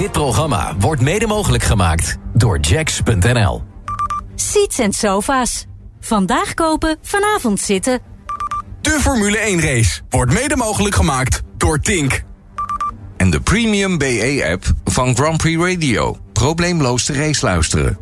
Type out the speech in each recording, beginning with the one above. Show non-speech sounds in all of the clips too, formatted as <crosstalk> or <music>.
Dit programma wordt mede mogelijk gemaakt door Jacks.nl. Seats en sofa's. Vandaag kopen, vanavond zitten. De Formule 1 race wordt mede mogelijk gemaakt door Tink. En de Premium BE-app van Grand Prix Radio. Probleemloos de race luisteren.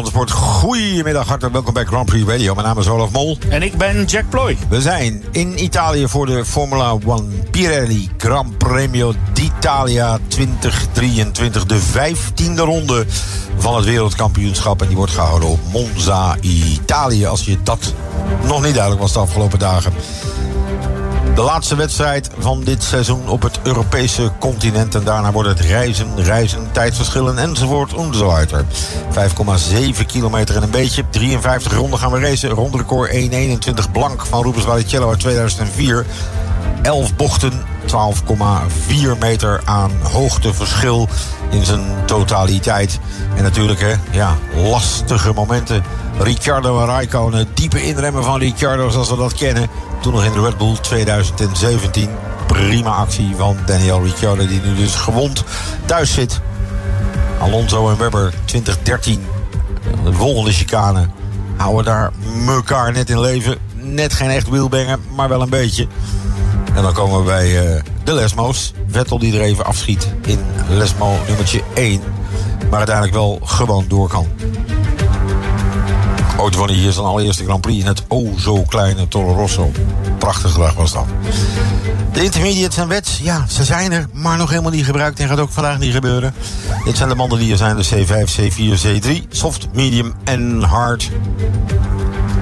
Van de sport, goedemiddag, hartelijk welkom bij Grand Prix Radio. Mijn naam is Olaf Mol. En ik ben Jack Ploy. We zijn in Italië voor de Formula One Pirelli Gran Premio d'Italia 2023. De vijftiende ronde van het wereldkampioenschap. En die wordt gehouden op Monza, Italië. Als je dat nog niet duidelijk was de afgelopen dagen. De laatste wedstrijd van dit seizoen op het Europese continent. En daarna wordt het reizen, reizen, tijdverschillen enzovoort enzovoort. 5,7 kilometer en een beetje. 53 ronden gaan we racen. Rondrecord 1,21 blank van Rubens Barrichello uit 2004. 11 bochten, 12,4 meter aan hoogteverschil in zijn totaliteit. En natuurlijk, hè, ja, lastige momenten. Ricciardo en Raikkonen, diepe inremmen van Ricciardo zoals we dat kennen. Toen nog in de Red Bull 2017. Prima actie van Daniel Ricciardo, die nu dus gewond thuis zit. Alonso en Webber 2013. De volgende chicane. Houden daar elkaar net in leven. Net geen echt wielbanger, maar wel een beetje. En dan komen we bij uh, de Lesmo's. Vettel die er even afschiet in Lesmo nummertje 1. Maar uiteindelijk wel gewoon door kan. Ooit won hij hier zijn allereerste Grand Prix in het oh zo kleine Toro Rosso. Prachtige dag was dat. De intermediates en wets, ja, ze zijn er, maar nog helemaal niet gebruikt en gaat ook vandaag niet gebeuren. Dit zijn de banden die er zijn, de C5, C4, C3, soft, medium en hard.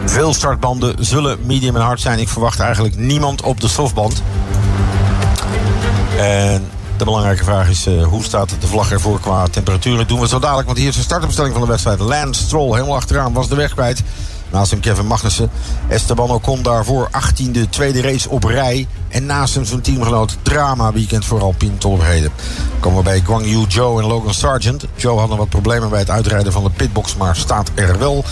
Veel startbanden zullen medium en hard zijn. Ik verwacht eigenlijk niemand op de softband. En de belangrijke vraag is, uh, hoe staat de vlag ervoor qua temperatuur? Dat doen we zo dadelijk, want hier is de startopstelling van de wedstrijd. Lance Stroll, helemaal achteraan, was de weg kwijt. Naast hem Kevin Magnussen. Esteban Ocon daarvoor 18e tweede race op rij. En naast hem zijn teamgenoot Drama weekend voor Alpine tot. Komen we bij Guang Yu Zhou en Logan Sargent. Joe had nog wat problemen bij het uitrijden van de pitbox, maar staat er wel.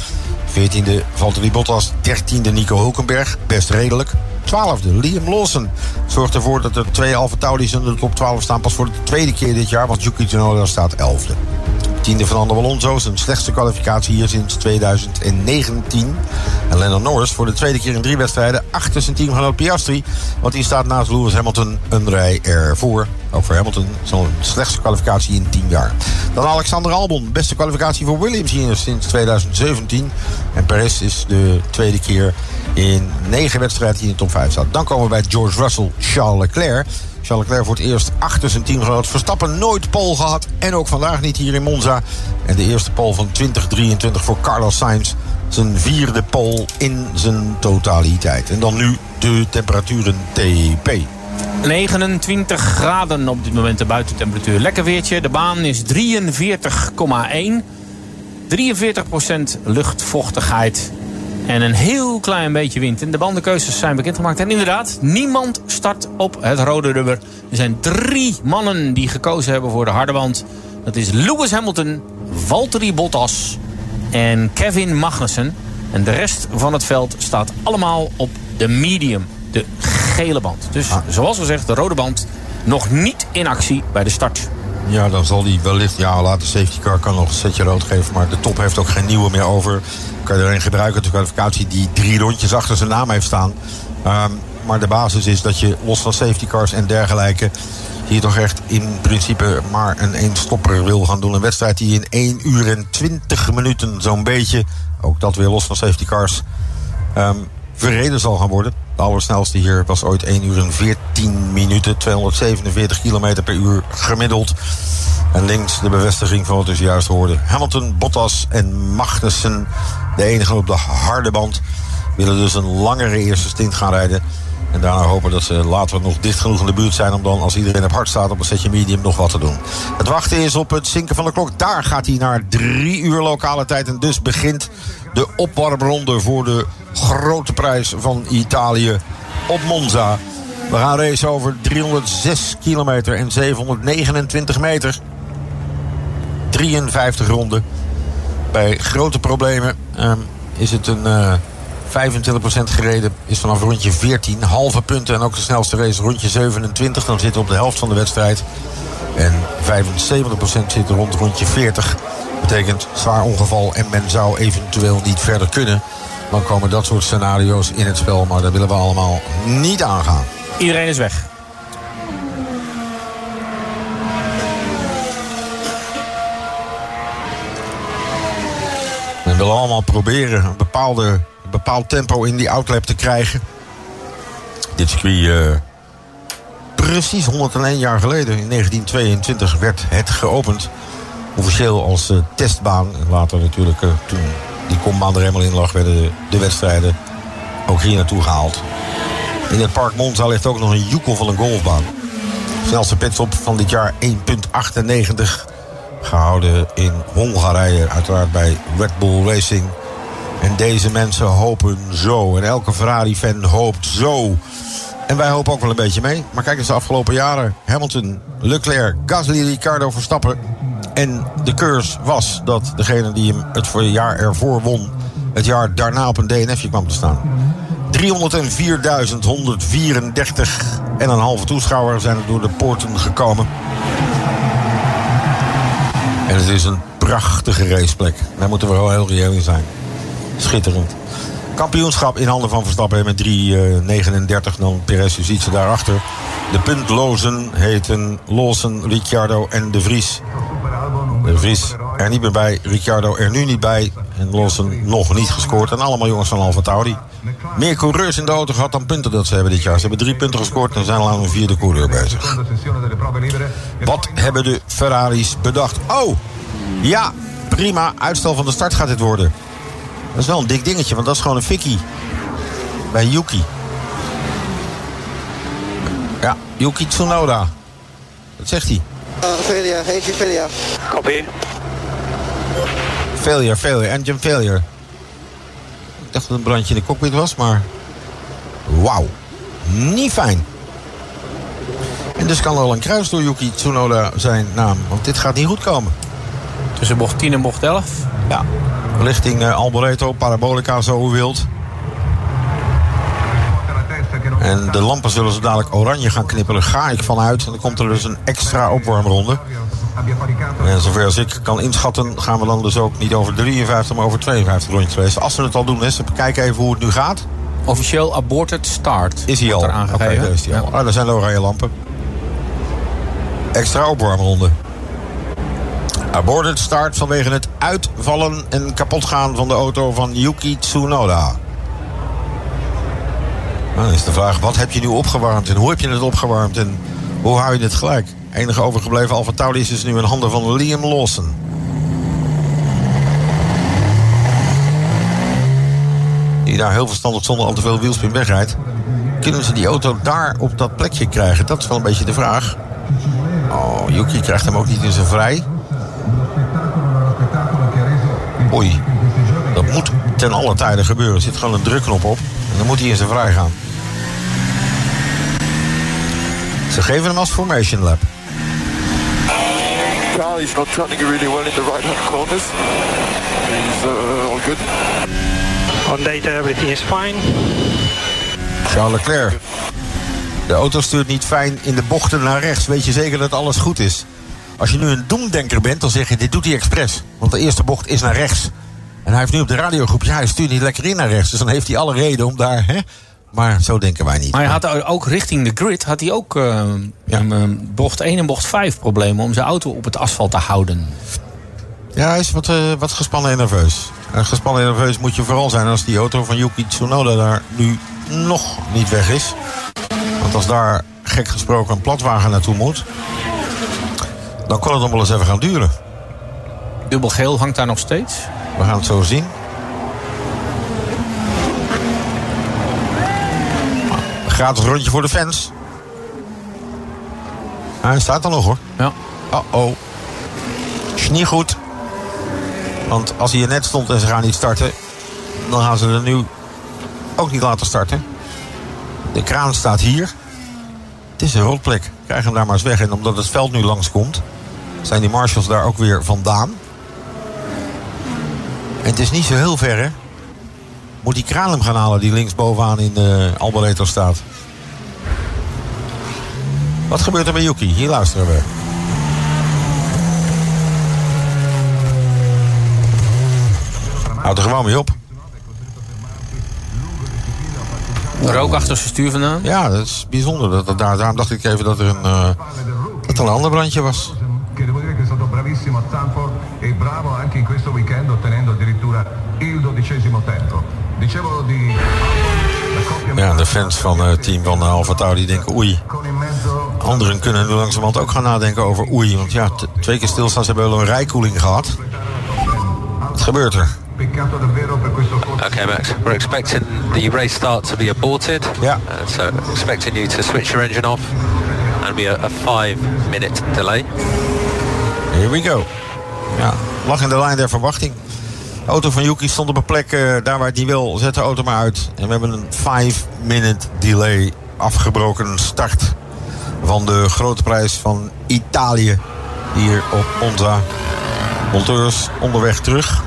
14e Valtteri Bottas, 13e Nico Hulkenberg, best redelijk. 12e Liam Lawson zorgt ervoor dat er twee Alfa Tauris in de top 12 staan. Pas voor de tweede keer dit jaar, want Yuki Tsunoda staat 11e. Tiende Fernando Alonso, zijn slechtste kwalificatie hier sinds 2019. En Lennon Norris voor de tweede keer in drie wedstrijden achter zijn teamgenoot Piastri. Want die staat naast Lewis Hamilton een rij ervoor. Ook voor Hamilton zo'n slechtste kwalificatie in 10 jaar. Dan Alexander Albon, beste kwalificatie voor Williams hier sinds 2017. En Perez is de tweede keer in negen wedstrijden die in de top 5 staat. Dan komen we bij George Russell, Charles Leclerc. Charles Leclerc voor het eerst achter zijn teamgenoot Verstappen nooit pole gehad. En ook vandaag niet hier in Monza. En de eerste pole van 2023 voor Carlos Sainz. Zijn vierde pole in zijn totaliteit. En dan nu de temperaturen TP. 29 graden op dit moment de buitentemperatuur. Lekker weertje. De baan is 43,1. 43% luchtvochtigheid. En een heel klein beetje wind. En de bandenkeuzes zijn bekendgemaakt. En inderdaad, niemand start op het rode rubber. Er zijn drie mannen die gekozen hebben voor de harde band. Dat is Lewis Hamilton, Valtteri Bottas en Kevin Magnussen. En de rest van het veld staat allemaal op de medium, de gele band. Dus zoals gezegd, de rode band nog niet in actie bij de start. Ja, dan zal die wellicht... Ja, later safety car kan nog een setje rood geven... maar de top heeft ook geen nieuwe meer over. Kan je er gebruiken, de kwalificatie... die drie rondjes achter zijn naam heeft staan. Um, maar de basis is dat je los van safety cars en dergelijke... hier toch echt in principe maar een één stopper wil gaan doen. Een wedstrijd die in 1 uur en 20 minuten zo'n beetje... ook dat weer los van safety cars... Um, verreden zal gaan worden. De allersnelste hier was ooit 1 uur en 14 minuten, 247 km per uur gemiddeld. En links de bevestiging van wat we juist hoorden. Hamilton, Bottas en Magnussen, de enige op de harde band, willen dus een langere eerste stint gaan rijden. En daarna hopen dat ze later nog dicht genoeg in de buurt zijn... om dan, als iedereen op hard staat, op een setje medium nog wat te doen. Het wachten is op het zinken van de klok. Daar gaat hij naar drie uur lokale tijd. En dus begint de opwarmronde voor de grote prijs van Italië op Monza. We gaan racen over 306 kilometer en 729 meter. 53 ronden. Bij grote problemen um, is het een... Uh, 25% gereden is vanaf rondje 14. Halve punten en ook de snelste race rondje 27. Dan zitten we op de helft van de wedstrijd. En 75% zit rond rondje 40. Betekent zwaar ongeval en men zou eventueel niet verder kunnen. Dan komen dat soort scenario's in het spel. Maar dat willen we allemaal niet aangaan. Iedereen is weg. Men wil allemaal proberen een bepaalde bepaald tempo in die outlap te krijgen. Dit circuit, uh, precies 101 jaar geleden, in 1922, werd het geopend. Officieel als uh, testbaan. Later natuurlijk, uh, toen die kombaan er helemaal in lag, werden de, de, wedstrijden ook hier naartoe gehaald. In het park Monza ligt ook nog een joekel van een golfbaan. Snelste pitstop van dit jaar 1.98. Gehouden in Hongarije, uiteraard bij Red Bull Racing. En deze mensen hopen zo. En elke Ferrari-fan hoopt zo. En wij hopen ook wel een beetje mee. Maar kijk eens de afgelopen jaren. Hamilton, Leclerc, Gasly, Ricardo, Verstappen. En de curse was dat degene die hem het voor jaar ervoor won... het jaar daarna op een DNFje kwam te staan. 304.134 en een halve toeschouwer zijn er door de poorten gekomen. En het is een prachtige raceplek. Daar moeten we wel heel reëel in zijn. Schitterend. Kampioenschap in handen van Verstappen met 3,39. Dan Perez, u ziet ze daarachter. De puntlozen heten Lawson, Ricciardo en De Vries. De Vries er niet meer bij, Ricciardo er nu niet bij. En Lawson nog niet gescoord. En allemaal jongens van Alfa Tauri. Meer coureurs in de auto gehad dan punten dat ze hebben dit jaar. Ze hebben drie punten gescoord en zijn al aan een vierde coureur bezig. Wat hebben de Ferraris bedacht? Oh, ja, prima. Uitstel van de start gaat dit worden. Dat is wel een dik dingetje, want dat is gewoon een fikkie. Bij Yuki. Ja, Yuki Tsunoda. Wat zegt hij? Uh, failure, engine failure. Copy. Failure, failure, engine failure. Ik dacht dat het een brandje in de cockpit was, maar... Wauw. Niet fijn. En dus kan er al een kruis door Yuki Tsunoda zijn naam. Want dit gaat niet goed komen. Tussen bocht 10 en bocht 11? Ja, richting uh, Alboreto, Parabolica, zo u wilt. En de lampen zullen ze dadelijk oranje gaan knipperen. Ga ik vanuit. En dan komt er dus een extra opwarmronde. En zover als ik kan inschatten, gaan we dan dus ook niet over 53, maar over 52 rondjes racen. Als we het al doen, is kijken even hoe het nu gaat. Officieel aborted start. Is hij al? Aangegeven. Okay, is hij al. Ah, daar zijn de oranje lampen. Extra opwarmronde. Aborted start vanwege het uitvallen en kapotgaan van de auto van Yuki Tsunoda. Nou, dan is de vraag, wat heb je nu opgewarmd en hoe heb je het opgewarmd en hoe hou je dit gelijk? Enige overgebleven Alfa Tauri is dus nu in handen van Liam Lawson. Die daar heel verstandig zonder al te veel wielspin wegrijdt. Kunnen ze die auto daar op dat plekje krijgen? Dat is wel een beetje de vraag. Oh, Yuki krijgt hem ook niet in zijn vrij. Oei, dat moet ten alle tijden gebeuren. Er zit gewoon een drukknop op. En dan moet hij in zijn vrij gaan. Ze geven hem als formation lap. Charlie's not turning really well in the right-hand corners. He's uh, all good. On data, everything is fine. Charles Leclerc. De auto stuurt niet fijn in de bochten naar rechts. Weet je zeker dat alles goed is? Als je nu een doemdenker bent, dan zeg je dit doet hij expres. Want de eerste bocht is naar rechts. En hij heeft nu op de radiogroep, ja, hij stuurt niet lekker in naar rechts. Dus dan heeft hij alle reden om daar. Hè? Maar zo denken wij niet. Maar hij had ook richting de grid had hij ook uh, ja. um, bocht 1 en bocht 5 problemen om zijn auto op het asfalt te houden. Ja, hij is wat, uh, wat gespannen en nerveus. En gespannen en nerveus moet je vooral zijn als die auto van Yuki Tsunoda daar nu nog niet weg is. Want als daar gek gesproken een platwagen naartoe moet, dan kan het nog wel eens even gaan duren. Dubbel geel hangt daar nog steeds. We gaan het zo zien. Gratis rondje voor de fans. Hij staat er nog hoor. Ja. Oh-oh. Is niet goed. Want als hij er net stond en ze gaan niet starten... dan gaan ze er nu ook niet laten starten. De kraan staat hier. Het is een rotplek. Krijg hem daar maar eens weg. En omdat het veld nu langskomt... zijn die marshals daar ook weer vandaan. En het is niet zo heel ver, hè? Moet die kraan hem gaan halen die linksbovenaan in uh, Alboreto staat. Wat gebeurt er met Yuki? Hier luisteren we. Houd er gewoon mee op. Rook achter zijn stuur vandaan? Ja, dat is bijzonder. Dat, dat, daar, daarom dacht ik even dat er een, uh, dat er een ander brandje was. Tempo. Dicevo di ja, de fans van het team van Alfa Tauri denken oei. Anderen kunnen nu langzamerhand ook gaan nadenken over oei. Want ja, twee keer stilstaan, ze hebben wel een rijkoeling gehad. Wat gebeurt er? Okay, Max. We're expecting the race start to be aborted. Yeah. Uh, so expecting you to switch your engine off and be a, a five minute delay. Here we go. Ja, lag in de lijn der verwachting. De auto van Yuki stond op een plek uh, daar waar hij niet wil. Zet de auto maar uit. En we hebben een 5-minute delay. Afgebroken start van de grote prijs van Italië. Hier op Monza. Monteurs onderweg terug.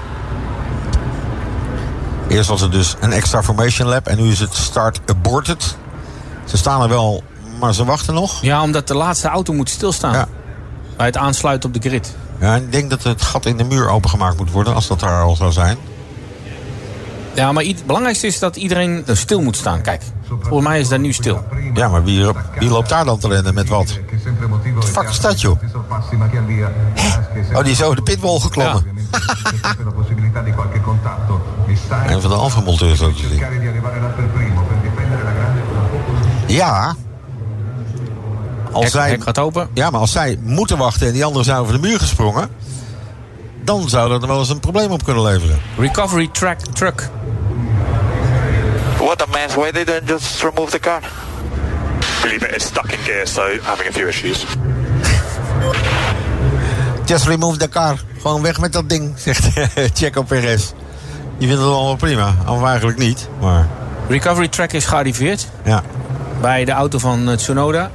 Eerst was het dus een extra formation lap. En nu is het start aborted. Ze staan er wel, maar ze wachten nog. Ja, omdat de laatste auto moet stilstaan. Ja. Bij het aansluiten op de grid. Ja, ik denk dat het gat in de muur opengemaakt moet worden, als dat daar al zou zijn. Ja, maar het belangrijkste is dat iedereen er stil moet staan. Kijk, volgens mij is daar nu stil. Ja, maar wie, wie loopt daar dan te rennen met wat? Wat fuck is dat, joh? Hè? Oh, die is over de pitwall geklommen. Ja. Een van de Alfa-monteurs ook. <laughs> Ja, als hek, zij, hek gaat open. Ja, maar als zij moeten wachten en die anderen zijn over de muur gesprongen... dan zou dat er wel eens een probleem op kunnen leveren. Recovery track truck. What a mess. Why they don't just remove the car? Believe it, it's stuck in gear, so having a few issues. Just remove the car. Gewoon weg met dat ding, <laughs> zegt Checo Perez. Die vindt het allemaal prima. Of eigenlijk niet, maar... Recovery track is gearriveerd. Ja. Bij de auto van Tsunoda.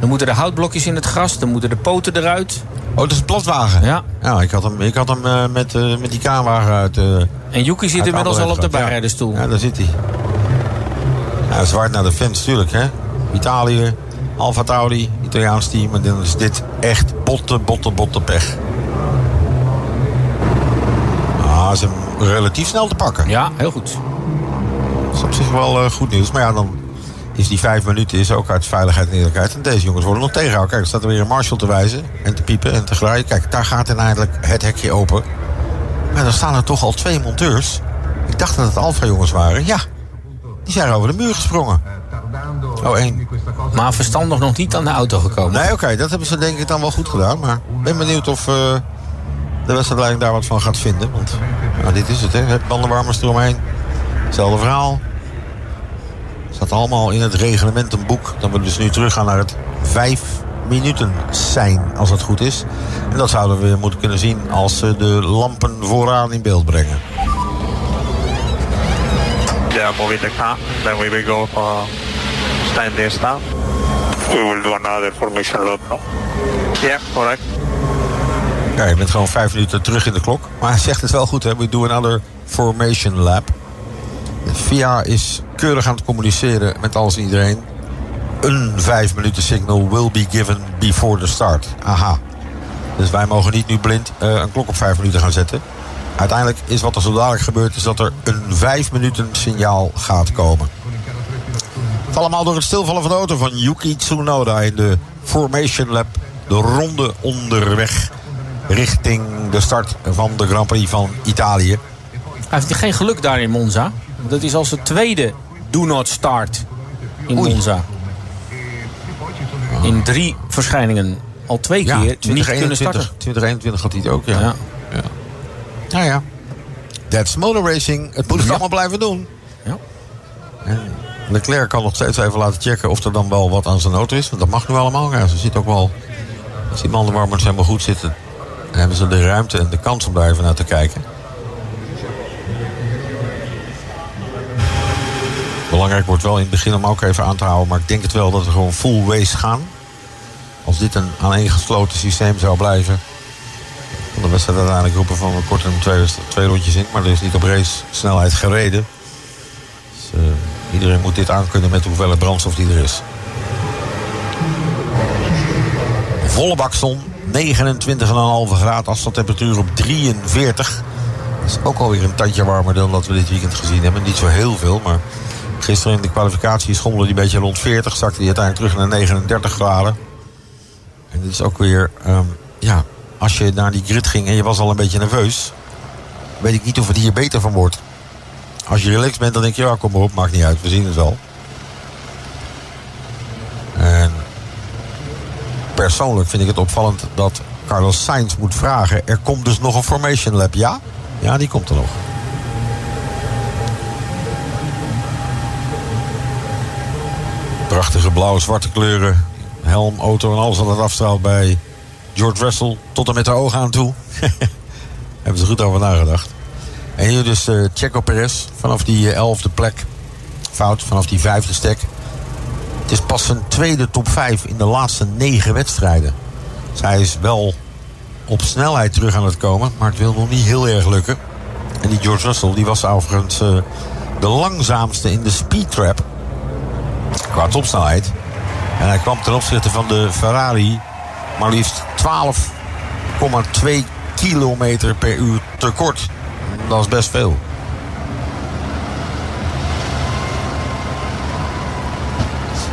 Dan moeten de houtblokjes in het gras, dan moeten de poten eruit. Oh, dat is een platwagen? Ja. Ja, ik had hem, ik had hem uh, met, uh, met die kraanwagen uit... Uh, en Yuki zit inmiddels al op de bijrijderstoel. Ja. ja, daar zit hij. Ja, zwaard naar de fans, natuurlijk, hè. Italië, Alfa Tauri, Italiaans team. En dan is dit echt botte, botte, botte pech. Ah, is hem relatief snel te pakken. Ja, heel goed. Dat is op zich wel goed nieuws. Maar ja, dan is die vijf minuten is ook uit veiligheid en eerlijkheid. En deze jongens worden nog tegengehouden. Kijk, er staat er weer een marshal te wijzen en te piepen en te graaien. Kijk, daar gaat uiteindelijk het hekje open. Maar dan staan er toch al twee monteurs. Ik dacht dat het Alfa-jongens waren. Ja, die zijn over de muur gesprongen. Oh, één. Maar verstandig nog niet aan de auto gekomen. Nee, oké, okay, dat hebben ze denk ik dan wel goed gedaan. Maar ik ben benieuwd of uh, de wedstrijdleiding daar wat van gaat vinden. Want nou, dit is het, hè. Bandenwarmers eromheen. Hetzelfde verhaal staat allemaal in het reglementenboek. Dan we dus nu teruggaan naar het vijf minuten zijn, als het goed is. En dat zouden we moeten kunnen zien als ze de lampen vooraan in beeld brengen. Yeah, moving the car. Then we will go for standing start. We will do another formation load, no? Yeah, correct. Ja, je bent gewoon vijf minuten terug in de klok. Maar hij zegt het wel goed, hè. We do another formation lap. De FIA is keurig aan het communiceren met alles en iedereen. Een vijf minuten signal will be given before the start. Aha. Dus wij mogen niet nu blind uh, een klok op vijf minuten gaan zetten. Uiteindelijk is wat er zo dadelijk gebeurt... is dat er een vijf minuten signaal gaat komen. Het allemaal door het stilvallen van de auto van Yuki Tsunoda... in de Formation Lab. De ronde onderweg richting de start van de Grand Prix van Italië. Hij heeft geen geluk daar in Monza. Dat is al zijn tweede do not start in Monza. In drie verschijningen. Al twee Ja, keer niet kunnen 2021, starten. 2021 had hij het ook, ja. Ja. ja. Nou ja, that's motor racing. Het moet het Ja. allemaal blijven doen. Ja. En Leclerc kan nog steeds even laten checken of er dan wel wat aan zijn auto is. Want dat mag nu allemaal. Ja, ze ziet ook wel, als die bandenwarmers helemaal goed zitten... dan hebben ze de ruimte en de kans om daar even naar te kijken. Belangrijk wordt wel in het begin om ook even aan te houden. Maar ik denk het wel dat we gewoon full race gaan. Als dit een aaneengesloten systeem zou blijven... van de wedstrijd uiteindelijk roepen van we korten hem twee, twee rondjes in. Maar er is niet op race snelheid gereden. Dus, eh, iedereen moet dit aankunnen met de hoeveelheid brandstof die er is. Volle bak zon, 29,5 graden, afstandstemperatuur op 43. Dat is ook alweer een tandje warmer dan dat we dit weekend gezien hebben. Niet zo heel veel, maar gisteren in de kwalificatie schommelde die een beetje rond 40. Zakte die uiteindelijk terug naar 39 graden. En dit is ook weer, ehm, ja, als je naar die grid ging en je was al een beetje nerveus... weet ik niet of het hier beter van wordt. Als je relaxed bent, dan denk je, ja, kom maar op, maakt niet uit, we zien het wel. En persoonlijk vind ik het opvallend dat Carlos Sainz moet vragen... er komt dus nog een formation lap, ja? Ja, die komt er nog. Prachtige blauw-zwarte kleuren. Helm, auto en alles wat het afstraalt bij George Russell. Tot en met de ogen aan toe. <laughs> Hebben ze goed over nagedacht. En hier dus eh Checo Perez vanaf die eh, elfde plek. Fout, vanaf die vijfde stek. Het is pas zijn tweede top 5 in de laatste negen wedstrijden. Zij is wel op snelheid terug aan het komen, maar het wil nog niet heel erg lukken. En die George Russell die was overigens eh, de langzaamste in de speed trap. Qua topsnelheid. En hij kwam ten opzichte van de Ferrari maar liefst 12,2 kilometer per uur tekort. Dat is best veel.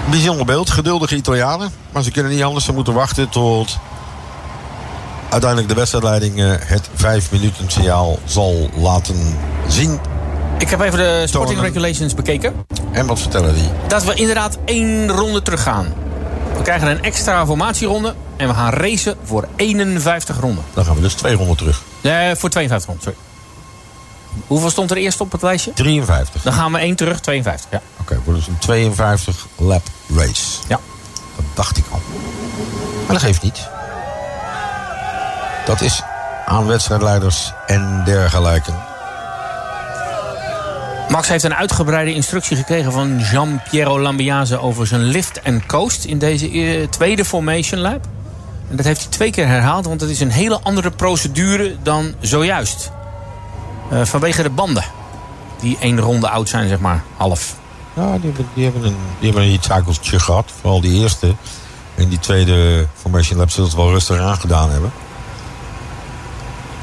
Bijzonder beeld, geduldige Italianen. Maar ze kunnen niet anders, ze moeten wachten tot uiteindelijk de wedstrijdleiding eh, het vijf minuten signaal zal laten zien. Ik heb even de sporting Tonen. regulations bekeken. En wat vertellen die? Dat we inderdaad één ronde teruggaan. We krijgen een extra formatieronde. En we gaan racen voor 51 ronden. Dan gaan we dus twee ronden terug. Nee, voor 52 ronden, sorry. Hoeveel stond er eerst op het lijstje? 53. Dan gaan we één terug, 52. Ja. Oké, wordt dus een 52 lap race. Ja. Dat dacht ik al. Maar dat geeft niet. Dat is aan wedstrijdleiders en dergelijke. Max heeft een uitgebreide instructie gekregen van Jean-Piero Lambiase over zijn lift en coast in deze eh, tweede formation lap. En dat heeft hij twee keer herhaald, want het is een hele andere procedure dan zojuist. Eh, vanwege de banden, die één ronde oud zijn, zeg maar, half. Ja, die hebben, die hebben een, die hebben een iets gehad. Vooral die eerste. En die tweede formation lap zullen het wel rustig aangedaan hebben.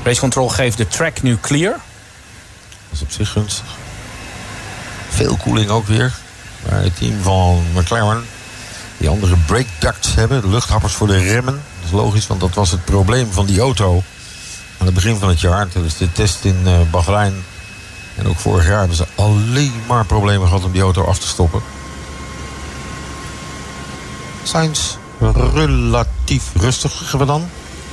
Race Control geeft de track nu clear. Dat is op zich gunstig. Veel koeling ook weer. Bij het team van McLaren. Die andere brake ducts hebben. De luchthappers voor de remmen. Dat is logisch, want dat was het probleem van die auto. Aan het begin van het jaar. Tijdens de test in eh, Bahrein. En ook vorig jaar hebben ze alleen maar problemen gehad om die auto af te stoppen. Sainz relatief rustig gaan we dan.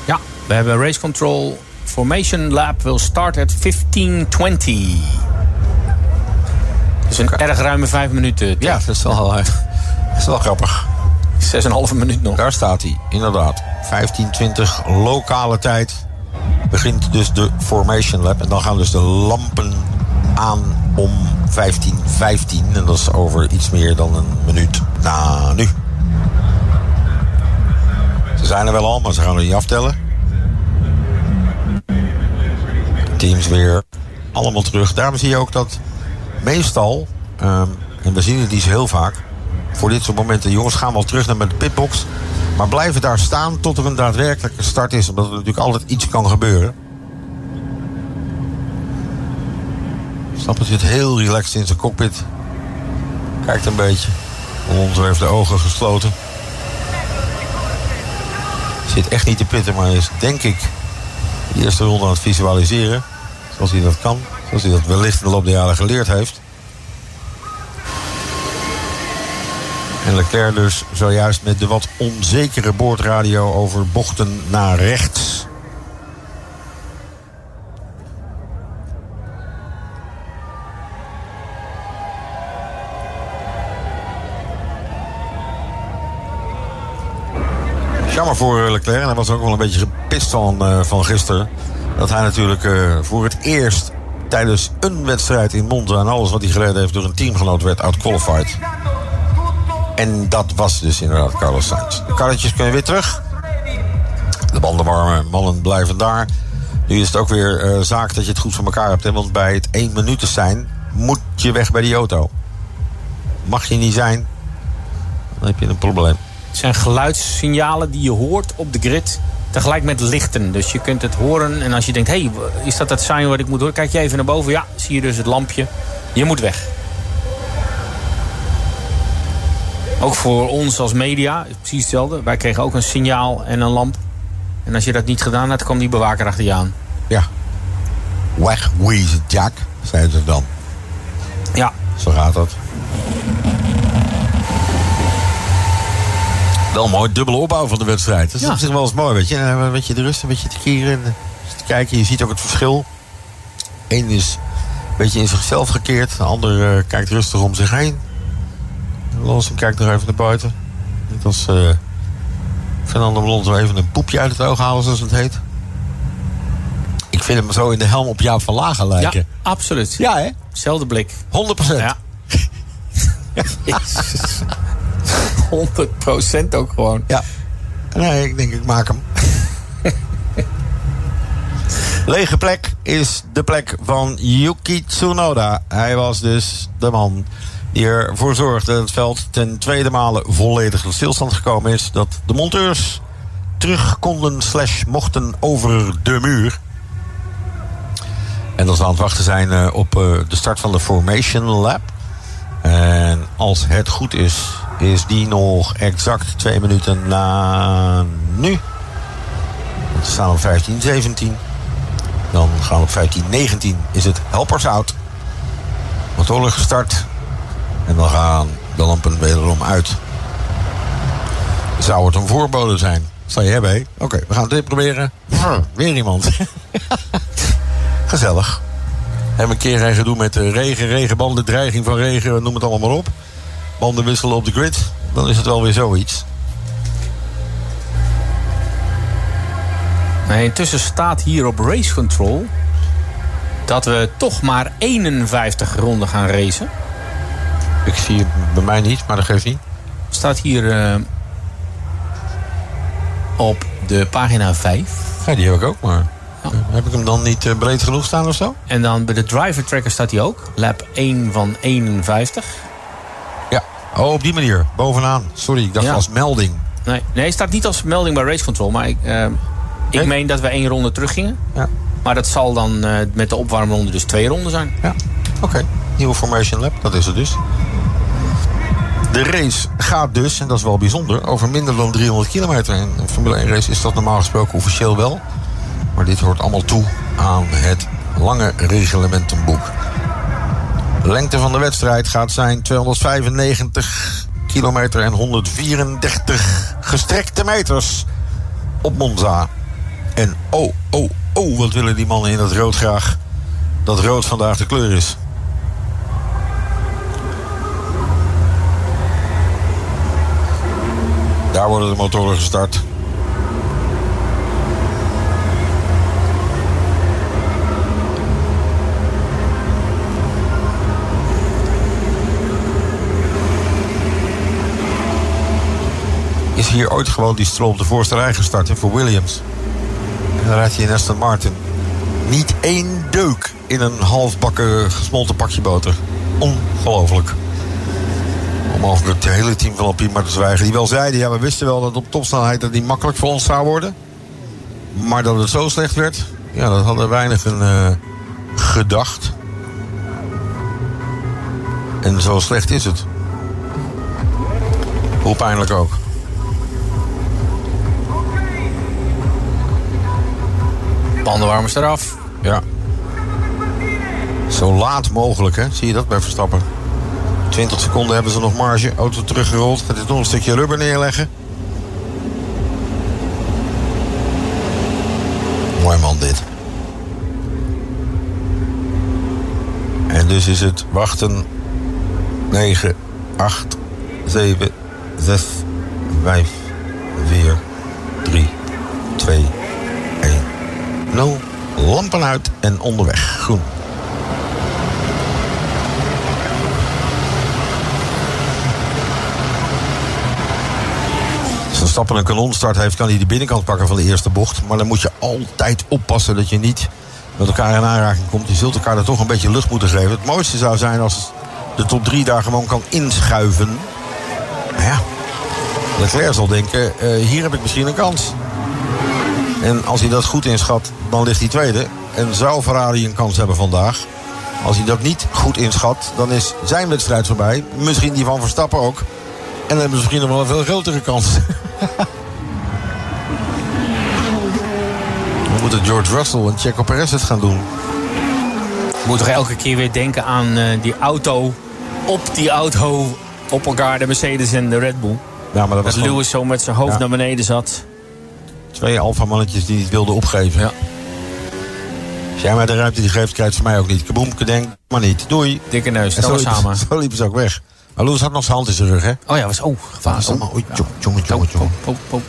Ja, we hebben Race Control Formation Lab will start at 1520. Dus een erg ruime vijf minuten. Ja, dat is wel, dat is wel grappig. Zes en een halve minuut nog. Daar staat hij, inderdaad. 1520 lokale tijd. Begint dus de Formation Lab. En dan gaan dus de lampen aan om 1515. En dat is over iets meer dan een minuut na nu. Ze zijn er wel al, maar ze gaan er niet aftellen. Teams weer allemaal terug. Daarom zie je ook dat meestal, ehm, en we zien het niet zo heel vaak... voor dit soort momenten, jongens gaan wel terug naar de pitbox... maar blijven daar staan tot er een daadwerkelijke start is... omdat er natuurlijk altijd iets kan gebeuren. Stappen zit heel relaxed in zijn cockpit. Kijkt een beetje. Alonso heeft de ogen gesloten. Zit echt niet te pitten, maar is denk ik de eerste ronde aan het visualiseren. Zoals hij dat kan. Zoals hij dat wellicht in de loop der jaren geleerd heeft. En Leclerc dus zojuist met de wat onzekere boordradio over bochten naar rechts. Jammer voor eh, Leclerc. En hij was ook wel een beetje gepist van, uh, van gisteren. Dat hij natuurlijk uh, voor het eerst tijdens een wedstrijd in Monza... en alles wat hij geleden heeft door een teamgenoot werd outqualified. En dat was dus inderdaad Carlos Sainz. De karretjes kunnen weer terug. De bandenwarme mannen blijven daar. Nu is het ook weer uh, zaak dat je het goed voor elkaar hebt. Want bij het één minuut zijn moet je weg bij die auto. Mag je niet zijn, dan heb je een probleem. Het zijn geluidssignalen die je hoort op de grid. Tegelijk met lichten. Dus je kunt het horen. En als je denkt, hé, hey, is dat het sign wat ik moet horen? Kijk je even naar boven. Ja, zie je dus het lampje. Je moet weg. Ook voor ons als media, precies hetzelfde. Wij kregen ook een signaal en een lamp. En als je dat niet gedaan had, kwam die bewaker achter je aan. Ja. Wegwezen, Jack, zeiden ze dan. Ja. Zo gaat dat. Wel mooi, dubbele opbouw van de wedstrijd. Dat is Ja. op zich wel eens mooi, weet je. En, Een beetje de rust, een beetje te keren. En, eh, te kijken, je ziet ook het verschil. Eén is een beetje in zichzelf gekeerd. De ander eh, kijkt rustig om zich heen. Lawson kijkt nog even naar buiten. Net als eh Fernando Alonso even een poepje uit het oog halen, zoals het heet. Ik vind hem zo in de helm op Jaap van Lagen lijken. Ja, absoluut. Ja, hè? Zelfde blik. 100 procent. Ja. <laughs> <laughs> Jezus. 100% ook gewoon. Ja. Nee, ik denk ik maak hem. <laughs> Lege plek is de plek van Yuki Tsunoda. Hij was dus de man die ervoor zorgde dat het veld ten tweede male volledig tot stilstand gekomen is. Dat de monteurs terug konden slash mochten over de muur. En dat ze aan het wachten zijn eh, op eh, de start van de Formation Lab. En als het goed is, is die nog exact twee minuten na nu. We staan op 15, 17. Dan gaan we op 15, 19 is het helpers out. Motoren gestart. En dan gaan de lampen wederom uit. Zou het een voorbode zijn? Zal je hebben? Oké, we gaan dit proberen. Brr, Weer iemand. <laughs> Gezellig. Hebben een keer een gedoe met regen, regenbanden, dreiging van regen, noem het allemaal maar op. Banden wisselen op de grid. Dan is het wel weer zoiets. Nee, intussen staat hier op race control dat we toch maar 51 ronden gaan racen. Ik zie het bij mij niet, maar dat geeft niet. Staat hier eh, op de pagina 5. Ja, die heb ik ook, maar heb ik hem dan niet eh, breed genoeg staan of zo? En dan bij de driver tracker staat hij ook. Lap 1 van 51. Oh, op die manier, bovenaan. Sorry, ik dacht Ja. als melding. Nee, nee, het staat niet als melding bij race control. Maar ik, eh, ik meen dat we één ronde teruggingen. Ja. Maar dat zal dan eh, met de opwarmronde dus twee ronden zijn. Ja, oké. Nieuwe Formation Lab, dat is het dus. De race gaat dus, en dat is wel bijzonder, over minder dan 300 kilometer. In een Formule 1 race is dat normaal gesproken officieel wel. Maar dit hoort allemaal toe aan het lange reglementenboek. Lengte van de wedstrijd gaat zijn 295 kilometer en 134 gestrekte meters op Monza. En oh, oh, oh, wat willen die mannen in dat rood graag. Dat rood vandaag de kleur is. Daar worden de motoren gestart. Is hier ooit gewoon die stroom de voorste rij gestart hè, voor Williams? En dan rijdt hij in Aston Martin. Niet één deuk in een halfbakken gesmolten pakje boter. Ongelooflijk. Om over het hele team van Alpine te zwijgen. Die wel zeiden, ja, we wisten wel dat op topsnelheid dat niet makkelijk voor ons zou worden. Maar dat het zo slecht werd, ja, dat hadden weinigen eh, gedacht. En zo slecht is het. Hoe pijnlijk ook. Bandenwarmers eraf. Ja. Zo laat mogelijk, hè? Zie je dat bij Verstappen? 20 seconden hebben ze nog marge. Auto teruggerold. Gaat dit nog een stukje rubber neerleggen. Mooi man dit. En dus is het wachten. 9, 8, 7, 6, 5, 4, 3, 2, 1, 0. Lampen uit en onderweg. Groen. Als Verstappen een kanonstart heeft, kan hij de binnenkant pakken van de eerste bocht. Maar dan moet je altijd oppassen dat je niet met elkaar in aanraking komt. Je zult elkaar er toch een beetje lucht moeten geven. Het mooiste zou zijn als de top 3 daar gewoon kan inschuiven. Maar ja, Leclerc zal denken, eh, hier heb ik misschien een kans. En als hij dat goed inschat, dan ligt hij tweede. En zou Ferrari een kans hebben vandaag. Als hij dat niet goed inschat, dan is zijn wedstrijd voorbij. Misschien die van Verstappen ook. En dan hebben ze misschien nog wel een veel grotere kans. <laughs> We moeten George Russell en Checo Perez het gaan doen. Je moet toch elke keer weer denken aan eh, die auto. Op die auto, op elkaar de Mercedes en de Red Bull. Ja, maar dat was Dat Lewis zo met zijn hoofd Ja. naar beneden zat. Twee alfamannetjes die niet wilden opgeven. Ja. Als jij mij de ruimte die geeft, krijgt ze mij ook niet. Kaboemke denk, maar niet. Doei. Dikke neus, <laughs> zo, liep, samen. zo liepen ze ook weg. Maar Lewis had nog zijn hand in zijn rug, hè? Oh ja, was oh, gevaar. allemaal, oei, jongen, jongen, jongen, jongen. Oh, oh.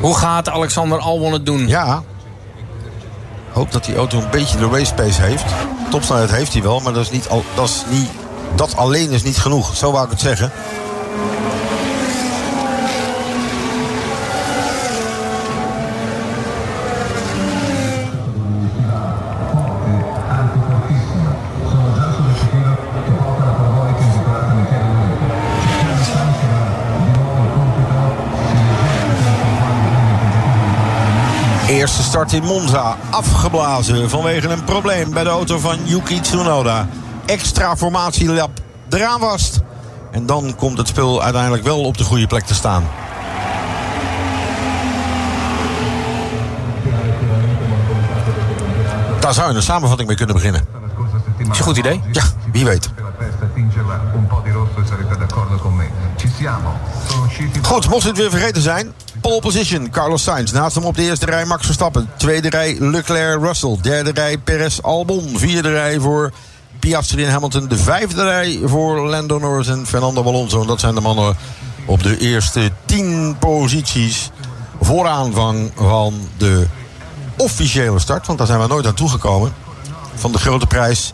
Hoe gaat Alexander Albon het doen? Ja. Hoop dat die auto een beetje de race pace heeft. Topsnelheid heeft hij wel, maar dat is niet, al, dat is niet, dat alleen is niet genoeg. Zo wou ik het zeggen. Eerste start in Monza. Afgeblazen vanwege een probleem bij de auto van Yuki Tsunoda. Extra formatielap eraan vast. En dan komt het spul uiteindelijk wel op de goede plek te staan. Daar zou je een samenvatting mee kunnen beginnen. Is een goed idee. Ja, wie weet. Goed, mocht het weer vergeten zijn. Pole position, Carlos Sainz. Naast hem op de eerste rij Max Verstappen. Tweede rij Leclerc, Russell. Derde rij Perez, Albon. Vierde rij voor Piastri en Hamilton. De vijfde rij voor Lando Norris en Fernando Alonso. En dat zijn de mannen op de eerste tien posities. Voor aanvang van de officiële start. Want daar zijn we nooit aan toegekomen. Van de grote prijs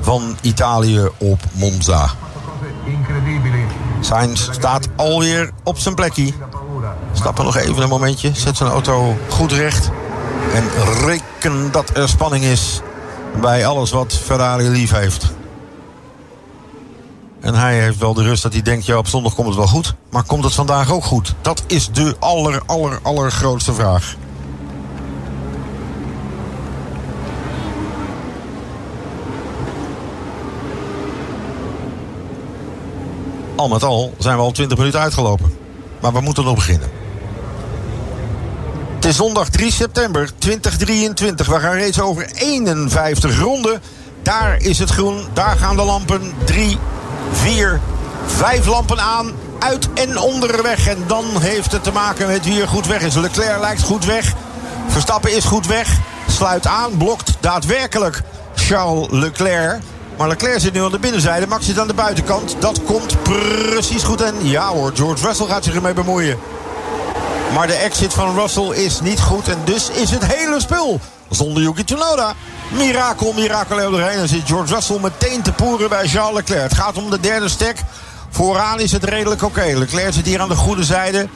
van Italië op Monza. Sainz staat alweer op zijn plekje. Stappen nog even een momentje. Zet zijn auto goed recht. En reken dat er spanning is bij alles wat Ferrari lief heeft. En hij heeft wel de rust dat hij denkt, ja, op zondag komt het wel goed. Maar komt het vandaag ook goed? Dat is de aller, aller, allergrootste vraag. Al met al zijn we al 20 minuten uitgelopen. Maar we moeten nog beginnen. Is zondag 3 september 2023. We gaan reeds over 51 ronden. Daar is het groen. Daar gaan de lampen. 3, 4, 5 lampen aan. Uit en onderweg. En dan heeft het te maken met wie er goed weg is. Leclerc lijkt goed weg. Verstappen is goed weg. Sluit aan. Blokt daadwerkelijk Charles Leclerc. Maar Leclerc zit nu aan de binnenzijde. Max zit aan de buitenkant. Dat komt precies goed. En ja hoor, George Russell gaat zich ermee bemoeien. Maar de exit van Russell is niet goed. En dus is het hele spul zonder Yuki Tsunoda. Mirakel, mirakel er doorheen. En zit George Russell meteen te poeren bij Charles Leclerc. Het gaat om de derde stek. Vooraan is het redelijk oké. Leclerc zit hier aan de goede zijde.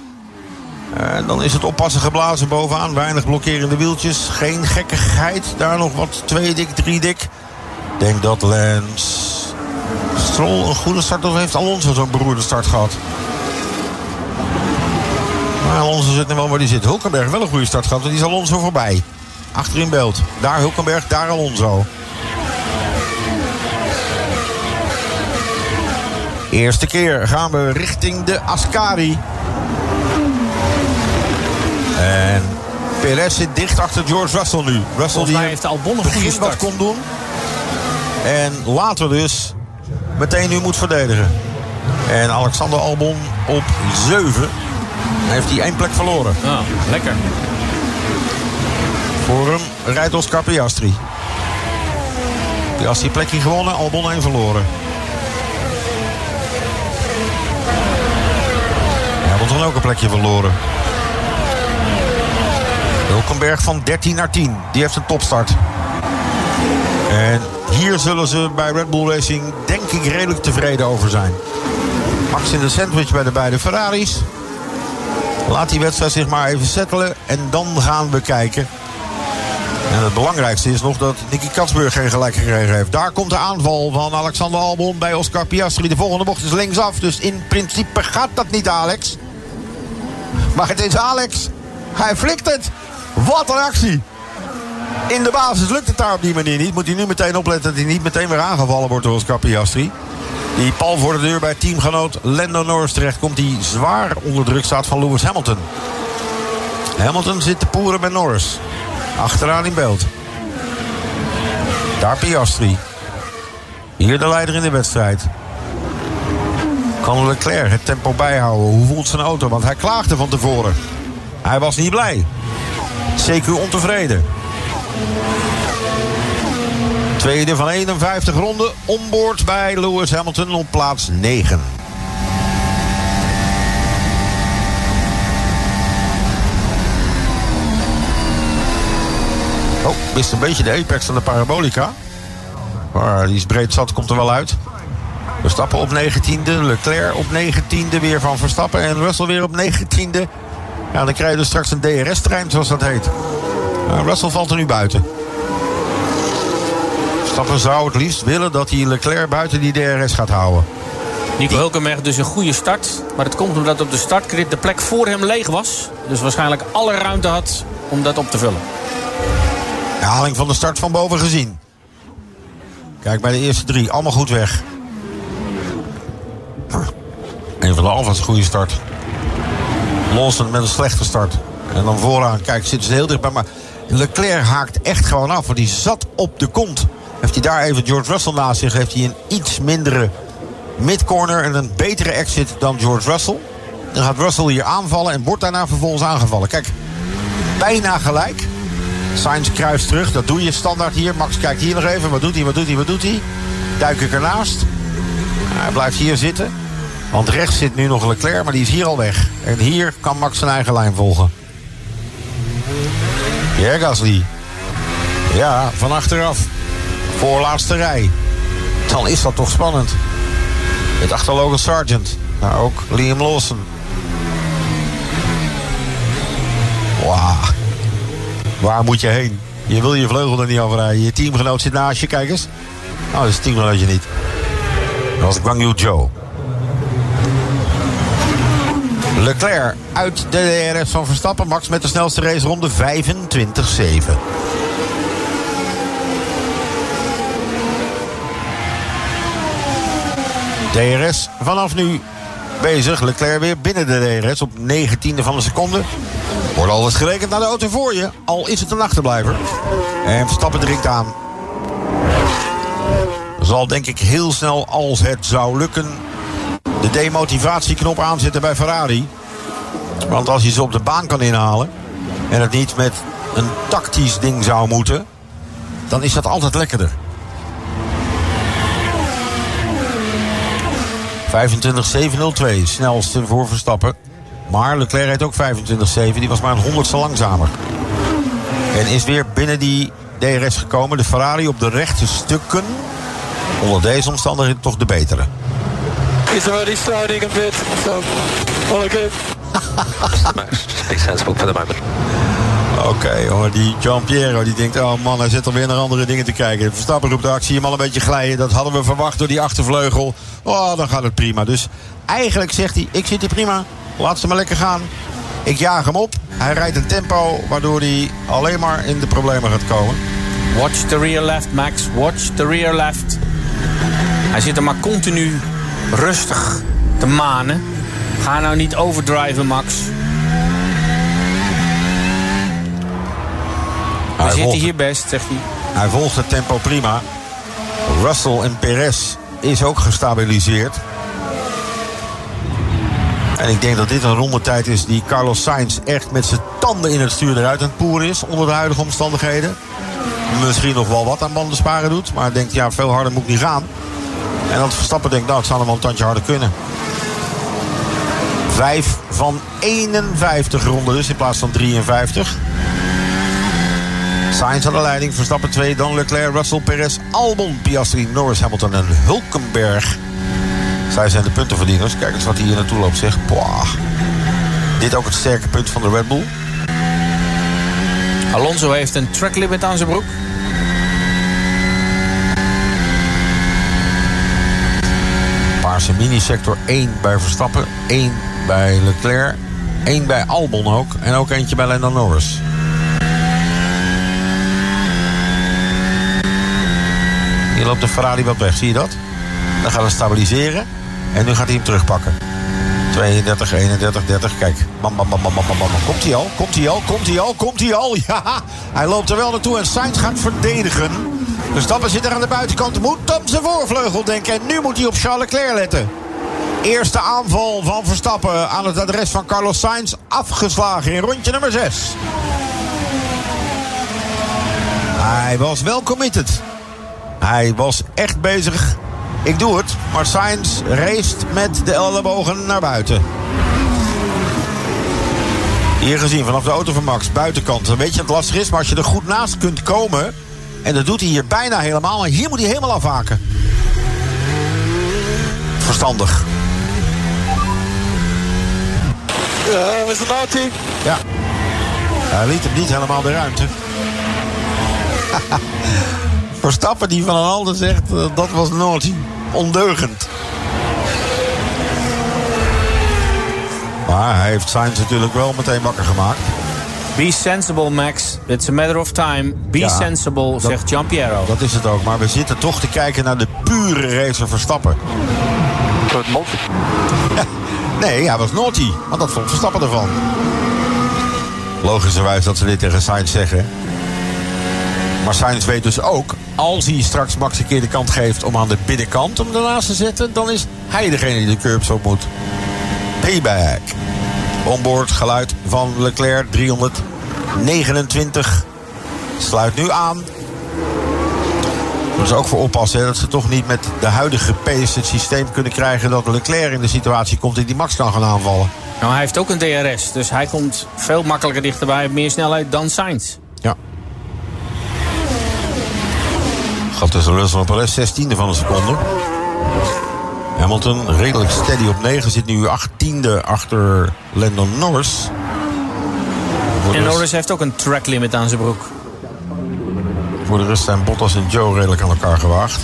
En dan is het oppassen geblazen bovenaan. Weinig blokkerende wieltjes. Geen gekkigheid. Daar nog wat twee dik, drie dik. Ik denk dat Lance Stroll een goede start of heeft Alonso zo'n beroerde start gehad? Maar Alonso zit nu wel waar hij zit. Hulkenberg wel een goede start gehad, want die is Alonso voorbij. Achter in beeld. Daar Hulkenberg, daar Alonso. Eerste keer gaan we richting de Ascari. En DRS zit dicht achter George Russell nu. Russell die heeft Albon een goede begin wat start. kon doen. En later dus meteen nu moet verdedigen. En Alexander Albon op 7. Heeft hij één plek verloren. Ah, lekker. Voor hem rijdt Oscar Piastri. Piastri plekje gewonnen, Albon 1 verloren. Hamilton ook een plekje verloren. Hulkenberg van 13 naar 10. Die heeft een topstart. En hier zullen ze bij Red Bull Racing denk ik redelijk tevreden over zijn. Max in de sandwich bij de beide Ferraris. Laat die wedstrijd zich maar even settelen. En dan gaan we kijken. En het belangrijkste is nog dat Nicky Katsburg geen gelijk gekregen heeft. Daar komt de aanval van Alexander Albon bij Oscar Piastri. De volgende bocht is linksaf. Dus in principe gaat dat niet, Alex. Maar het is Alex. Hij flikt het. Wat een actie. In de basis lukt het daar op die manier niet. Moet hij nu meteen opletten dat hij niet meteen weer aangevallen wordt door Oscar Piastri. Die pal voor de deur bij teamgenoot Lando Norris terecht komt. Die zwaar onder druk staat van Lewis Hamilton. Hamilton zit te poeren bij Norris. Achteraan in beeld. Daar Piastri. Hier de leider in de wedstrijd. Kan Leclerc het tempo bijhouden? Hoe voelt zijn auto? Want hij klaagde van tevoren. Hij was niet blij. CQ ontevreden. Tweede van 51 ronden. Onboord bij Lewis Hamilton op plaats 9. Oh, mist een beetje de apex van de parabolica. Maar die is breed zat, komt er wel uit. Verstappen op 19e, Leclerc op 19e weer van Verstappen en Russell weer op 19e. Ja, dan krijg je dus straks een DRS-trein, zoals dat heet. Russell valt er nu buiten. Verstappen zou het liefst willen dat hij Leclerc buiten die DRS gaat houden. Nico Hulkenberg dus een goede start. Maar het komt omdat op de startgrid de plek voor hem leeg was. Dus waarschijnlijk alle ruimte had om dat op te vullen. Herhaling van de start van boven gezien. Kijk bij de eerste drie, allemaal goed weg. Een van de Alfa's een goede start. Lawson met een slechte start. En dan vooraan, kijk, zitten ze heel dichtbij. Maar Leclerc haakt echt gewoon af, want die zat op de kont. Heeft hij daar even George Russell naast zich, heeft hij een iets mindere midcorner en een betere exit dan George Russell. Dan gaat Russell hier aanvallen en wordt daarna vervolgens aangevallen. Kijk, bijna gelijk. Sainz kruist terug, dat doe je standaard hier. Max kijkt hier nog even, wat doet hij, wat doet hij, wat doet hij? Duik ik ernaast. Hij blijft hier zitten. Want rechts zit nu nog Leclerc, maar die is hier al weg. En hier kan Max zijn eigen lijn volgen. Pierre Gasly. Ja, van achteraf. Voorlaatste rij. Dan is dat toch spannend. Met achter Logan Sargent. Maar ook Liam Lawson. Wauw. Waar moet je heen? Je wil je vleugel er niet afrijden. Je teamgenoot zit naast je. Kijk eens. Nou, dat is teamgenootje niet. Dat was Guang Yu Zhou. Leclerc uit de DRS van Verstappen. Max met de snelste raceronde 25-7. DRS vanaf nu bezig. Leclerc weer binnen de DRS op 19e van de seconde. Wordt al eens gerekend naar de auto voor je. Al is het een achterblijver. En Verstappen dringt aan. Zal denk ik heel snel, als het zou lukken... de demotivatieknop aanzetten bij Ferrari. Want als je ze op de baan kan inhalen... en het niet met een tactisch ding zou moeten... dan is dat altijd lekkerder. 25-702, snelste voor Verstappen. Maar Leclerc rijdt ook 25-7, die was maar een honderdste langzamer. En is weer binnen die DRS gekomen. De Ferrari op de rechte stukken. Onder deze omstandigheden toch de betere. He's already sliding a bit, so all good. Stay sensible for the moment. Oké, hoor, die Gian Piero die denkt, oh man, hij zit alweer naar andere dingen te kijken. Verstappen roept de actie hem al een beetje glijden. Dat hadden we verwacht door die achtervleugel. Oh, dan gaat het prima. Dus eigenlijk zegt hij, ik zit hier prima. Laat ze maar lekker gaan. Ik jaag hem op. Hij rijdt een tempo waardoor hij alleen maar in de problemen gaat komen. Watch the rear left, Max. Watch the rear left. Hij zit er maar continu rustig te manen. Ga nou niet overdriven, Max. We zitten volgt- hier best, zegt hij. Hij volgt het tempo prima. Russell en Perez is ook gestabiliseerd. En ik denk dat dit een rondetijd is die Carlos Sainz echt met zijn tanden in het stuur eruit aan het poeren is. Onder de huidige omstandigheden. Misschien nog wel wat aan banden sparen doet. Maar denkt, ja, veel harder moet ik niet gaan. En dat Verstappen denkt, nou, het zou nog wel een tandje harder kunnen. Vijf van 51 ronden dus in plaats van 53. Sainz aan de leiding, Verstappen 2, dan Leclerc, Russell, Perez, Albon, Piastri, Norris, Hamilton en Hulkenberg. Zij zijn de puntenverdieners. Kijk eens wat hij hier naartoe loopt, zeg. Boah. Dit ook het sterke punt van de Red Bull. Alonso heeft een track limit aan zijn broek. Paarse mini-sector 1 bij Verstappen, 1 bij Leclerc, 1 bij Albon ook en ook eentje bij Lando Norris. Hier loopt de Ferrari wat weg, zie je dat? Dan gaat hij stabiliseren en nu gaat hij hem terugpakken. 32, 31, 30, kijk. Bam, bam, bam, bam, bam, bam. Komt hij al? Komt hij al? Komt hij al? Komt hij al? <laughs> Ja, hij loopt er wel naartoe en Sainz gaat verdedigen. Verstappen zit er aan de buitenkant, moet op zijn voorvleugel denken. En nu moet hij op Charles Leclerc letten. Eerste aanval van Verstappen aan het adres van Carlos Sainz. Afgeslagen in rondje nummer 6. Hij was wel committed. Hij was echt bezig. Ik doe het, maar Sainz race met de ellebogen naar buiten. Hier gezien vanaf de auto van Max, buitenkant. Weet je dat het lastig is, maar als je er goed naast kunt komen... en dat doet hij hier bijna helemaal, maar hier moet hij helemaal afhaken. Verstandig. Ja, Mr. Naughty. Ja. Hij liet hem niet helemaal de ruimte. <laughs> Verstappen die van een ander zegt, eh, dat was naughty. Ondeugend. Maar hij heeft Sainz natuurlijk wel meteen wakker gemaakt. Be sensible, Max. It's a matter of time. Be Ja, sensible, dat- zegt Giampiero. Dat is het ook. Maar we zitten toch te kijken naar de pure racer Verstappen. <laughs> Nee, hij was naughty. Want dat vond Verstappen ervan. Logischerwijs dat ze dit tegen Sainz zeggen. Maar Sainz weet dus ook... als hij straks Max een keer de kant geeft om aan de binnenkant hem ernaast te zetten... dan is hij degene die de curbs op moet. Payback. Onboard geluid van Leclerc 329. Sluit nu aan. Moeten ze ook voor oppassen hè, dat ze toch niet met de huidige pace het systeem kunnen krijgen... dat Leclerc in de situatie komt die die Max kan gaan aanvallen. Nou, hij heeft ook een DRS, dus hij komt veel makkelijker dichterbij. Meer snelheid dan Sainz. Ja. Gaat tussen Russell en Perez 16e van een seconde. Hamilton redelijk steady op 9. Zit nu 18e achter Landon Norris. Voor En Norris heeft ook een track limit aan zijn broek. Voor de rest zijn Bottas en Joe redelijk aan elkaar gewaagd.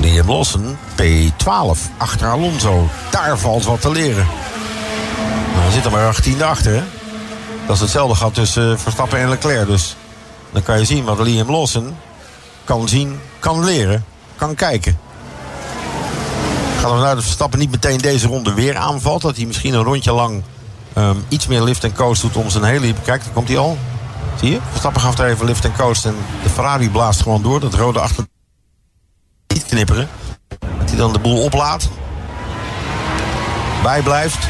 Liam Lawson, P12, achter Alonso. Daar valt wat te leren. Nou, hij zit er maar 18e achter, hè? Dat is hetzelfde gat tussen eh, Verstappen en Leclerc. Dus dan kan je zien wat Liam Lawson kan zien, kan leren, kan kijken. Gaat ervan uit dat Verstappen niet meteen deze ronde weer aanvalt. Dat hij misschien een rondje lang ehm, iets meer lift en coast doet om zijn hele... Kijk, daar komt hij al. Zie je? Verstappen gaf daar even lift en coast. En de Ferrari blaast gewoon door. Dat rode achter... Niet knipperen. Dat hij dan de boel oplaat. Bijblijft.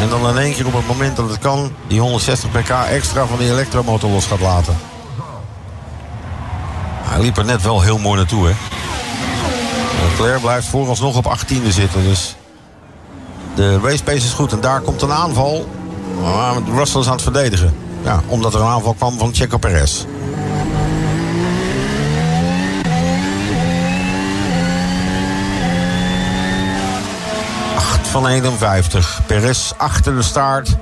En dan in één keer op het moment dat het kan... die 160 pk extra van die elektromotor los gaat laten. Hij liep er net wel heel mooi naartoe, hè. Leclerc blijft vooralsnog op 18e zitten. Dus de race pace is goed. En daar komt een aanval. Russell is aan het verdedigen. Ja, omdat er een aanval kwam van Checo Perez. Van 51. Perez achter de staart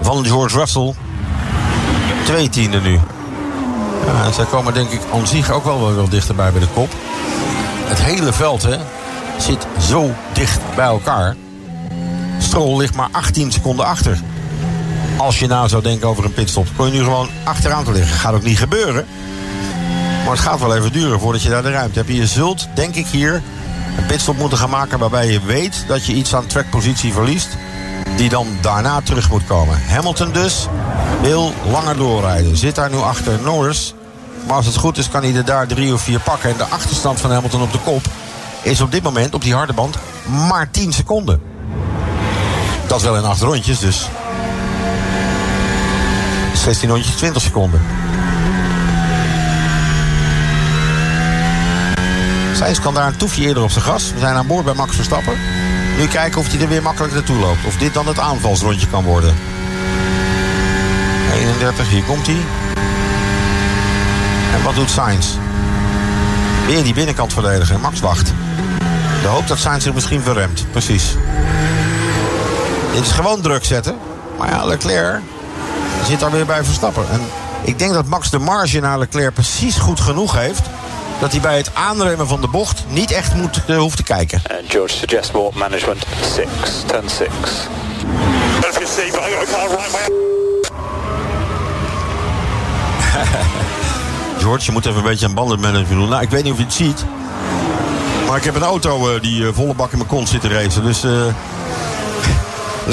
van George Russell. Twee tienden nu. Ja, zij komen denk ik aan zich ook wel wel dichterbij bij de kop. Het hele veld hè, zit zo dicht bij elkaar. Stroll ligt maar 18 seconden achter. Als je nou zou denken over een pitstop, kon je nu gewoon achteraan te liggen. Gaat ook niet gebeuren. Maar het gaat wel even duren voordat je daar de ruimte hebt. Je zult, denk ik, hier een pitstop moeten gaan maken waarbij je weet dat je iets aan trackpositie verliest. Die dan daarna terug moet komen. Hamilton dus Wil langer doorrijden. Zit daar nu achter Norris. Maar als het goed is kan hij er daar drie of vier pakken. En de achterstand van Hamilton op de kop is op dit moment op die harde band maar 10 seconden. Dat wel in acht rondjes, dus 16 rondjes, 20 seconden. Sainz kan daar een toefje eerder op zijn gas. We zijn aan boord bij Max Verstappen. Nu kijken of hij er weer makkelijk naartoe loopt. Of dit dan het aanvalsrondje kan worden. 31, hier komt hij. En wat doet Sainz? Weer die binnenkant verdedigen. Max wacht. De hoop dat Sainz zich misschien verremt. Precies. Dit is gewoon druk zetten. Maar ja, Leclerc zit daar weer bij Verstappen. En ik denk dat Max de marge naar Leclerc precies goed genoeg heeft. Dat hij bij het aanremmen van de bocht niet echt moet, uh, hoeft te kijken. And George suggests more management 6, turn 6. George, je moet even een beetje aan bandenmanagement doen. Nou, ik weet niet of je het ziet. Maar ik heb een auto uh, die uh, volle bak in mijn kont zit te racen. Dus uh, <laughs>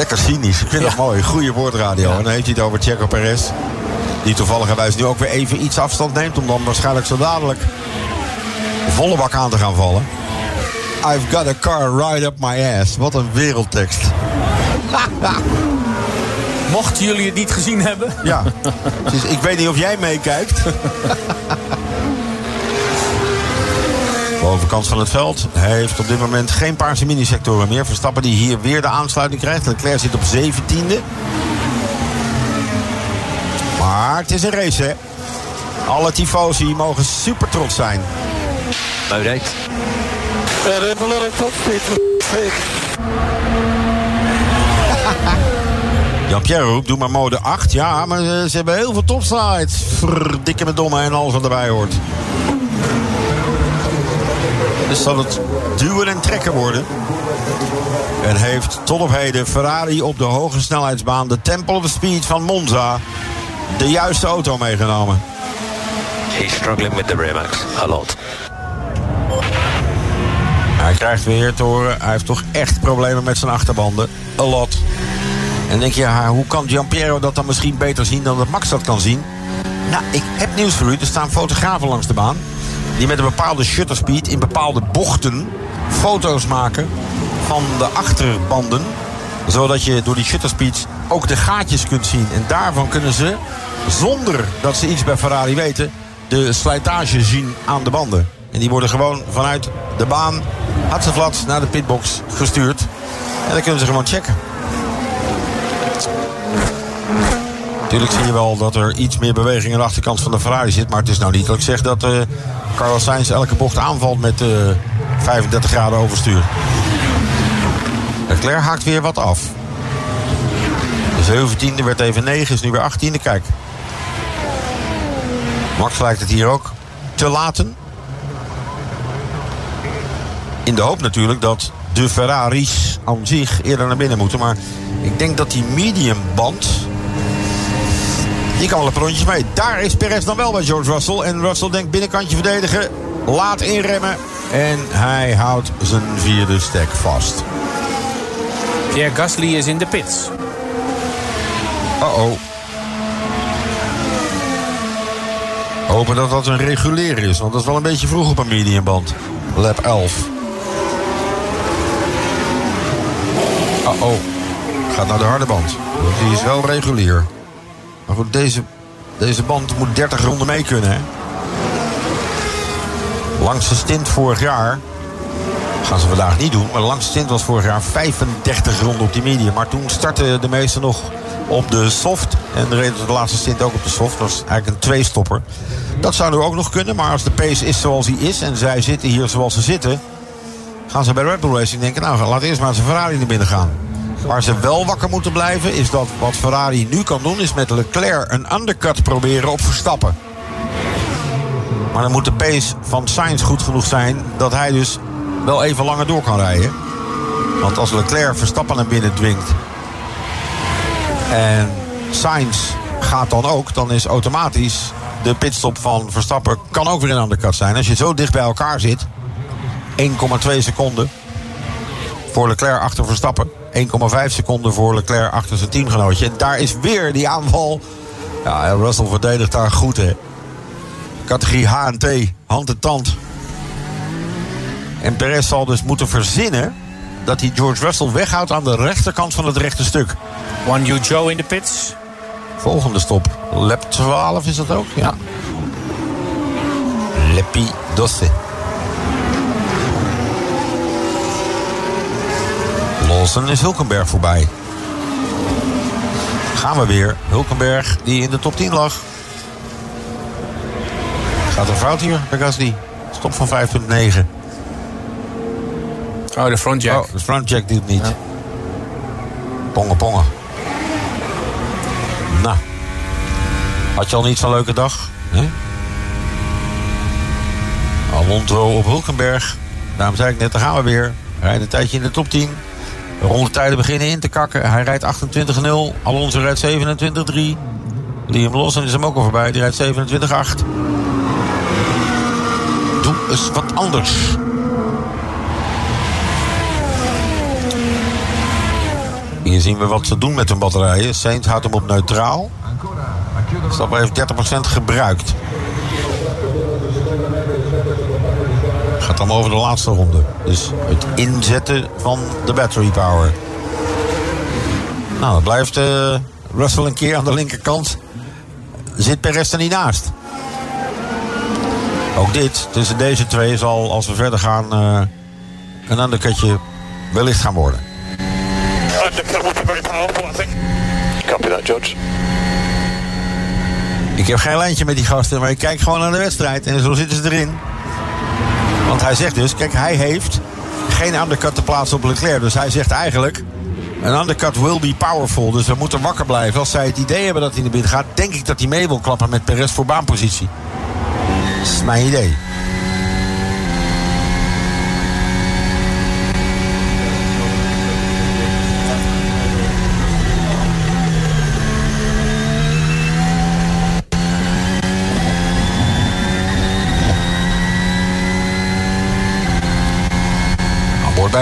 lekker cynisch. Ik vind ja. dat mooi. Goede woordradio. Ja. En dan heeft hij het over Checo Perez. Die toevallig nu ook weer even iets afstand neemt. Om dan waarschijnlijk zo dadelijk volle bak aan te gaan vallen. I've got a car right up my ass. Wat een wereldtekst. <laughs> Mochten jullie het niet gezien hebben. Ja. Dus ik weet niet of jij meekijkt. Bovenkant van het veld heeft op dit moment geen paarse minisectoren meer. Verstappen die hier weer de aansluiting krijgt. Leclerc zit op 17e. Maar het is een race, hè. Alle tifosi mogen super trots zijn. Mode 8. Jan-Pierre roept, doe maar mode 8. Ja, maar ze hebben heel veel topsides. Dikke met domme en alles wat erbij hoort. Dus zal het duwen en trekken worden. En heeft tot op heden Ferrari op de hoge snelheidsbaan... de Temple of Speed van Monza... de juiste auto meegenomen. He's struggling with the rear max. A lot. Hij krijgt weer te horen... hij heeft toch echt problemen met zijn achterbanden. A lot. En denk je, hoe kan Giampiero dat dan misschien beter zien... dan dat Max dat kan zien? Nou, ik heb nieuws voor u. Er staan fotografen langs de baan die met een bepaalde shutter speed in bepaalde bochten foto's maken van de achterbanden. Zodat je door die shutter speeds ook de gaatjes kunt zien. En daarvan kunnen ze, zonder dat ze iets bij Ferrari weten, de slijtage zien aan de banden. En die worden gewoon vanuit de baan, hatseflats, naar de pitbox gestuurd. En dan kunnen ze gewoon checken. Natuurlijk zie je wel dat er iets meer beweging aan de achterkant van de Ferrari zit. Maar het is nou niet dat ik zeg dat uh, Carlos Sainz elke bocht aanvalt met uh, 35 graden overstuur. Leclerc haakt weer wat af. De 17e werd even 9, is nu weer 18e. Kijk. Max lijkt het hier ook te laten. In de hoop natuurlijk dat de Ferraris aan zich eerder naar binnen moeten. Maar ik denk dat die medium band die kan wel een rondjes mee. Daar is Perez dan wel bij George Russell. En Russell denkt binnenkantje verdedigen. Laat inremmen. En hij houdt zijn vierde stek vast. Pierre Gasly is in de pits. Uh-oh. Hopen dat dat een regulier is. Want dat is wel een beetje vroeg op een mediumband. Lap 11. Uh-oh. Gaat naar de harde band. Die is wel regulier. Maar goed, deze, deze band moet 30 ronden mee kunnen. Hè? Langste stint vorig jaar. Gaan ze vandaag niet doen. Maar de langste stint was vorig jaar 35 ronden op die medium. Maar toen startten de meesten nog op de soft. En de reden de laatste stint ook op de soft. Dat was eigenlijk een tweestopper. Dat zou nu ook nog kunnen. Maar als de pace is zoals hij is. En zij zitten hier zoals ze zitten. Gaan ze bij Red Bull Racing denken. Nou, laat eerst maar zijn Ferrari naar binnen gaan. Waar ze wel wakker moeten blijven is dat wat Ferrari nu kan doen... is met Leclerc een undercut proberen op Verstappen. Maar dan moet de pace van Sainz goed genoeg zijn... dat hij dus wel even langer door kan rijden. Want als Leclerc Verstappen naar binnen dwingt... en Sainz gaat dan ook... dan is automatisch de pitstop van Verstappen... kan ook weer een undercut zijn. Als je zo dicht bij elkaar zit... 1,2 seconden voor Leclerc achter Verstappen... 1,5 seconden voor Leclerc achter zijn teamgenootje. En daar is weer die aanval Ja, Russell verdedigt daar goed, hè. Categorie H en T, hand en tand. En Perez zal dus moeten verzinnen dat hij George Russell weghoudt aan de rechterkant van het rechte stuk. One You Joe in de pits. Volgende stop. Lap 12 is dat ook? Ja. Leppi Dosse. Lawson is Hulkenberg voorbij. Gaan we weer. Hulkenberg die in de top 10 lag. Gaat er fout hier bij Gasly. Stop van 5.9. Oh, de frontjack. Oh, de frontjack doet niet. Ja. Pongen, pongen. Nou. Had je al niet zo'n leuke dag? Hè? Alonso op Hulkenberg. Daarom zei ik net, daar gaan we weer. Rijden een tijdje in de top 10. De rondetijden beginnen in te kakken. Hij rijdt 28-0. Alonso rijdt 27-3. Liam Lawson is hem ook al voorbij. Die rijdt 27-8. Doe eens wat anders. Hier zien we wat ze doen met hun batterijen. Sainz houdt hem op neutraal. Stappen heeft 30% gebruikt. Gaat dan over de laatste ronde. Dus het inzetten van de battery power. Nou, dat blijft uh, Russell een keer aan de linkerkant. Zit Perez er niet naast. Ook dit, tussen deze twee, zal als we verder gaan... Uh, een undercutje wellicht gaan worden. Copy that, George. Ik heb geen lijntje met die gasten, maar ik kijk gewoon naar de wedstrijd. En zo zitten ze erin. Want hij zegt dus, kijk, hij heeft geen undercut te plaatsen op Leclerc. Dus hij zegt eigenlijk, een undercut will be powerful. Dus we moeten wakker blijven. Als zij het idee hebben dat hij naar binnen gaat, denk ik dat hij mee wil klappen met Perez voor baanpositie. Dat is mijn idee.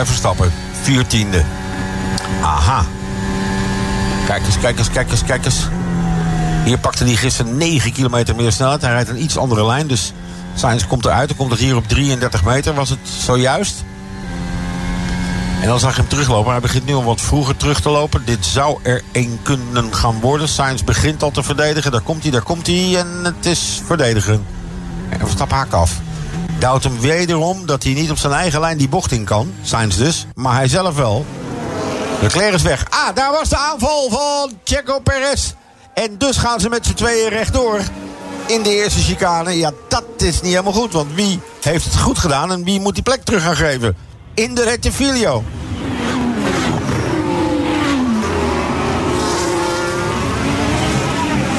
Bij Verstappen. Viertiende. Aha. Kijk eens, kijk eens, kijk eens, kijk eens. Hier pakte hij gisteren 9 kilometer meer snelheid. Hij rijdt een iets andere lijn. Dus Sainz komt eruit. Dan komt het hier op 33 meter. Was het zojuist. En dan zag hem teruglopen. Hij begint nu al wat vroeger terug te lopen. Dit zou er één kunnen gaan worden. Sainz begint al te verdedigen. Daar komt hij, daar komt hij. En het is verdedigen. En Verstappen haakt af duwt hem wederom dat hij niet op zijn eigen lijn die bocht in kan. Sainz dus, maar hij zelf wel. Leclerc is weg. Ah, daar was de aanval van Checo Perez. En dus gaan ze met z'n tweeën rechtdoor in de eerste chicane. Ja, dat is niet helemaal goed. Want wie heeft het goed gedaan en wie moet die plek terug gaan geven? In de Rettifilio.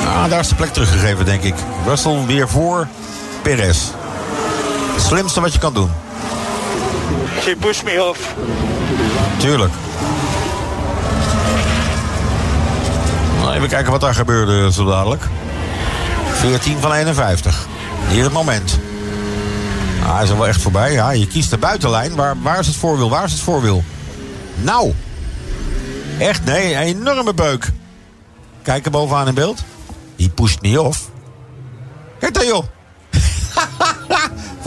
Ah, daar is de plek teruggegeven, denk ik. Russell weer voor Perez. Het slimste wat je kan doen. She pushed me off. Tuurlijk. Nou, even kijken wat daar gebeurde zo dadelijk. 14 van 51. Hier het moment. Ah, hij is er wel echt voorbij. Ja, je kiest de buitenlijn. Waar, waar is het voorwiel? Waar is het voorwiel? Nou. Echt, nee, een enorme beuk. Kijk er bovenaan in beeld. Die pusht niet off. Kijk daar, joh.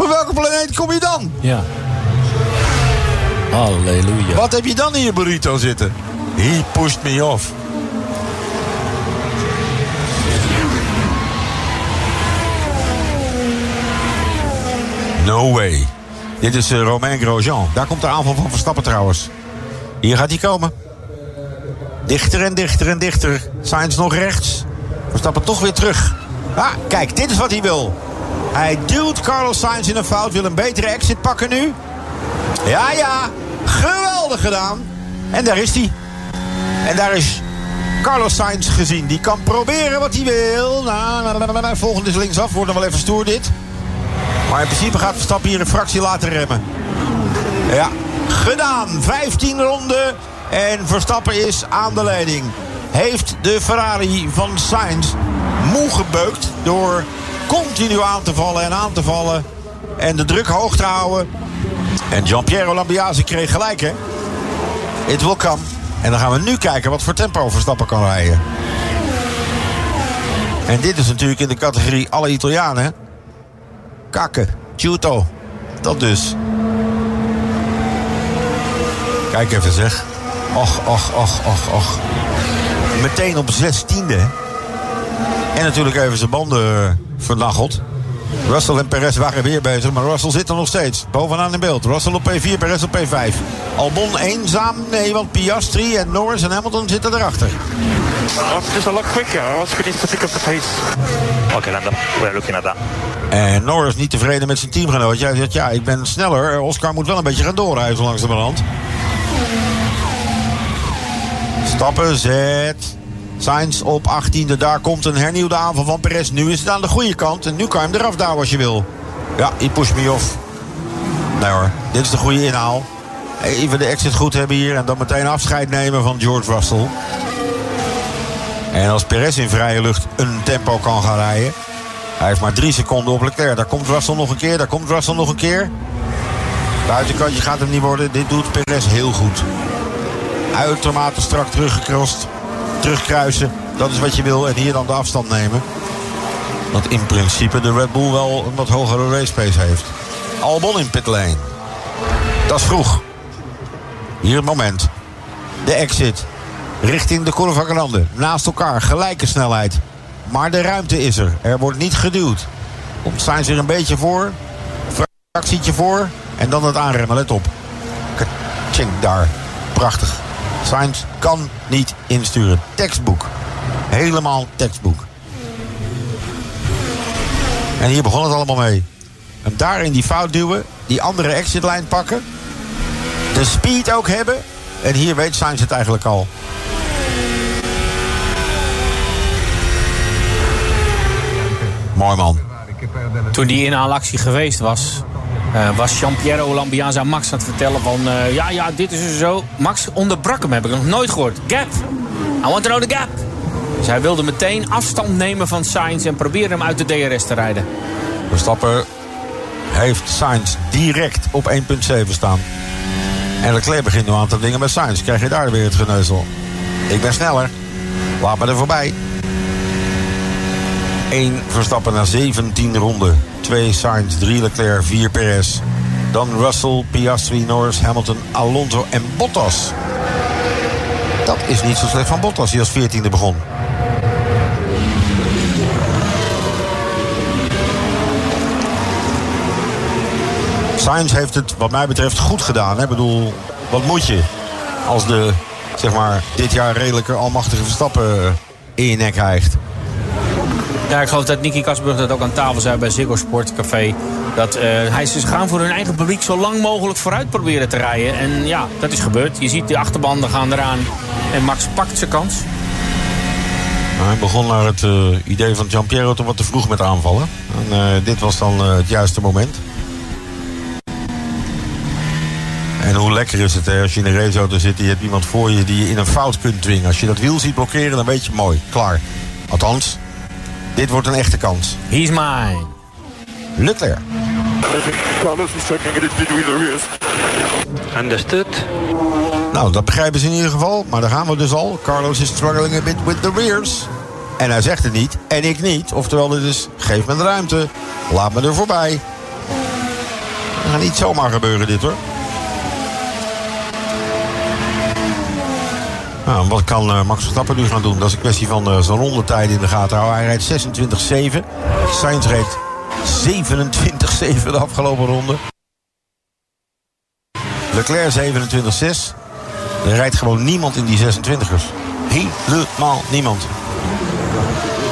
Van welke planeet kom je dan? Ja. Halleluja. Wat heb je dan in je burrito zitten? He pushed me off. No way. Dit is uh, Romain Grosjean. Daar komt de aanval van Verstappen trouwens. Hier gaat hij komen. Dichter en dichter en dichter. Sainz nog rechts. Verstappen toch weer terug. Ah, kijk, dit is wat hij wil. Hij duwt Carlos Sainz in een fout. Wil een betere exit pakken nu. Ja, ja. Geweldig gedaan. En daar is hij. En daar is Carlos Sainz gezien. Die kan proberen wat hij wil. Nou, volgende is linksaf. Wordt nog wel even stoer dit. Maar in principe gaat Verstappen hier een fractie laten remmen. Ja, gedaan. 15 ronden. En Verstappen is aan de leiding. Heeft de Ferrari van Sainz moe gebeukt door continu aan te vallen en aan te vallen. En de druk hoog te houden. En Jean-Pierre Lambiase kreeg gelijk, hè? It will come. En dan gaan we nu kijken wat voor tempo Verstappen kan rijden. En dit is natuurlijk in de categorie alle Italianen. Kakken, Ciuto. Dat dus. Kijk even zeg. Och, och, och, och, och. Meteen op zestiende. En natuurlijk even zijn banden vernacheld. Russell en Perez waren weer bezig, maar Russell zit er nog steeds. Bovenaan in beeld. Russell op P4, Perez op P5. Albon eenzaam, nee, want Piastri en Norris en Hamilton zitten erachter. Just a lot quicker. I was finished to pick up the pace. Okay, Lando, we're looking at that. En Norris niet tevreden met zijn teamgenoot. Jij zegt, ja, ik ben sneller. Oscar moet wel een beetje gaan doorrijden zo langzamerhand. Stappen, zet. Sainz op 18e. Daar komt een hernieuwde aanval van Perez. Nu is het aan de goede kant. En nu kan je hem eraf daar als je wil. Ja, he push me off. Nee hoor, dit is de goede inhaal. Even de exit goed hebben hier. En dan meteen afscheid nemen van George Russell. En als Perez in vrije lucht een tempo kan gaan rijden. Hij heeft maar drie seconden op Leclerc. Daar komt Russell nog een keer. Daar komt Russell nog een keer. Buitenkantje gaat hem niet worden. Dit doet Perez heel goed. Uitermate strak teruggekrost. Terugkruisen. Dat is wat je wil. En hier dan de afstand nemen. Want in principe de Red Bull wel een wat hogere race pace heeft. Albon in pit lane. Dat is vroeg. Hier het moment. De exit. Richting de Curva Grande. Naast elkaar. Gelijke snelheid. Maar de ruimte is er. Er wordt niet geduwd. Komt Sainz er een beetje voor. Fractietje voor. En dan het aanremmen. Let op. Kaching daar. Prachtig. Sainz kan niet insturen. Tekstboek. Helemaal tekstboek. En hier begon het allemaal mee. En daar in die fout duwen. Die andere exitlijn pakken. De speed ook hebben. En hier weet Sainz het eigenlijk al. Mooi man. Toen die inhaalactie geweest was, uh, was Jean-Pierre aan Max aan het vertellen van... Uh, ja, ja, dit is zo. Max onderbrak hem, heb ik nog nooit gehoord. Gap. I want to know the gap. Dus hij wilde meteen afstand nemen van Sainz en probeerde hem uit de DRS te rijden. Verstappen heeft Sainz direct op 1.7 staan. En Leclerc begint nu aan te dingen met Sainz. Krijg je daar weer het geneuzel. Ik ben sneller. Laat me er voorbij. 1 Verstappen na 17 ronden. 2 Sainz, 3 Leclerc, 4 Perez. Dan Russell, Piastri, Norris, Hamilton, Alonso en Bottas. Dat is niet zo slecht van Bottas, die als 14e begon. Sainz heeft het wat mij betreft goed gedaan. Ik bedoel, wat moet je als de, zeg maar, dit jaar redelijke almachtige Verstappen in je nek krijgt? Ja, ik geloof dat Nicky Kasburg dat ook aan tafel zei bij Ziggo Sport Café. Dat uh, hij ze gaan voor hun eigen publiek zo lang mogelijk vooruit proberen te rijden. En ja, dat is gebeurd. Je ziet de achterbanden gaan eraan. En Max pakt zijn kans. Nou, hij begon naar het uh, idee van Giampiero toch wat te vroeg met aanvallen. En uh, dit was dan het juiste moment. En hoe lekker is het hè, als je in een raceauto zit... je hebt iemand voor je die je in een fout kunt dwingen. Als je dat wiel ziet blokkeren, dan weet je mooi. Klaar. Althans, dit wordt een echte kans. He's mine. Leclerc. Carlos is checking it between the rears. Understood. Nou, dat begrijpen ze in ieder geval. Maar daar gaan we dus al. Carlos is struggling a bit with the rears. En hij zegt het niet. En ik niet. Oftewel, dit is geef me de ruimte. Laat me er voorbij. Dat gaat niet zomaar gebeuren dit hoor. Nou, wat kan uh, Max Verstappen nu gaan doen? Dat is een kwestie van uh, zijn rondetijd in de gaten houden. Hij rijdt 26-7. Sainz reed 27-7 de afgelopen ronde. Leclerc 27-6. Er rijdt gewoon niemand in die 26ers. Helemaal niemand.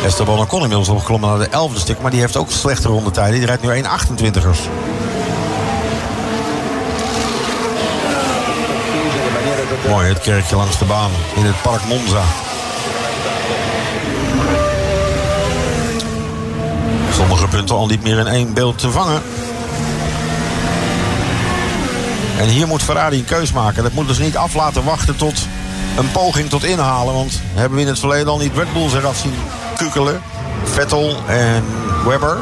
Esteban Ocon inmiddels opgeklommen naar de 11e stuk. Maar die heeft ook slechte rondetijden. Die rijdt nu 1,28ers. Mooi, het kerkje langs de baan in het park Monza. Sommige punten al niet meer in één beeld te vangen. En hier moet Ferrari een keus maken. Dat moet dus niet af laten wachten tot een poging tot inhalen. Want hebben we in het verleden al niet Red Bulls eraf zien kukelen. Vettel en Webber.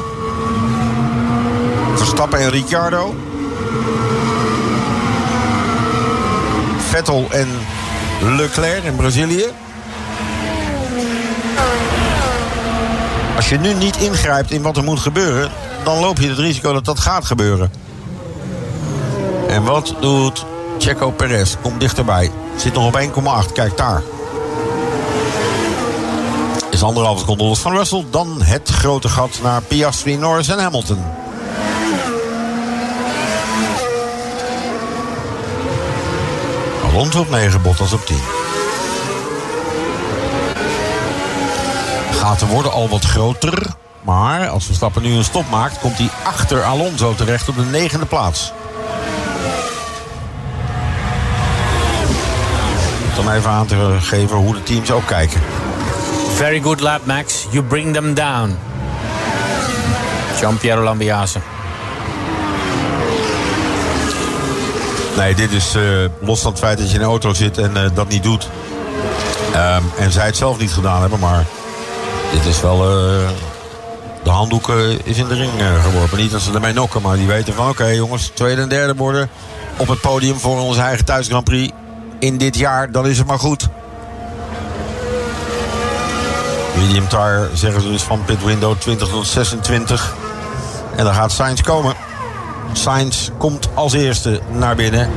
Verstappen en Ricciardo. Vettel en Leclerc in Brazilië. Als je nu niet ingrijpt in wat er moet gebeuren, dan loop je het risico dat dat gaat gebeuren. En wat doet Checo Perez? Komt dichterbij. Zit nog op 1,8. Kijk daar. Is anderhalve seconde los van Russell. Dan het grote gat naar Piastri, Norris en Hamilton. Alonso op 9, Bottas op 10. Gaten worden al wat groter. Maar als Verstappen nu een stop maakt, komt hij achter Alonso terecht op de negende plaats. Om even aan te geven hoe de teams ook kijken. Very good lap, Max. You bring them down. Jean-Pierre Lambiase. Nee, dit is uh, los van het feit dat je in een auto zit en uh, dat niet doet. Um, en zij het zelf niet gedaan hebben, maar dit is wel. Uh, de handdoek is in de ring geworpen. Niet dat ze ermee nokken, maar die weten van: oké, jongens, tweede en derde worden op het podium voor onze eigen thuis Grand Prix in dit jaar, dan is het maar goed. Medium tire zeggen ze dus van pit window 20 tot 26. En dan gaat Sainz komen. Sainz komt als eerste naar binnen.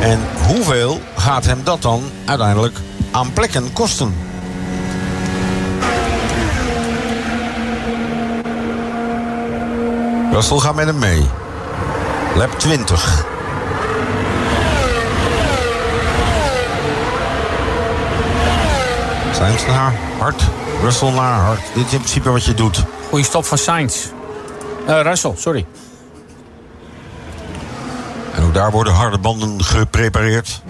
En hoeveel gaat hem dat dan uiteindelijk aan plekken kosten? Russell gaat met hem mee. Lap 20. Sainz naar hard. Russell naar hard. Dit is in principe wat je doet. Goeie stop van Sainz. Uh, Russell, sorry. Daar worden harde banden geprepareerd.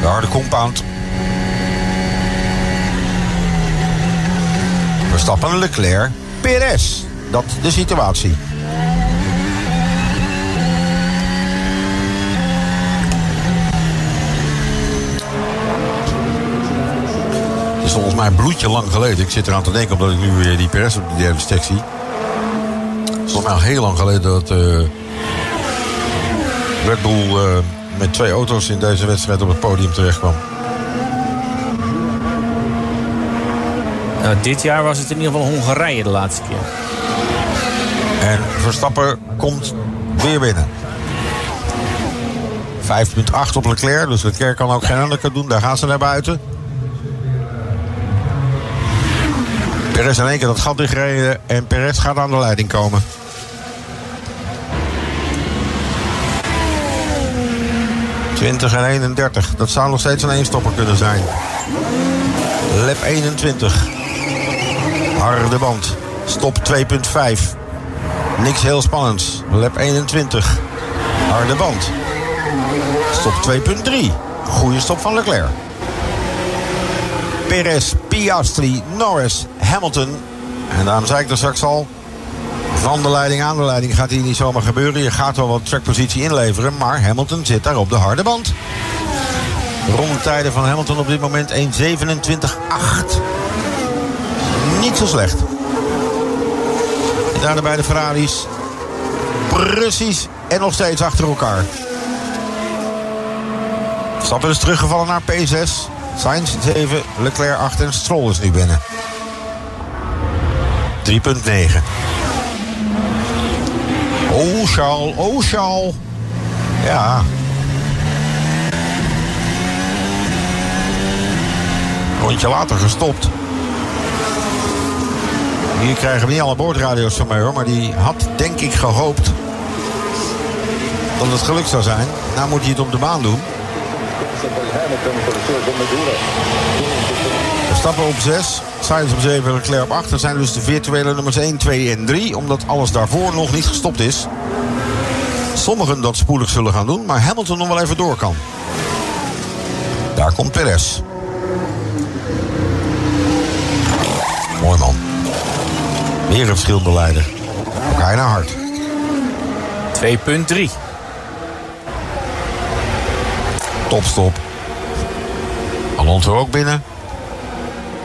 De harde compound. Verstappen, Leclerc, Perez. Dat de situatie. Het is volgens mij bloedje lang geleden. Ik zit eraan te denken omdat ik nu weer die Perez op de derde stek zie. Het is volgens mij al heel lang geleden dat... Uh, Red Bull uh, met twee auto's in deze wedstrijd op het podium terecht kwam. Nou, dit jaar was het in ieder geval Hongarije de laatste keer. En Verstappen komt weer binnen. 5.8 op Leclerc, dus Leclerc kan ook geen undercut doen. Daar gaan ze naar buiten. Perez in één keer dat gat dichtgereden en Perez gaat aan de leiding komen. 20 en 31. Dat zou nog steeds een eenstopper kunnen zijn. Lap 21. Harde band. Stop 2.5. Niks heel spannends. Lap 21. Harde band. Stop 2.3. Goede stop van Leclerc. Perez, Piastri, Norris, Hamilton. En daarom zei ik er straks al. Van de leiding aan de leiding gaat hier niet zomaar gebeuren. Je gaat wel wat trackpositie inleveren. Maar Hamilton zit daar op de harde band. Rondetijden van Hamilton op dit moment 1.27.8. Niet zo slecht. En daar bij de Ferraris. Precies en nog steeds achter elkaar. Stappen is teruggevallen naar P6. Sainz 7, Leclerc 8 en Stroll is nu binnen. 3.9. Oh, Charles, oh, Charles. Ja. Rondje later gestopt. Hier krijgen we niet alle boordradio's van mij hoor. Maar die had denk ik gehoopt dat het geluk zou zijn. Nou moet hij het op de baan doen. Verstappen op 6, Sainz op 7 en Leclerc op 8. Dat zijn dus de virtuele nummers 1, 2 en 3. Omdat alles daarvoor nog niet gestopt is. Sommigen dat spoedig zullen gaan doen, maar Hamilton nog wel even door kan. Daar komt Perez. Mooi man. Weer een verschillende leider. Ook hij naar hard. 2.3. Topstop. Alonso ook binnen.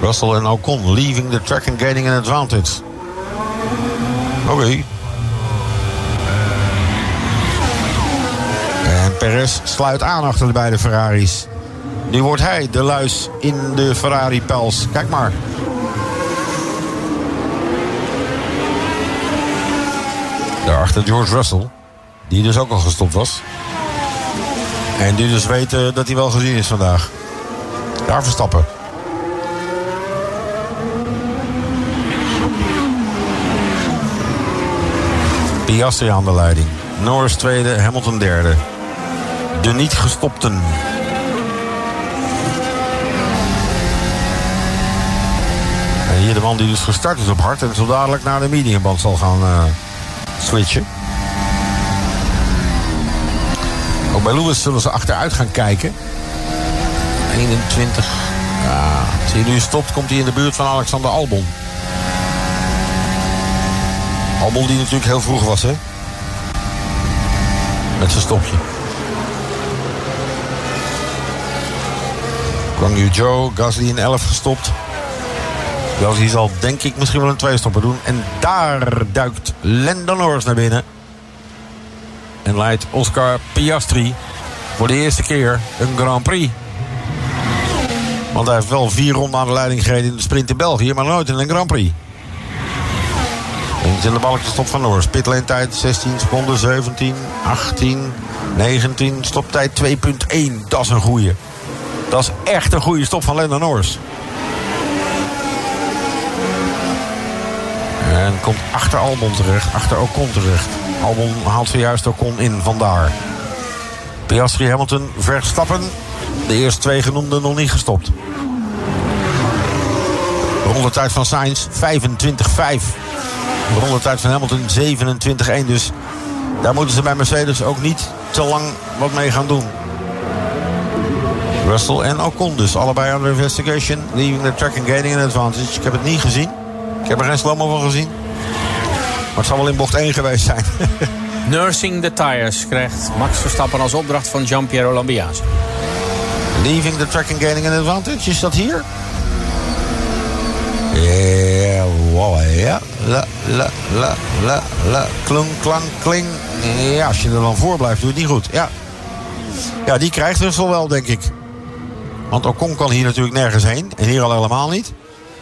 Russell en Ocon leaving the track and gaining an advantage. Oké. En Perez sluit aan achter de beide Ferraris. Nu wordt hij de luis in de Ferrari-pels. Kijk maar. Daarachter George Russell. Die dus ook al gestopt was. En die dus weet eh, dat hij wel gezien is vandaag. Daar Verstappen. Piastri aan de leiding. Norris tweede, Hamilton derde. De niet gestopten. En hier de man die dus gestart is op hard en zo dadelijk naar de mediumband zal gaan eh, switchen. Ook bij Lewis zullen ze achteruit gaan kijken. 21. Ja, als hij nu stopt, komt hij in de buurt van Alexander Albon. Albon die natuurlijk heel vroeg was, hè? Met zijn stopje. Guang Yu Zhou, Gasly in 11 gestopt. Gasly zal denk ik misschien wel een twee stoppen doen. En daar duikt Lando Norris naar binnen. En leidt Oscar Piastri voor de eerste keer een Grand Prix. Want hij heeft wel vier ronden aan de leiding gereden in de sprint in België, maar nooit in een Grand Prix. In de balkje stop van Norris. Pitlane tijd 16 seconden, 17, 18, 19. Stoptijd 2.1. Dat is een goeie. Dat is echt een goede stop van Lando Norris. En komt achter Albon terecht, achter Ocon terecht. Albon haalt zojuist Ocon in, vandaar. Piastri, Hamilton, Verstappen. De eerste twee genoemden nog niet gestopt. Rondetijd van Sainz 25-5. Rondetijd van Hamilton 27-1. Dus daar moeten ze bij Mercedes ook niet te lang wat mee gaan doen. Russell en Ocon dus. Allebei under investigation. Leaving the track and gaining an advantage. Ik heb het niet gezien. Ik heb er geen slow van gezien. Maar het zal wel in bocht 1 geweest zijn. <laughs> Nursing the tires krijgt Max Verstappen als opdracht van Giampiero Lambiase. Leaving the track and gaining an advantage. Is dat hier? Ja, wow, ja. La, la, la, la, la. Klunk, klank, kling. Ja, als je er dan voor blijft, doe je het niet goed. Ja, ja die krijgt Russell wel, denk ik. Want Ocon kan hier natuurlijk nergens heen. En hier al helemaal niet.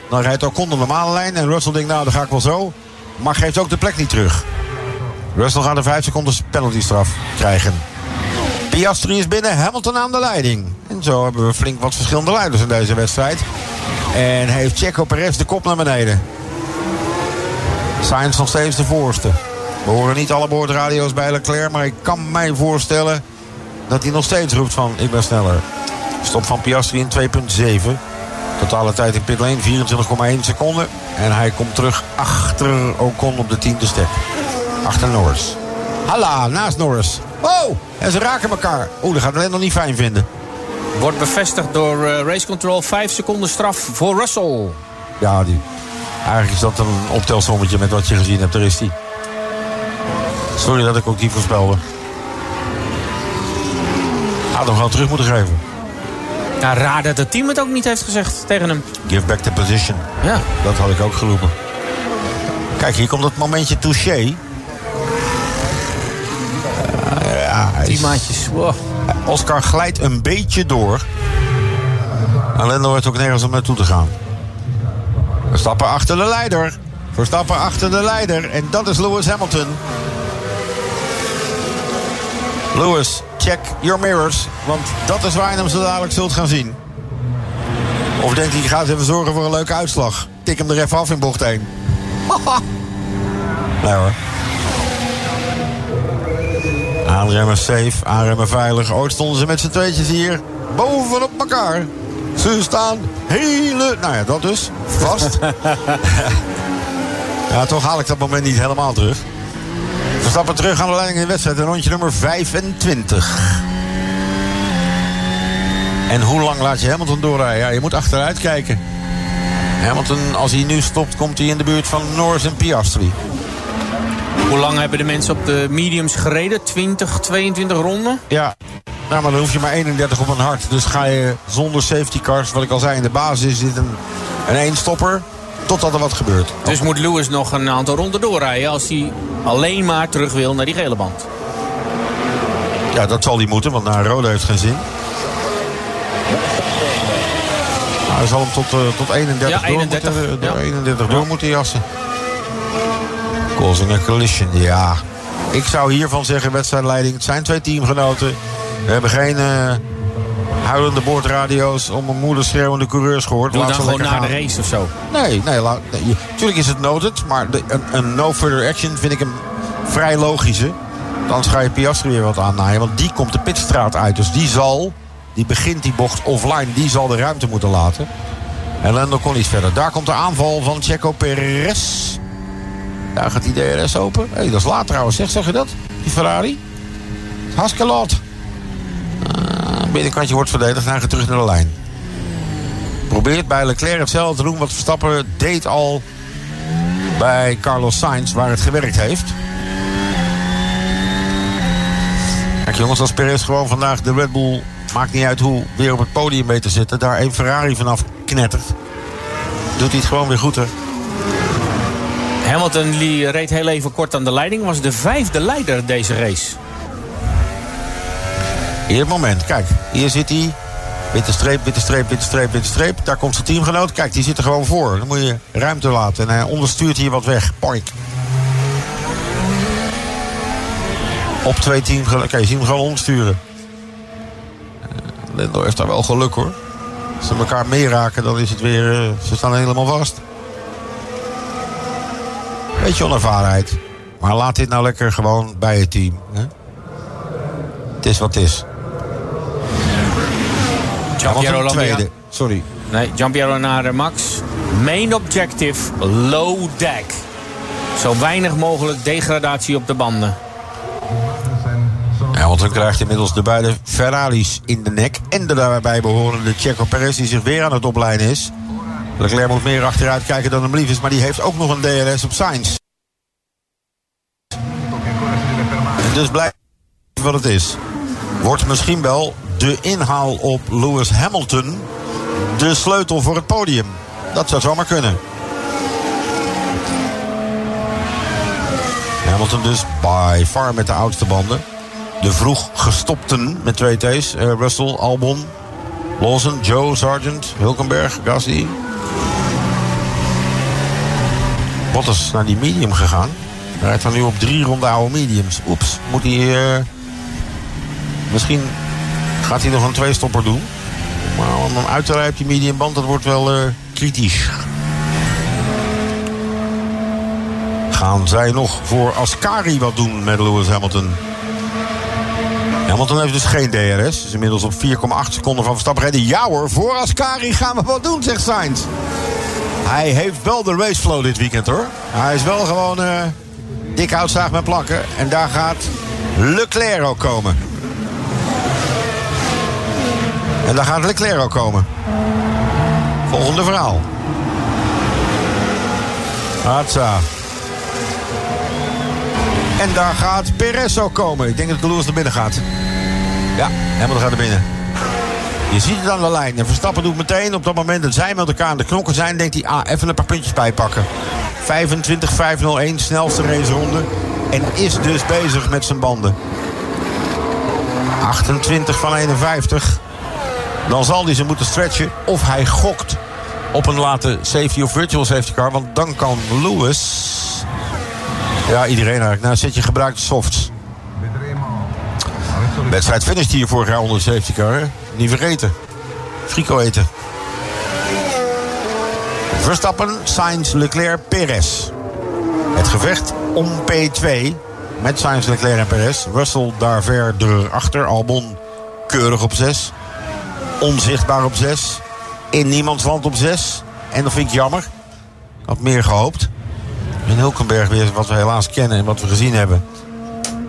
Dan rijdt Ocon de normale lijn. En Russell denkt, nou, dan ga ik wel zo. Maar geeft ook de plek niet terug. Russell gaat een 5 seconden penaltystraf krijgen. Piastri is binnen, Hamilton aan de leiding. En zo hebben we flink wat verschillende leiders in deze wedstrijd. En heeft Checo Perez de kop naar beneden. Sainz nog steeds de voorste. We horen niet alle boordradio's bij Leclerc, maar ik kan mij voorstellen dat hij nog steeds roept van ik ben sneller. Stop van Piastri in 2.7. Totale tijd in pitlane 24,1 seconden. En hij komt terug achter Ocon op de tiende step. Achter Norris. Halla, naast Norris. Oh, en ze raken elkaar. Oeh, dat gaat alleen nog niet fijn vinden. Wordt bevestigd door uh, Race Control. 5 seconden straf voor Russell. Ja, die. Eigenlijk is dat een optelsommetje met wat je gezien hebt. Daar is die. Sorry dat ik ook die voorspelde. Had hem gewoon terug moeten geven. Ja, raar dat het team het ook niet heeft gezegd tegen hem. Give back the position. Ja. Dat had ik ook geroepen. Kijk, hier komt het momentje touché. Uh, ja, Die maatjes. Wow. Oscar glijdt een beetje door. En Lando heeft ook nergens om naartoe te gaan. Verstappen achter de leider. Verstappen achter de leider. En dat is Lewis Hamilton. Lewis, check your mirrors. Want dat is waar je hem zo dadelijk zult gaan zien. Of denkt hij, gaat even zorgen voor een leuke uitslag. Tik hem er even af in bocht 1. <laughs> nee hoor. Aanremmen safe, aanremmen veilig. Ooit stonden ze met z'n tweetjes hier bovenop elkaar. Ze staan hele... Nou ja, dat dus. Vast. <laughs> ja, toch haal ik dat moment niet helemaal terug. We stappen terug aan de leiding in de wedstrijd. Rondje nummer 25. En hoe lang laat je Hamilton doorrijden? Ja, je moet achteruit kijken. Hamilton, als hij nu stopt, komt hij in de buurt van Norris en Piastri. Hoe lang hebben de mensen op de mediums gereden? 20, 22 ronden? Ja, nou, maar dan hoef je maar 31 op een hart. Dus ga je zonder safety cars, wat ik al zei, in de basis zit een, een eenstopper. Totdat er wat gebeurt. Dus moet Lewis nog een aantal ronden doorrijden als hij alleen maar terug wil naar die gele band? Ja, dat zal hij moeten, want naar rode heeft geen zin. Nou, hij zal hem tot, uh, tot 31, ja, 31 door moeten, ja. door, 31 door moeten jassen. Causing a collision, ja. Ik zou hiervan zeggen, wedstrijdleiding. Het zijn twee teamgenoten. We hebben geen uh, huilende boordradio's om een moeder schreeuwende coureurs gehoord. Doe Laat dan ze gewoon naar de race of zo. Nee, nee, laat, nee, tuurlijk is het noted. Maar de, een, een no further action vind ik een vrij logische. Anders ga je Piastri weer wat aannaaien. Want die komt de pitstraat uit. Dus die zal, die begint die bocht offline. Die zal de ruimte moeten laten. En Lando kon iets verder. Daar komt de aanval van Checo Perez. Daar gaat die DRS open. Hé, dat is laat trouwens. Zeg, zeg je dat? Die Ferrari? Hartstikke laat. Binnenkantje wordt verdedigd. En gaat terug naar de lijn. Probeert bij Leclerc hetzelfde te doen wat Verstappen deed al bij Carlos Sainz, waar het gewerkt heeft. Kijk jongens, als Perez gewoon vandaag de Red Bull, maakt niet uit hoe, weer op het podium mee te zitten, daar een Ferrari vanaf knettert, doet hij het gewoon weer goed hè. Hamilton die reed heel even kort aan de leiding. Was de vijfde leider deze race. Hier moment, kijk, hier zit hij. Witte streep, witte streep, witte streep, witte streep. Daar komt zijn teamgenoot. Kijk, die zit er gewoon voor. Dan moet je ruimte laten. En hij onderstuurt hier wat weg. Poink. Op twee teamgenoten. Kijk, je ziet hem gewoon ondersturen. Eh, Lando heeft daar wel geluk hoor. Als ze elkaar meeraken, dan is het weer... eh, ze staan helemaal vast. Beetje onervarenheid. Maar laat dit nou lekker gewoon bij het team. Hè? Het is wat het is. Giampiero tweede. Sorry. Nee, Giampiero naar Max. Main objective, low deck. Zo weinig mogelijk degradatie op de banden. Ja, want dan krijgt inmiddels de beide Ferraris in de nek. En de daarbij behorende Checo Perez die zich weer aan het opleiden is. Leclerc moet meer achteruit kijken dan hem lief is. Maar die heeft ook nog een DRS op Sainz. Dus blijft wat het is. Wordt misschien wel de inhaal op Lewis Hamilton de sleutel voor het podium. Dat zou zomaar kunnen. Hamilton dus by far met de oudste banden. De vroeg gestopten met twee T's. Eh, Russell, Albon, Lawson, Joe, Sargent, Hulkenberg, Gasly. Bottas naar die medium gegaan. Hij rijdt dan nu op drie ronde oude mediums. Oeps, moet hij... eh, misschien gaat hij nog een tweestopper doen. Maar om hem uit te rijden op die dat wordt wel eh, kritisch. Gaan zij nog voor Ascari wat doen met Lewis Hamilton? Hamilton heeft dus geen DRS. Is inmiddels op 4,8 seconden van Verstappen gereden. Ja hoor, voor Ascari gaan we wat doen, zegt Sainz. Hij heeft wel de raceflow dit weekend hoor. Hij is wel gewoon eh dik houtzaag met plakken. En daar gaat Leclerc ook komen. En daar gaat Leclerc ook komen. Volgende verhaal. Hatsa. En daar gaat Perez ook komen. Ik denk dat de Lewis naar binnen gaat. Ja, Hamilton gaat naar binnen. Je ziet het aan de lijn. En Verstappen doet meteen op dat moment dat zij met elkaar aan de knokken zijn... denkt hij, ah, even een paar puntjes bijpakken. 25-501, snelste raceronde. En is dus bezig met zijn banden. 28 van 51. Dan zal hij ze moeten stretchen. Of hij gokt op een late safety of virtual safety car. Want dan kan Lewis... Ja, iedereen eigenlijk. Nou, zet je gebruikte softs. Wedstrijd finished hier vorig jaar onder de safety car. Hè? Niet vergeten. Frico eten. Verstappen, Sainz, Leclerc, Perez. Het gevecht om P2 met Sainz, Leclerc en Perez. Russell daar verder achter. Albon keurig op 6. Onzichtbaar op 6. In niemands land op 6. En dat vind ik jammer. Ik had meer gehoopt. En Hulkenberg weer wat we helaas kennen en wat we gezien hebben.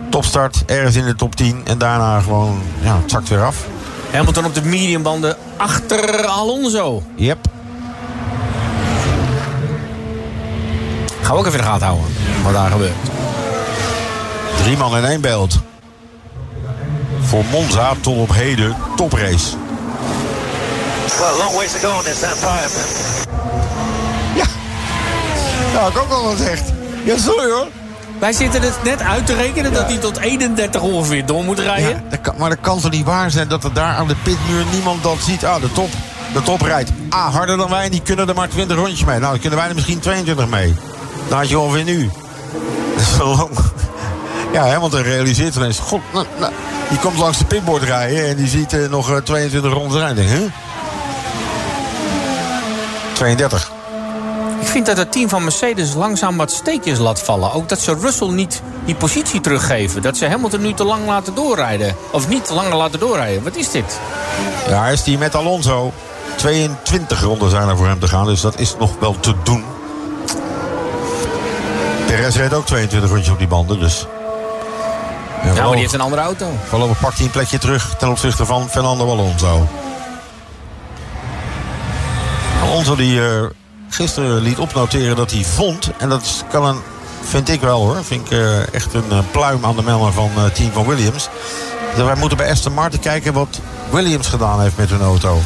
Topstart, ergens in de top 10. En daarna gewoon, ja, het zakt weer af. Hamilton op de mediumbanden achter Alonso. Yep. Gaan we ook even in de gaten houden wat daar gebeurt. Drie man in één beeld. Voor Monza tot op heden toprace. Well, long ways to go on this that time. Ja. Nou, ik ook al gezegd. Ja, sorry hoor. Wij zitten het net uit te rekenen dat hij tot 31 ongeveer door moet rijden. Ja, dat kan, maar dat kan toch niet waar zijn dat er daar aan de pitmuur niemand dat ziet. Ah, de top. De top rijdt. Ah, harder dan wij. Die kunnen er maar 20 rondjes mee. Nou, dan kunnen wij er misschien 22 mee. Dan had je ongeveer nu. <laughs> Dat is lang. Ja, hè, want hij realiseert ineens... God, nou, nou, die komt langs de pitboard rijden... en die ziet eh, nog eh, 22 rondes rijden. Huh? 32. Ik vind dat het team van Mercedes langzaam wat steekjes laat vallen. Ook dat ze Russell niet die positie teruggeven. Dat ze Hamilton nu te lang laten doorrijden. Of niet te lang laten doorrijden. Wat is dit? Ja, is die met Alonso. 22 ronden zijn er voor hem te gaan, dus dat is nog wel te doen. Perez reed ook 22 rondjes op die banden, dus... Ja, maar die heeft een andere auto. Voorlopig pakt hij een plekje terug ten opzichte van Fernando Alonso. Alonso die eh, gisteren liet opnoteren dat hij vond... en dat kan een, vind ik wel hoor... vind ik eh, echt een eh, pluim aan de melder van het team van Williams... dat wij moeten bij Aston Martin kijken wat Williams gedaan heeft met hun auto.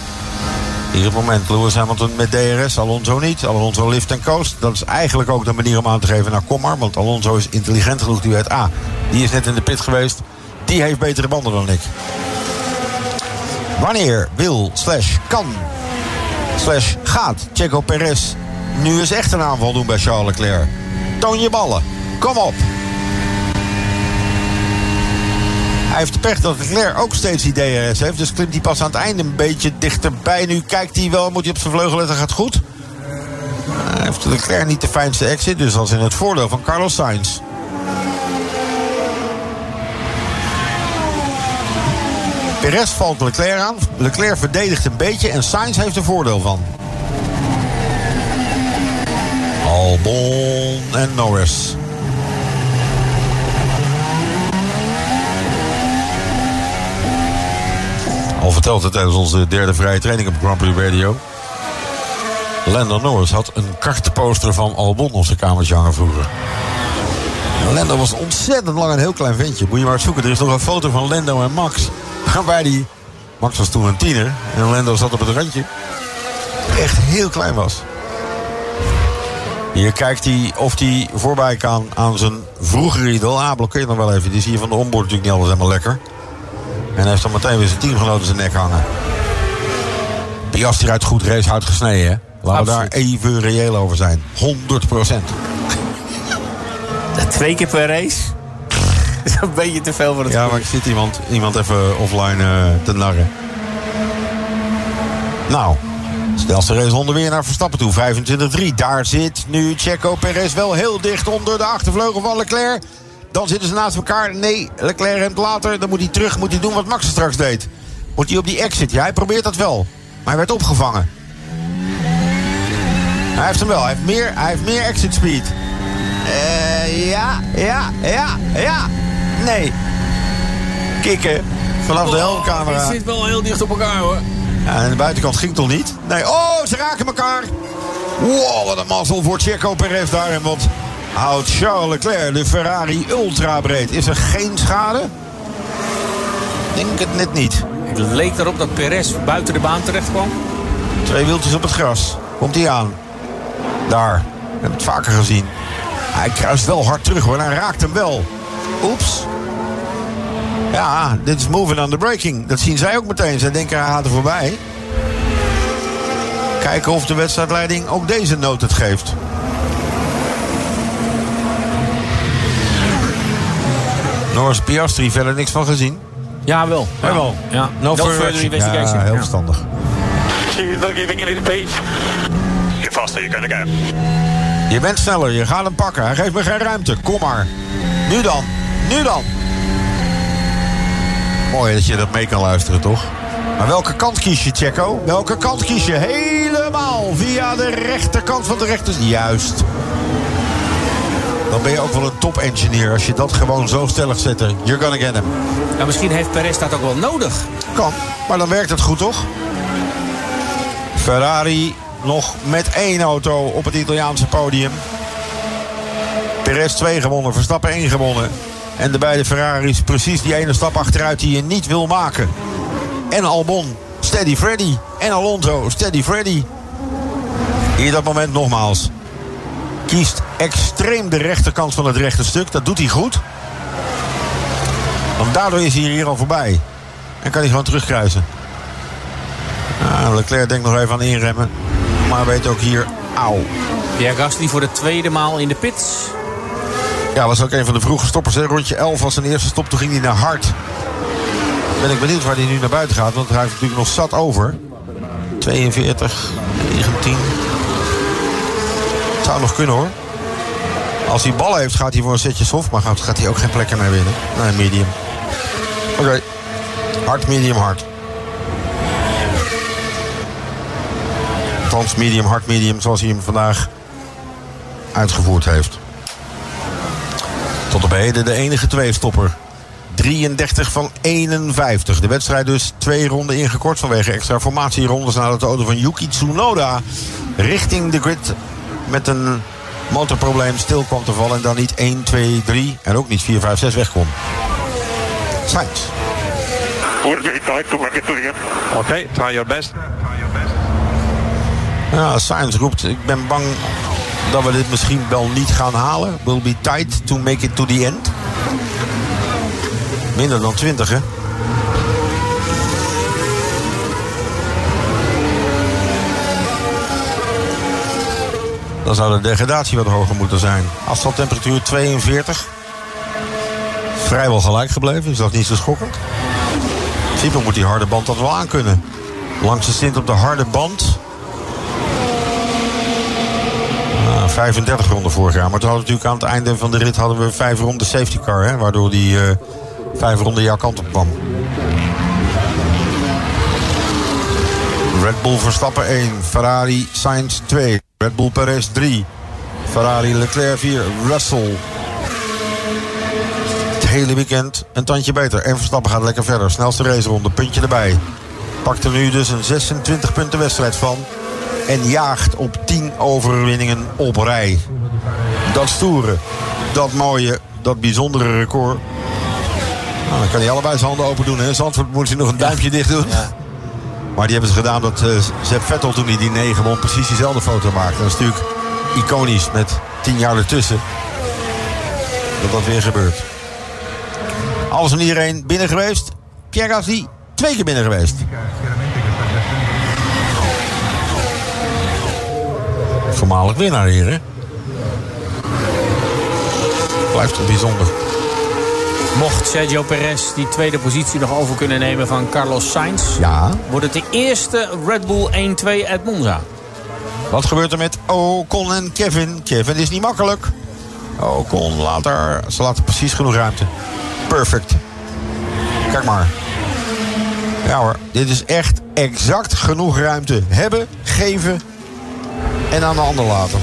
Hier het moment, Lewis Hamilton met DRS, Alonso niet. Alonso lift en coast. Dat is eigenlijk ook de manier om aan te geven naar kom maar. Want Alonso is intelligent genoeg, die weet... A, die is net in de pit geweest. Die heeft betere banden dan ik. Wanneer wil, slash kan, slash gaat Checo Perez nu eens echt een aanval doen bij Charles Leclerc? Toon je ballen. Kom op. Hij heeft de pech dat Leclerc ook steeds DRS heeft. Dus klimt hij pas aan het einde een beetje dichterbij. Nu kijkt hij wel, moet hij op zijn vleugel letten, gaat goed. Hij heeft Leclerc niet de fijnste exit, dus dat is in het voordeel van Carlos Sainz. Perez valt Leclerc aan. Leclerc verdedigt een beetje en Sainz heeft er voordeel van. Albon en Norris. Al verteld het tijdens onze derde vrije training op Grand Prix Radio. Lando Norris had een kartposter van Albon op zijn kamertje hangen vroeger. Lando was ontzettend lang een heel klein ventje. Moet je maar zoeken. Er is nog een foto van Lando en Max. Waarbij die... Max was toen een tiener. En Lando zat op het randje. Echt heel klein was. Hier kijkt hij of hij voorbij kan aan zijn vroegere idool. Ah, blokkeert nog wel even. Die zie je van de onboard natuurlijk niet altijd helemaal lekker. En hij heeft dan meteen weer zijn teamgenoot in zijn nek hangen. Piastri uit goed racehout gesneden, hè? Laten we daar even reëel over zijn. 100 procent. Twee keer per race? <laughs> Is een beetje te veel voor het Ja, maar ik zit iemand, iemand even offline eh, te narren. Nou, snelste raceronde weer naar Verstappen toe. 25-3. Daar zit nu Checo Perez wel heel dicht onder de achtervleugel van Leclerc. Dan zitten ze naast elkaar. Nee, Leclerc remt later. Dan moet hij terug, moet hij doen wat Max straks deed. Moet hij op die exit. Ja, hij probeert dat wel. Maar hij werd opgevangen. Hij heeft hem wel. Hij heeft meer, hij heeft meer exit speed. Eh, ja, ja, ja, ja. Nee. Kikken. Vanaf de helmcamera. Het zit wel heel dicht op elkaar hoor. Ja, en de buitenkant ging toch niet? Nee. Oh, ze raken elkaar. Wow, wat een mazzel voor Checo Perez daar. En wat houdt Charles Leclerc de Ferrari ultra breed. Is er geen schade? Denk het net niet. Het leek erop dat Perez buiten de baan terecht kwam. Twee wieltjes op het gras. Komt hij aan. Daar. We hebben het vaker gezien. Hij kruist wel hard terug hoor. Hij raakt hem wel. Oeps. Ja, dit is moving on the braking. Dat zien zij ook meteen. Zij denken hij gaat er voorbij. Kijken of de wedstrijdleiding ook deze noot het geeft. Norris Piastri verder niks van gezien. Ja, wel. Ja, wel. Ja. No, further further investigation. Ja, heel verstandig. Je bent sneller, je gaat hem pakken. Hij geeft me geen ruimte. Kom maar. Nu dan. Nu dan. Mooi dat je dat mee kan luisteren, toch? Maar welke kant kies je, Checo? Welke kant kies je? Helemaal via de rechterkant van de rechter. Juist. Dan ben je ook wel een top-engineer als je dat gewoon zo stellig zet. You're gonna get him. Ja, misschien heeft Perez dat ook wel nodig. Kan, maar dan werkt het goed, toch? Ferrari nog met één auto op het Italiaanse podium. Perez 2 gewonnen, Verstappen 1 gewonnen. En de beide Ferraris precies die ene stap achteruit die je niet wil maken. En Albon, Steady Freddy. En Alonso, Steady Freddy. Hier dat moment nogmaals. Kiest extreem de rechterkant van het rechte stuk. Dat doet hij goed. Want daardoor is hij hier al voorbij. En kan hij gewoon terugkruisen. Ah, Leclerc denkt nog even aan inremmen. Maar weet ook hier, auw. Pierre Gasly voor de tweede maal in de pits. Ja, was ook een van de vroege stoppers. Hè. Rondje 11 was zijn eerste stop. Toen ging hij naar hard. Ben ik benieuwd waar hij nu naar buiten gaat. Want hij heeft natuurlijk nog zat over. 42, 19. Het zou nog kunnen hoor. Als hij ballen heeft, gaat hij voor een setje soft. Maar gaat, gaat hij ook geen plekken naar winnen. Nee, medium. Oké. Hard, medium, hard. Althans, medium, hard, medium. Zoals hij hem vandaag uitgevoerd heeft. Tot op heden de enige twee-stopper. 33 van 51. De wedstrijd dus twee ronden ingekort vanwege extra formatierondes nadat de auto van Yuki Tsunoda richting de grid met een motorprobleem stil kwam te vallen en dan niet 1, 2, 3 en ook niet 4, 5, 6 weg kon. Sainz. Okay, try your best. Ja, Sainz roept, ik ben bang dat we dit misschien wel niet gaan halen. Will be tight to make it to the end. Minder dan 20, hè? Dan zou de degradatie wat hoger moeten zijn. Afstandtemperatuur 42. Vrijwel gelijk gebleven, is dat niet zo schokkend? In moet die harde band dat wel aankunnen. Langste stint op de harde band. Ah, 35 ronden vorig jaar. Maar toen hadden we natuurlijk aan het einde van de rit hadden we vijf ronden safety car. Hè, waardoor die uh, vijf ronden jouw kant op kwam. Red Bull Verstappen 1. Ferrari Sainz 2. Red Bull Perez 3. Ferrari Leclerc 4. Russell. Het hele weekend een tandje beter. En Verstappen gaat lekker verder. Snelste raceronde. Puntje erbij. Pakt er nu dus een 26 punten wedstrijd van. En jaagt op 10 overwinningen op rij. Dat stoere, dat mooie, dat bijzondere record. Nou, dan kan hij allebei zijn handen open doen. Hè. Zandvoort moet hij nog een duimpje dicht doen. Ja. Maar die hebben ze gedaan dat uh, Vettel toen hij die 9 won precies diezelfde foto maakte. Dat is natuurlijk iconisch met 10 jaar ertussen. Dat dat weer gebeurt. Alles en iedereen binnen geweest. Pierre Gasly twee keer binnen geweest. Voormalig winnaar hier, hè? Blijft het bijzonder. Mocht Sergio Perez die tweede positie nog over kunnen nemen van Carlos Sainz... Ja. wordt het de eerste Red Bull 1-2 uit Monza. Wat gebeurt er met Ocon en Kevin? Kevin is niet makkelijk. Ocon laat er, ze laten precies genoeg ruimte. Perfect. Kijk maar. Ja hoor, dit is echt exact genoeg ruimte. Hebben, geven en aan de ander laten.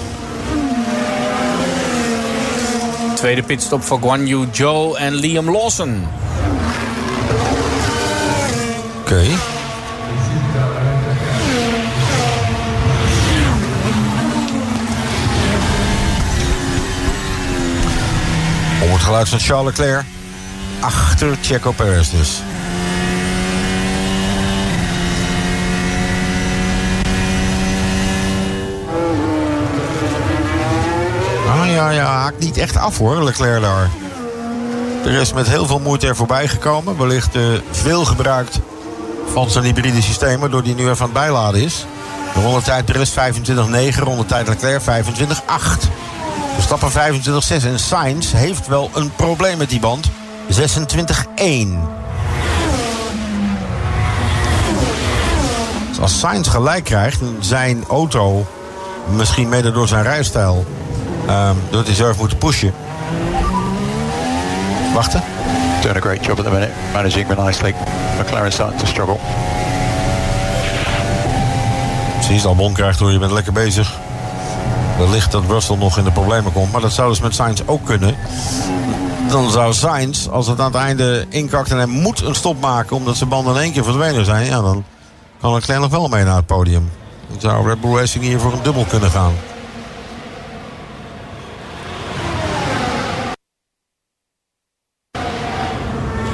Tweede pitstop voor Guan Yu Zhou en Liam Lawson. Oké. Okay. Om het geluid van Charles Leclerc. Achter Checo Perez dus. Ja, ja, haakt niet echt af hoor, Leclerc daar. Er is met heel veel moeite er voorbij gekomen. Wellicht uh, veel gebruikt van zijn hybride systeem, waardoor die nu even aan het bijladen is. De rondetijd Perez 25-9, rondetijd Leclerc 25-8. Verstappen 25-6 en Sainz heeft wel een probleem met die band. 26-1. Dus als Sainz gelijk krijgt zijn auto, misschien mede door zijn rijstijl, Um, dat hij zelf moeten pushen. Wachten. Doing a great job at the minute, managing nicely. McLaren starting to struggle. Precies, Albon krijgt hoor, je bent lekker bezig. Wellicht dat Russell nog in de problemen komt. Maar dat zou dus met Sainz ook kunnen. Dan zou Sainz, als het aan het einde inkakt en hij moet een stop maken... omdat zijn banden in één keer verdwenen zijn... Ja, dan kan Leclerc nog wel mee naar het podium. Dan zou Red Bull Racing hier voor een dubbel kunnen gaan.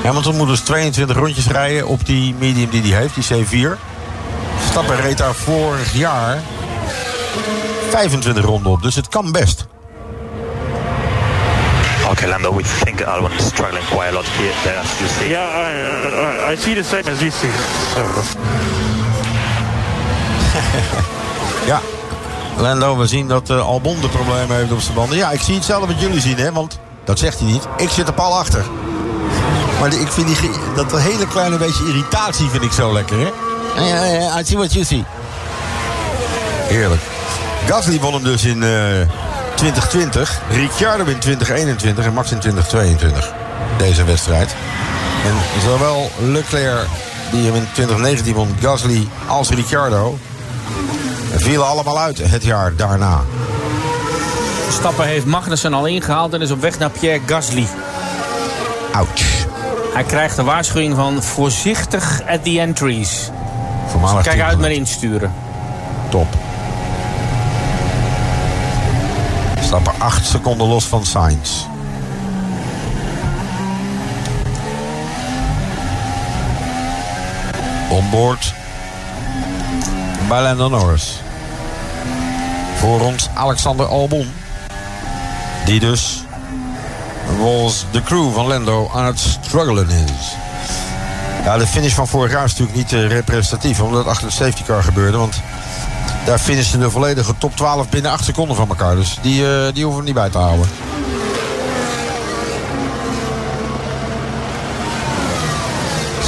Hamilton moet dus 22 rondjes rijden op die medium die hij heeft, die C4. Stappen reed daar vorig jaar 25 ronden op, dus het kan best. Okay, Lando, we think Albon is struggling quite a lot here. There, as you see. Yeah, I, I, I see the same as you see. <laughs> ja, Lando, we zien dat uh, Albon de problemen heeft op zijn banden. Ja, ik zie hetzelfde wat jullie zien, hè, want Dat zegt hij niet. Ik zit er pal achter. Maar ik vind die, dat hele kleine beetje irritatie vind ik zo lekker, hè? Ja, ja, ja, I see what you see. Heerlijk. Gasly won hem dus in uh, 2020. Ricciardo in 2021 en Max in 2022. Deze wedstrijd. En zowel Leclerc, die hem in 2019 won, Gasly als Ricciardo... vielen allemaal uit het jaar daarna. Stappen heeft Magnussen al ingehaald en is op weg naar Pierre Gasly. Ouch. Hij krijgt de waarschuwing van voorzichtig at the entries. Dus kijk uit met insturen. Top. Stappen 8 seconden los van Sainz. Onboard. Bij Lando Norris. Voor ons Alexander Albon. Die dus volgens de crew van Lando aan het struggelen is. Ja, de finish van vorig jaar is natuurlijk niet eh, representatief, omdat het achter de safety car gebeurde. Want daar finishten de volledige top 12 binnen 8 seconden van elkaar. Dus die, eh, die hoeven we niet bij te houden.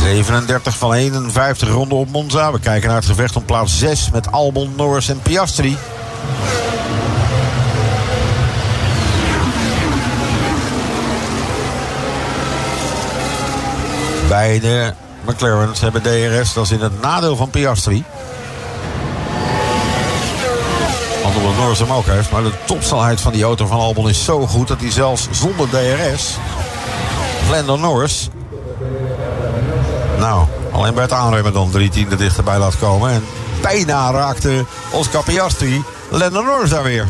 ...37 van 51 ronden op Monza. We kijken naar het gevecht om plaats 6 met Albon, Norris en Piastri. Beide McLaren's hebben DRS. Dat is in het nadeel van Piastri. Omdat Norris hem ook heeft. Maar de topsnelheid van die auto van Albon is zo goed... dat hij zelfs zonder DRS... Lando Norris... Nou, alleen bij het aanremmen dan drie tienden dichterbij laat komen. En bijna raakte Oscar Piastri Lando Norris daar weer.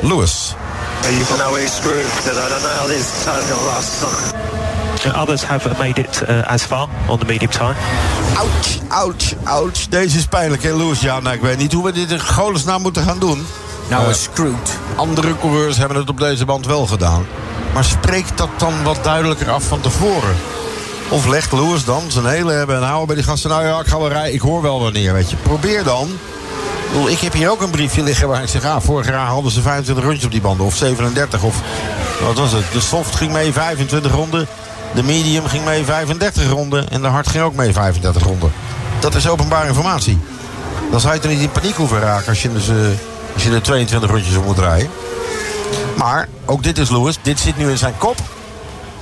Lewis. No, he's screwed because I don't know how this to last. Uh, Others have made it uh, as far on the medium time. Ouch, ouch, ouch. Deze is pijnlijk, hè, Lewis? Ja, nou, ik weet niet hoe we dit in godesnaam moeten gaan doen. Nou, is screwed. Andere coureurs hebben het op deze band wel gedaan. Maar spreekt dat dan wat duidelijker af van tevoren? Of legt Lewis dan zijn hele hebben en houden bij die gasten... nou ja, ik ga wel rijden, ik hoor wel wanneer, weet je. Probeer dan. Ik heb hier ook een briefje liggen waar ik zeg... ah, vorig jaar hadden ze 25 rondjes op die banden, of 37. Of wat was het? De soft ging mee 25 ronden. De medium ging mee 35 ronden. En de hard ging ook mee 35 ronden. Dat is openbare informatie. Dan zou je toch niet in paniek hoeven raken... als je, dus, eh, er 22 rondjes op moet rijden. Maar ook dit is Lewis. Dit zit nu in zijn kop.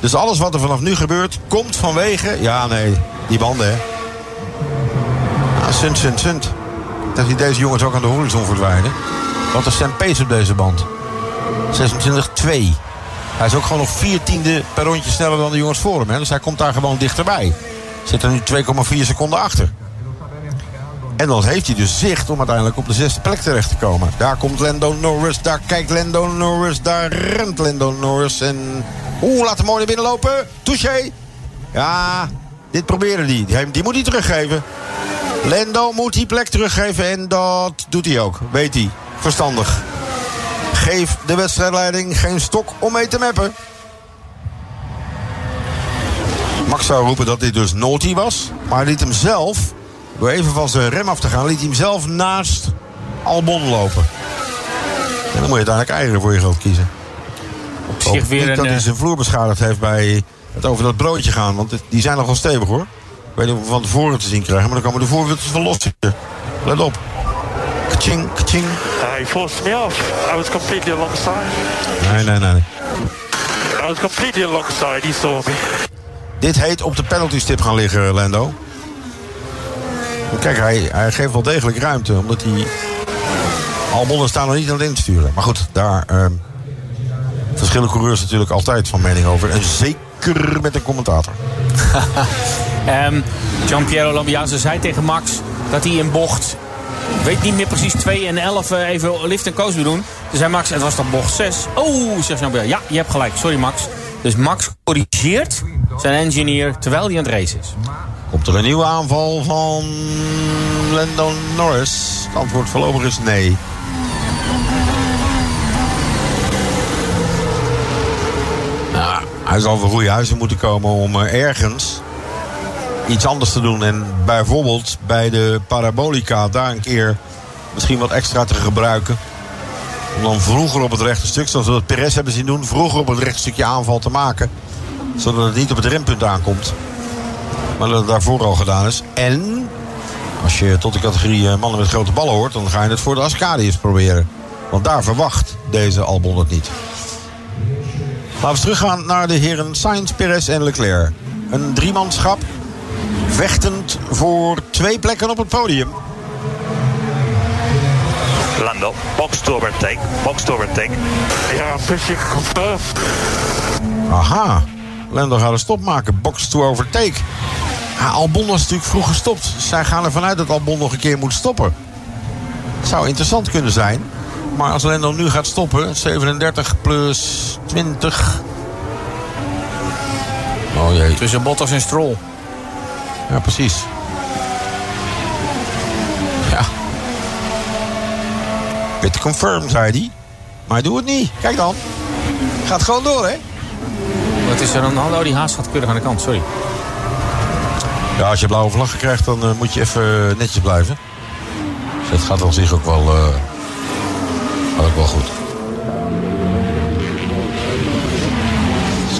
Dus alles wat er vanaf nu gebeurt, komt vanwege... Ja, nee, die banden, hè. Ah, sunt, sunt, sunt. Dat die deze jongens ook aan de horizon verdwijnen. Wat is zijn op deze band? 26-2. Hij is ook gewoon nog viertiende per rondje sneller dan de jongens voor hem. Dus hij komt daar gewoon dichterbij. Zit er nu 2,4 seconden achter. En dan heeft hij dus zicht om uiteindelijk op de zesde plek terecht te komen. Daar komt Lando Norris, daar kijkt Lando Norris, daar rent Lando Norris. En oeh, laat hem mooi naar binnen lopen. Touché. Ja, dit probeerde hij. Die, die moet hij teruggeven. Lando moet die plek teruggeven en dat doet hij ook. Weet hij. Verstandig. Geef de wedstrijdleiding geen stok om mee te meppen. Max zou roepen dat dit dus naughty was. Maar liet hem zelf, door even van zijn rem af te gaan... liet hij hem zelf naast Albon lopen. En dan moet je uiteindelijk eieren voor je geld kiezen. Op zich weer niet een... dat hij eh, zijn vloer beschadigd heeft bij het over dat broodje gaan. Want die zijn nogal stevig hoor. Ik weet niet of we van tevoren te zien krijgen. Maar dan komen de voorwieltjes van los. Let op. Kaching, kaching. Uh, he forced me off. I was completely alongside. Nee, nee, nee. I was completely alongside. He saw me. Dit heet op de penalty stip gaan liggen, Lando. Kijk, hij, hij geeft wel degelijk ruimte. Omdat hij... Albon staan nog niet aan het insturen. Maar goed, daar ehm, verschillen coureurs natuurlijk altijd van mening over. En zeker met een commentator. <laughs> Ehm Gianpiero Lambiase zei tegen Max dat hij in bocht, weet niet meer precies, 2 en 11 eh, even lift en coast wil doen. Toen zei Max, het was dan bocht 6. Oh, zegt Gianpiero. Ja, je hebt gelijk. Sorry Max. Dus Max corrigeert zijn engineer terwijl hij aan het race is. Komt er een nieuwe aanval van Lando Norris? Het antwoord voorlopig is nee. Nou, hij zal voor goede huizen moeten komen om eh, ergens iets anders te doen. En bijvoorbeeld bij de parabolica daar een keer misschien wat extra te gebruiken. Om dan vroeger op het rechte stuk, zoals we dat Perez hebben zien doen... vroeger op het rechte stukje aanval te maken. Zodat het niet op het rempunt aankomt. Maar dat het daarvoor al gedaan is. En als je tot de categorie eh, mannen met grote ballen hoort... dan ga je het voor de Ascadiërs proberen. Want daar verwacht deze Albon het niet. Laten we teruggaan naar de heren Sainz, Perez en Leclerc. Een driemanschap vechtend voor twee plekken op het podium. Lando, box to overtake, box to overtake. Ja, pushing confirmed. Aha, Lando gaat een stop maken. Box to overtake. Ja, Albon was natuurlijk vroeg gestopt. Zij gaan ervan uit dat Albon nog een keer moet stoppen. Zou interessant kunnen zijn. Maar als Lando nu gaat stoppen, 37 plus 20. Oh jee. Tussen Bottas en Stroll. Ja, precies. Ja. Bit confirm, zei hij. Maar hij doet het niet. Kijk dan. Gaat gewoon door, hè? Wat is er dan? Oh, die haas gaat keurig aan de kant, sorry. Ja, als je blauwe vlaggen krijgt, dan eh, moet je even netjes blijven. Dus dat gaat op zich ook wel, eh, gaat ook wel goed.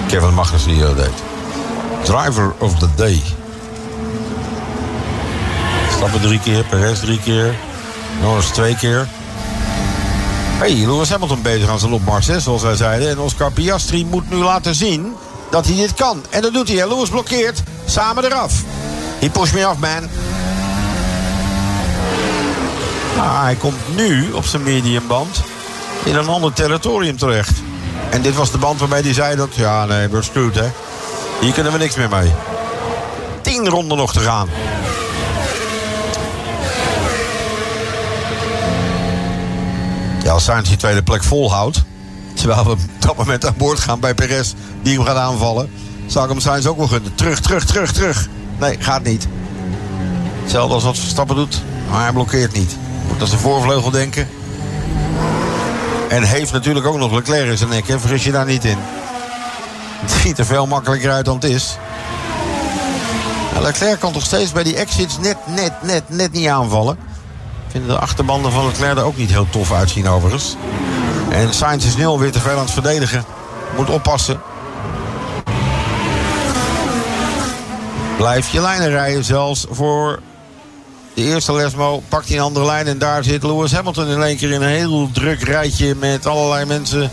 Kevin Magnus die dat deed. Driver of the day. Stappen drie keer, Perez drie keer. Norris twee keer. Hey, Lewis Hamilton bezig aan zijn opmars, hè, zoals wij zeiden. En Oscar Piastri moet nu laten zien dat hij dit kan. En dat doet hij. Lewis blokkeert. Samen eraf. He pushed me off, man. Hij komt nu op zijn mediumband in een ander territorium terecht. En dit was de band waarmee hij zei dat... Ja, nee, we're screwed, hè. Hier kunnen we niks meer mee. Tien ronden nog te gaan. Ja, als Sainz die tweede plek volhoudt... terwijl we op dat moment aan boord gaan bij Perez... die hem gaat aanvallen... zou ik hem Sainz ook wel gunnen. Terug, terug, terug, terug. Nee, gaat niet. Hetzelfde als wat Verstappen doet, maar hij blokkeert niet. Moet aan zijn voorvleugel denken. En heeft natuurlijk ook nog Leclerc in zijn nek, hè? vergis je daar niet in. Het ziet er veel makkelijker uit dan het is. Leclerc kan toch steeds bij die exits net, net, net, net niet aanvallen. Ik vind de achterbanden van Leclerc er ook niet heel tof uitzien overigens. En Sainz is nu alweer te het verdedigen. Moet oppassen. Blijf je lijnen rijden, zelfs voor de eerste lesmo. Pakt hij een andere lijn en daar zit Lewis Hamilton in één keer in een heel druk rijtje met allerlei mensen.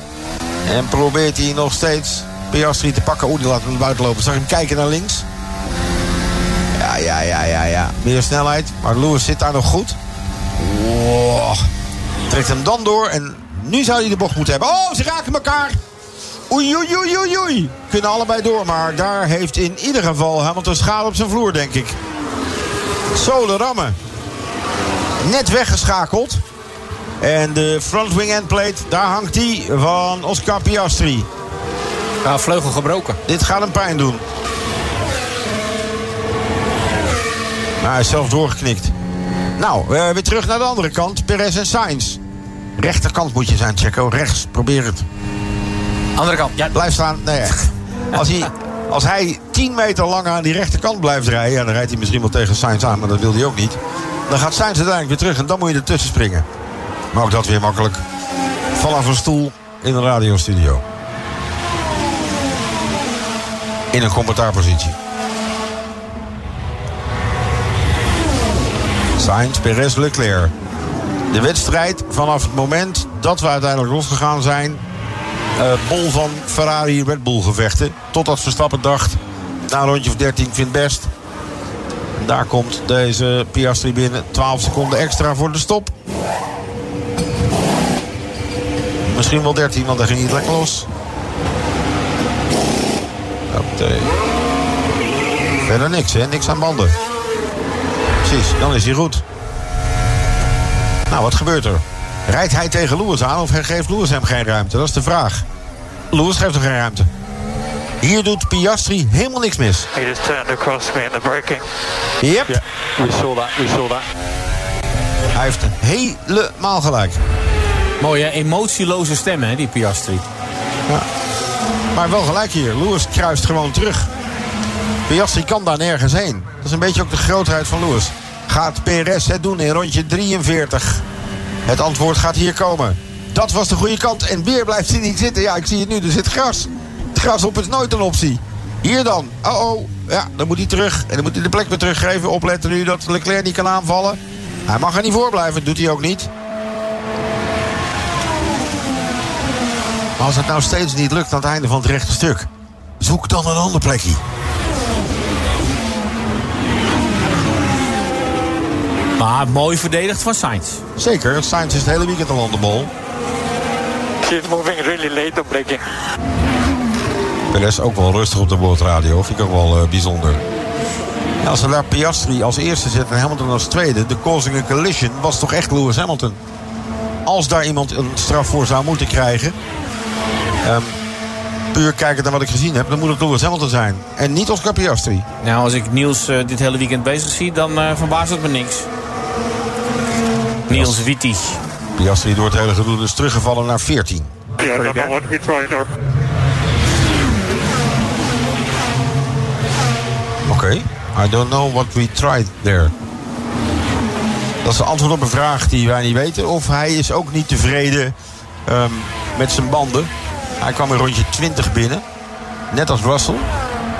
En probeert hij nog steeds Piastri te pakken. Oeh, die laat hem buiten lopen. Zag hem kijken naar links? Ja, ja, ja, ja, ja. Meer snelheid. Maar Lewis zit daar nog goed. Wow. Trekt hem dan door en nu zou hij de bocht moeten hebben. Oh, ze raken elkaar. Oei, oei, oei, oei, oei. Kunnen allebei door, maar daar heeft in ieder geval Hamilton schade op zijn vloer, denk ik. De rammen. Net weggeschakeld. En de front wing end plate, daar hangt die van Oscar Piastri. Ja, vleugel gebroken. Dit gaat hem pijn doen. Maar hij is zelf doorgeknikt. Nou, eh, weer terug naar de andere kant. Perez en Sainz. Rechterkant moet je zijn, Checo. Rechts, probeer het. Andere kant, ja. Blijf staan. Nee, echt. <laughs> Als hij, als hij 10 meter lang aan die rechterkant blijft rijden... Ja, dan rijdt hij misschien wel tegen Sainz aan, maar dat wil hij ook niet. Dan gaat Sainz uiteindelijk weer terug en dan moet je ertussen springen. Maar ook dat weer makkelijk. Vanaf een stoel in een radiostudio. In een commentaarpositie. Sainz, Perez, Leclerc. De wedstrijd vanaf het moment dat we uiteindelijk losgegaan zijn... Uh, bol van Ferrari Red Bull gevechten. Totdat Verstappen dacht, na rondje of 13 vind best. Daar komt deze Piastri binnen. 12 seconden extra voor de stop. Misschien wel 13, want hij ging niet lekker los. Verder niks, hè? Niks aan banden. Precies, dan is hij goed. Nou, wat gebeurt er? Rijdt hij tegen Lewis aan of geeft Lewis hem geen ruimte? Dat is de vraag. Lewis geeft hem geen ruimte. Hier doet Piastri helemaal niks mis. He just turned across me in the braking. Yep. Yeah, we saw that, we saw that. Hij heeft helemaal gelijk. Mooie emotieloze stem, hè, die Piastri. Ja. Maar wel gelijk hier. Lewis kruist gewoon terug. Piastri kan daar nergens heen. Dat is een beetje ook de grootheid van Lewis. Gaat Perez het doen in rondje 43? Het antwoord gaat hier komen. Dat was de goede kant. En weer blijft hij niet zitten. Ja, ik zie het nu. Er zit gras. Het gras op is nooit een optie. Hier dan. Oh, oh. Ja, dan moet hij terug. En dan moet hij de plek weer teruggeven. Opletten nu dat Leclerc niet kan aanvallen. Hij mag er niet voor blijven. doet hij ook niet. Maar als het nou steeds niet lukt aan het einde van het rechte stuk... zoek dan een ander plekje. Maar mooi verdedigd van Sainz. Zeker, Sainz is het hele weekend al aan de bol. She's moving really late op braking. Perez ook wel rustig op de boordradio. Vind ik ook wel uh, bijzonder. Ja, als ze daar Piastri als eerste zet en Hamilton als tweede... de causing a collision was toch echt Lewis Hamilton. Als daar iemand een straf voor zou moeten krijgen... Um, puur kijken naar wat ik gezien heb... dan moet het Lewis Hamilton zijn. En niet Oscar Piastri. Nou, als ik Niels uh, dit hele weekend bezig zie... dan uh, verbaast het me niks. Niels Wittig. Piastri door het hele gedoe dus teruggevallen naar 14. Ja. Oké. Okay. I don't know what we tried there. Dat is de antwoord op een vraag die wij niet weten. Of hij is ook niet tevreden um, met zijn banden. Hij kwam in rondje 20 binnen. Net als Russell.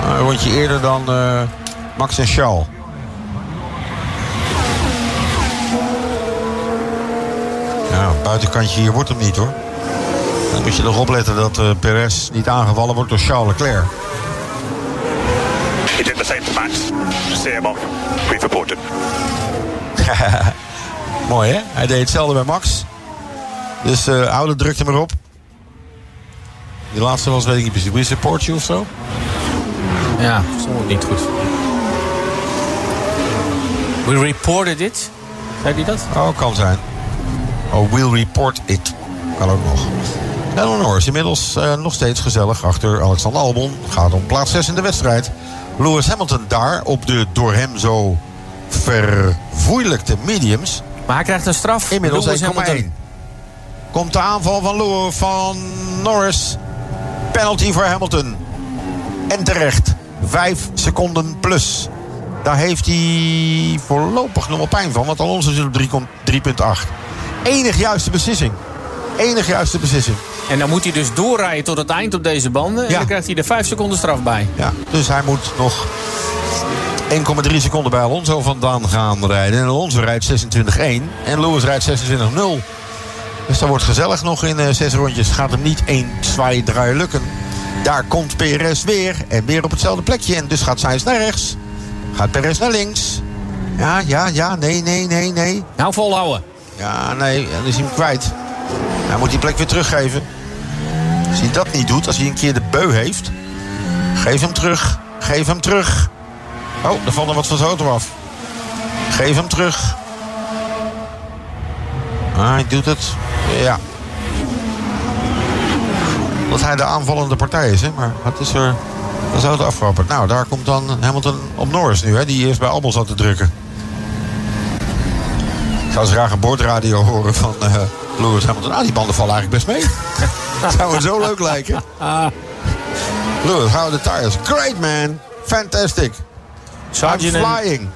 Een rondje eerder dan uh, Max en Charles. Ja, buitenkantje hier wordt hem niet hoor. Dan moet je nog opletten dat uh, Perez niet aangevallen wordt door Charles Leclerc. He did the same to Max. See him off. We've reported. Mooi hè? Hij deed hetzelfde bij Max. Dus uh, oude drukte maar op. Die laatste was, weet ik niet precies, we support you of zo? Ja, stond niet goed. We reported it. Heb je dat? Oh, kan zijn. Oh, we'll report it. Kan ook nog. Lennon Norris inmiddels uh, nog steeds gezellig achter Alexander Albon. Gaat om plaats 6 in de wedstrijd. Lewis Hamilton daar op de door hem zo vervoeilijkte mediums. Maar hij krijgt een straf. Inmiddels 1,1. Komt de aanval van, Lewis, van Norris. Penalty voor Hamilton. En terecht. 5 seconden plus. Daar heeft hij voorlopig nog wel pijn van. Want Alonso zit op 3,8. Enig juiste beslissing. Enig juiste beslissing. En dan moet hij dus doorrijden tot het eind op deze banden. En dan krijgt hij er 5 seconden straf bij. Ja, dus hij moet nog 1,3 seconden bij Alonso vandaan gaan rijden. En Alonso rijdt 26-1. En Lewis rijdt 26-0. Dus dat wordt gezellig nog in uh, zes rondjes. Gaat hem niet 1, 2, 3 lukken. Daar komt Perez weer. En weer op hetzelfde plekje. En dus gaat Sainz naar rechts. Gaat Perez naar links. Ja, ja, ja. Nee, nee, nee, nee. Nou volhouden. Ja, nee. Dan is hij hem kwijt. Hij moet die plek weer teruggeven. Als hij dat niet doet, als hij een keer de beu heeft... Geef hem terug. Geef hem terug. Oh, er valt er wat van zijn auto af. Geef hem terug. Ah, hij doet het. Ja. Dat hij de aanvallende partij is, hè. Maar wat is er... Zou het afgelopen. Nou, daar komt dan Hamilton op Norris nu, hè. Die eerst bij Albon zat te drukken. Ik zou eens graag een boordradio horen van uh, Lewis Hamilton. Ah, die banden vallen eigenlijk best mee. Dat <laughs> zou me zo leuk lijken. Lewis, how the tires? Great, man. Fantastic. Sargent I'm flying. En,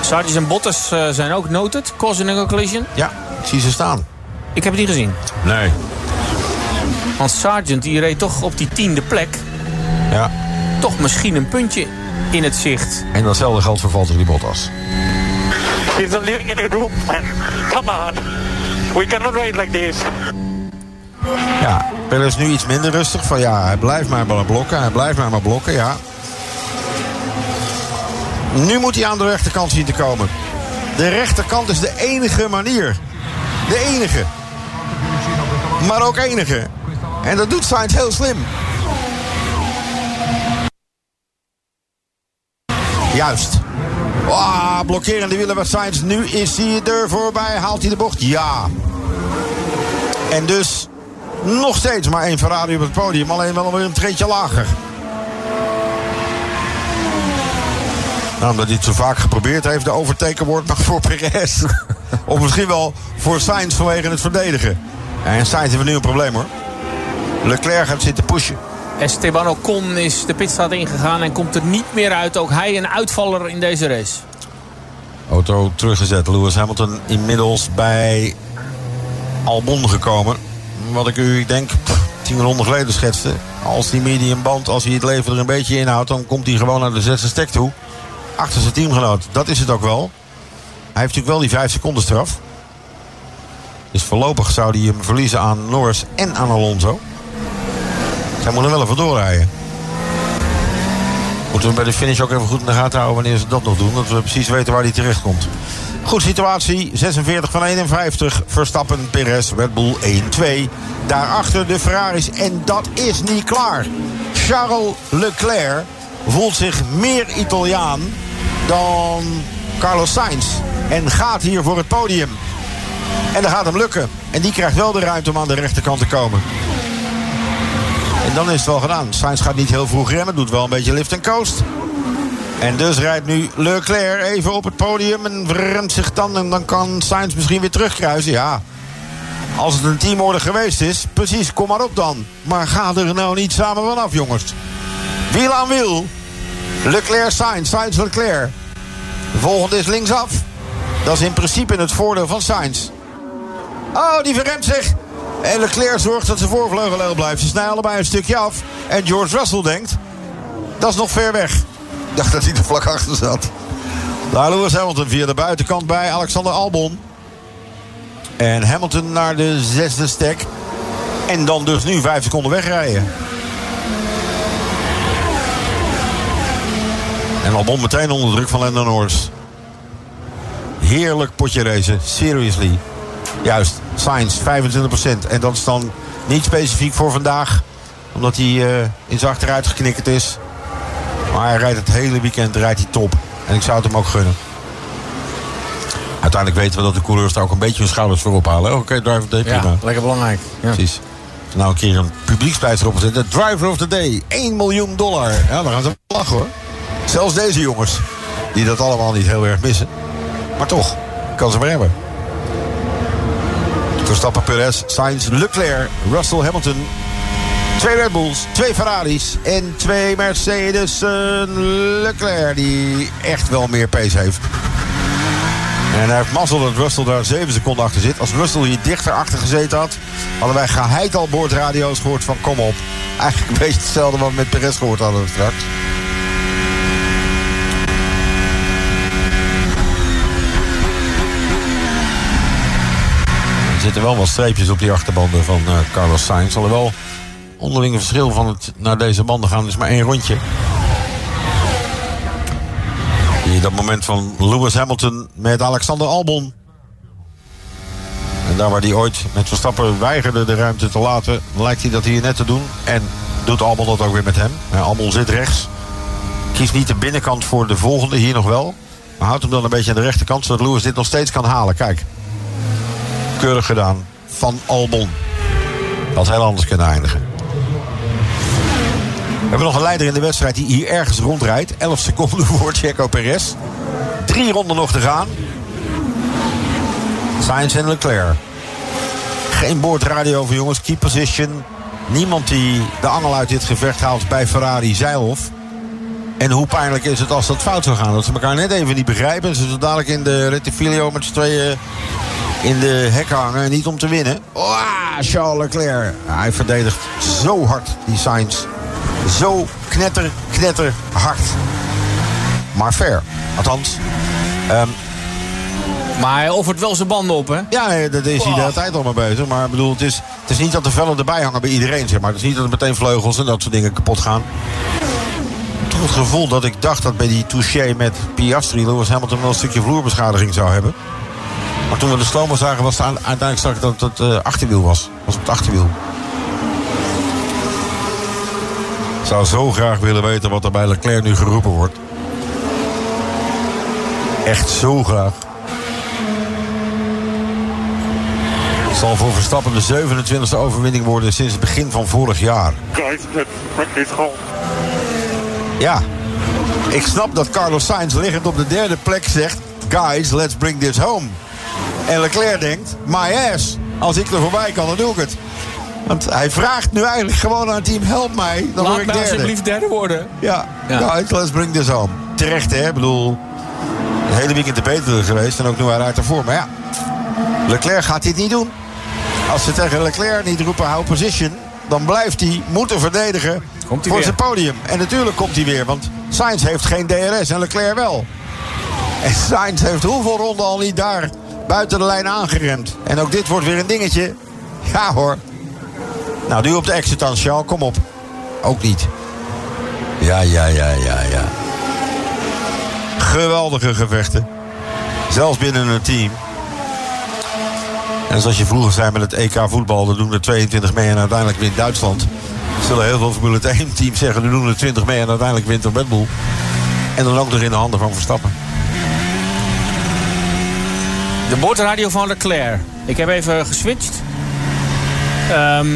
Sargent en Bottas uh, zijn ook noted. Causing a collision. Ja, ik zie ze staan. Ik heb het niet gezien. Nee. Want Sargent die reed toch op die tiende plek. Ja. Toch misschien een puntje in het zicht. En datzelfde geldt voor Valtteri Bottas. He's living in a room, man. <laughs> Come on. We cannot ride like this. Ja, Perez is nu iets minder rustig. Van ja, hij blijft maar maar blokken. Hij blijft maar maar blokken, ja. Nu moet hij aan de rechterkant zien te komen. De rechterkant is de enige manier. De enige. Maar ook enige. En dat doet Sainz heel slim. Juist. Oh, blokkerende wielen bij Sainz. Nu is hij er voorbij. Haalt hij de bocht? Ja. En dus nog steeds maar één Ferrari op het podium. Alleen wel weer een treetje lager. Nou, omdat hij het zo vaak geprobeerd heeft, de overteken wordt nog voor Perez. <laughs> of misschien wel voor Sainz vanwege het verdedigen. En Sainz heeft nu een probleem hoor. Leclerc gaat zitten pushen. Esteban Ocon is de pitstraat ingegaan en komt er niet meer uit. Ook hij een uitvaller in deze race. Auto teruggezet. Lewis Hamilton inmiddels bij Albon gekomen. wat ik u, ik denk, tien ronden geleden schetste. Als die medium band, als hij het leven er een beetje inhoudt... dan komt hij gewoon naar de zesde stek toe. Achter zijn teamgenoot. Dat is het ook wel. Hij heeft natuurlijk wel die vijf seconden straf. Dus voorlopig zou hij hem verliezen aan Norris en aan Alonso. Zij moeten wel even doorrijden. Moeten we bij de finish ook even goed in de gaten houden wanneer ze dat nog doen. Dat we precies weten waar hij terecht komt. Goed situatie. 46 van 51. Verstappen, Perez, Red Bull 1-2. Daarachter de Ferraris. En dat is niet klaar. Charles Leclerc voelt zich meer Italiaan dan Carlos Sainz. En gaat hier voor het podium. En dat gaat hem lukken. En die krijgt wel de ruimte om aan de rechterkant te komen. En dan is het wel gedaan. Sainz gaat niet heel vroeg remmen. Doet wel een beetje lift en coast. En dus rijdt nu Leclerc even op het podium. En remt zich dan. En dan kan Sainz misschien weer terugkruisen. Ja. Als het een teamorde geweest is. Precies, kom maar op dan. Maar ga er nou niet samen vanaf, jongens. Wiel aan wiel. Leclerc, Sainz. Sainz, Leclerc. De volgende is linksaf. Dat is in principe het voordeel van Sainz. Oh, die verremt zich. En Leclerc zorgt dat zijn voorvleugel heel blijft. Ze snijden allebei een stukje af. En George Russell denkt... Dat is nog ver weg. Ik dacht dat hij er vlak achter zat. Daar Lewis Hamilton via de buitenkant bij Alexander Albon. En Hamilton naar de zesde stek. En dan dus nu vijf seconden wegrijden. En Albon meteen onder druk van Lando Norris. Heerlijk potje racen. Seriously. Juist, Sainz 25%. En dat is dan niet specifiek voor vandaag. Omdat hij uh, in zijn achteruit geknikkerd is. Maar hij rijdt het hele weekend rijdt hij top. En ik zou het hem ook gunnen. Uiteindelijk weten we dat de coureurs daar ook een beetje hun schouders voor ophalen. Oké, okay, driver of the day, Ja, prima. lekker belangrijk. Ja. Precies. Nou een keer een publieksprijs erop zetten. Driver of the day, 1 miljoen dollar. Ja, dan gaan ze lachen hoor. Zelfs deze jongens. Die dat allemaal niet heel erg missen. Maar toch, kan ze maar hebben. Verstappen, Perez, Sainz, Leclerc, Russell, Hamilton. Twee Red Bulls, twee Ferraris en twee Mercedes Leclerc. Die echt wel meer pace heeft. En hij heeft mazzel dat Russell daar 7 seconden achter zit. Als Russell hier dichter achter gezeten had... hadden wij geheid al boordradio's gehoord van kom op. Eigenlijk een beetje hetzelfde wat we met Perez gehoord hadden straks. Zitten wel wat streepjes op die achterbanden van uh, Carlos Sainz. Alhoewel onderlinge verschil van het naar deze banden gaan is maar één rondje. Hier dat moment van Lewis Hamilton met Alexander Albon. En daar waar hij ooit met Verstappen weigerde de ruimte te laten, lijkt hij dat hier net te doen. En doet Albon dat ook weer met hem. Albon zit rechts. Kiest niet de binnenkant voor de volgende, hier nog wel. Maar houdt hem dan een beetje aan de rechterkant, zodat Lewis dit nog steeds kan halen. Kijk. Keurig gedaan van Albon. Dat heel anders kunnen eindigen. We hebben nog een leider in de wedstrijd die hier ergens rondrijdt. 11 seconden <laughs> voor Checo Perez. Drie ronden nog te gaan. Sainz en Leclerc. Geen boordradio voor jongens. Keep position. Niemand die de angel uit dit gevecht haalt bij Ferrari Zeilhof. En hoe pijnlijk is het als dat fout zou gaan? Dat ze elkaar net even niet begrijpen. Ze zo dadelijk in de Retifilio met z'n tweeën in de hek hangen. Niet om te winnen. Oh, Charles Leclerc. Hij verdedigt zo hard, die Sainz. Zo knetter, knetter hard. Maar fair. Althans. Um, maar hij offert wel zijn banden op, hè? Ja, dat is hij de hele tijd al mee bezig. Maar ik bedoel, het is, het is niet dat de vellen erbij hangen bij iedereen, zeg maar. Het is niet dat er meteen vleugels en dat soort dingen kapot gaan. Toch het gevoel dat ik dacht dat bij die touché met Piastri... Lewis Hamilton wel een stukje vloerbeschadiging zou hebben. Maar toen we de slow zagen, was het uiteindelijk zag ik dat het uh, achterwiel was. was op het achterwiel. Ik zou zo graag willen weten wat er bij Leclerc nu geroepen wordt. Echt zo graag. Het zal voor Verstappen de 27e overwinning worden sinds het begin van vorig jaar. Guys, let's bring this home. Ja, ik snap dat Carlos Sainz liggend op de derde plek zegt... Guys, let's bring this home. En Leclerc denkt, my ass. Als ik er voorbij kan, dan doe ik het. Want hij vraagt nu eigenlijk gewoon aan het team, help mij. Dan Laat word ik mij derde. alsjeblieft derde worden. Ja, Ja. Guys, let's bring this home. Terecht, hè? Ik bedoel, het hele weekend te beter geweest. En ook nu hij rijdt ervoor. Maar ja, Leclerc gaat dit niet doen. Als ze tegen Leclerc niet roepen hou position... dan blijft hij moeten verdedigen Komt hij voor weer. zijn podium. En natuurlijk komt hij weer, want Sainz heeft geen DRS en Leclerc wel. En Sainz heeft hoeveel ronden al niet daar buiten de lijn aangeremd. En ook dit wordt weer een dingetje. Ja hoor. Nou, nu op de exit dan, Charles. Kom op. Ook niet. Ja, ja, ja, ja, ja. Geweldige gevechten. Zelfs binnen een team. En zoals je vroeger zei met het EK voetbal, dan doen er 22 mee en uiteindelijk wint Duitsland. Zullen heel veel Formule 1 teams zeggen, er doen er 20 mee en uiteindelijk wint de Red Bull. En dan ook nog in de handen van Verstappen. De boordradio van Leclerc. Ik heb even geswitcht. Ehm,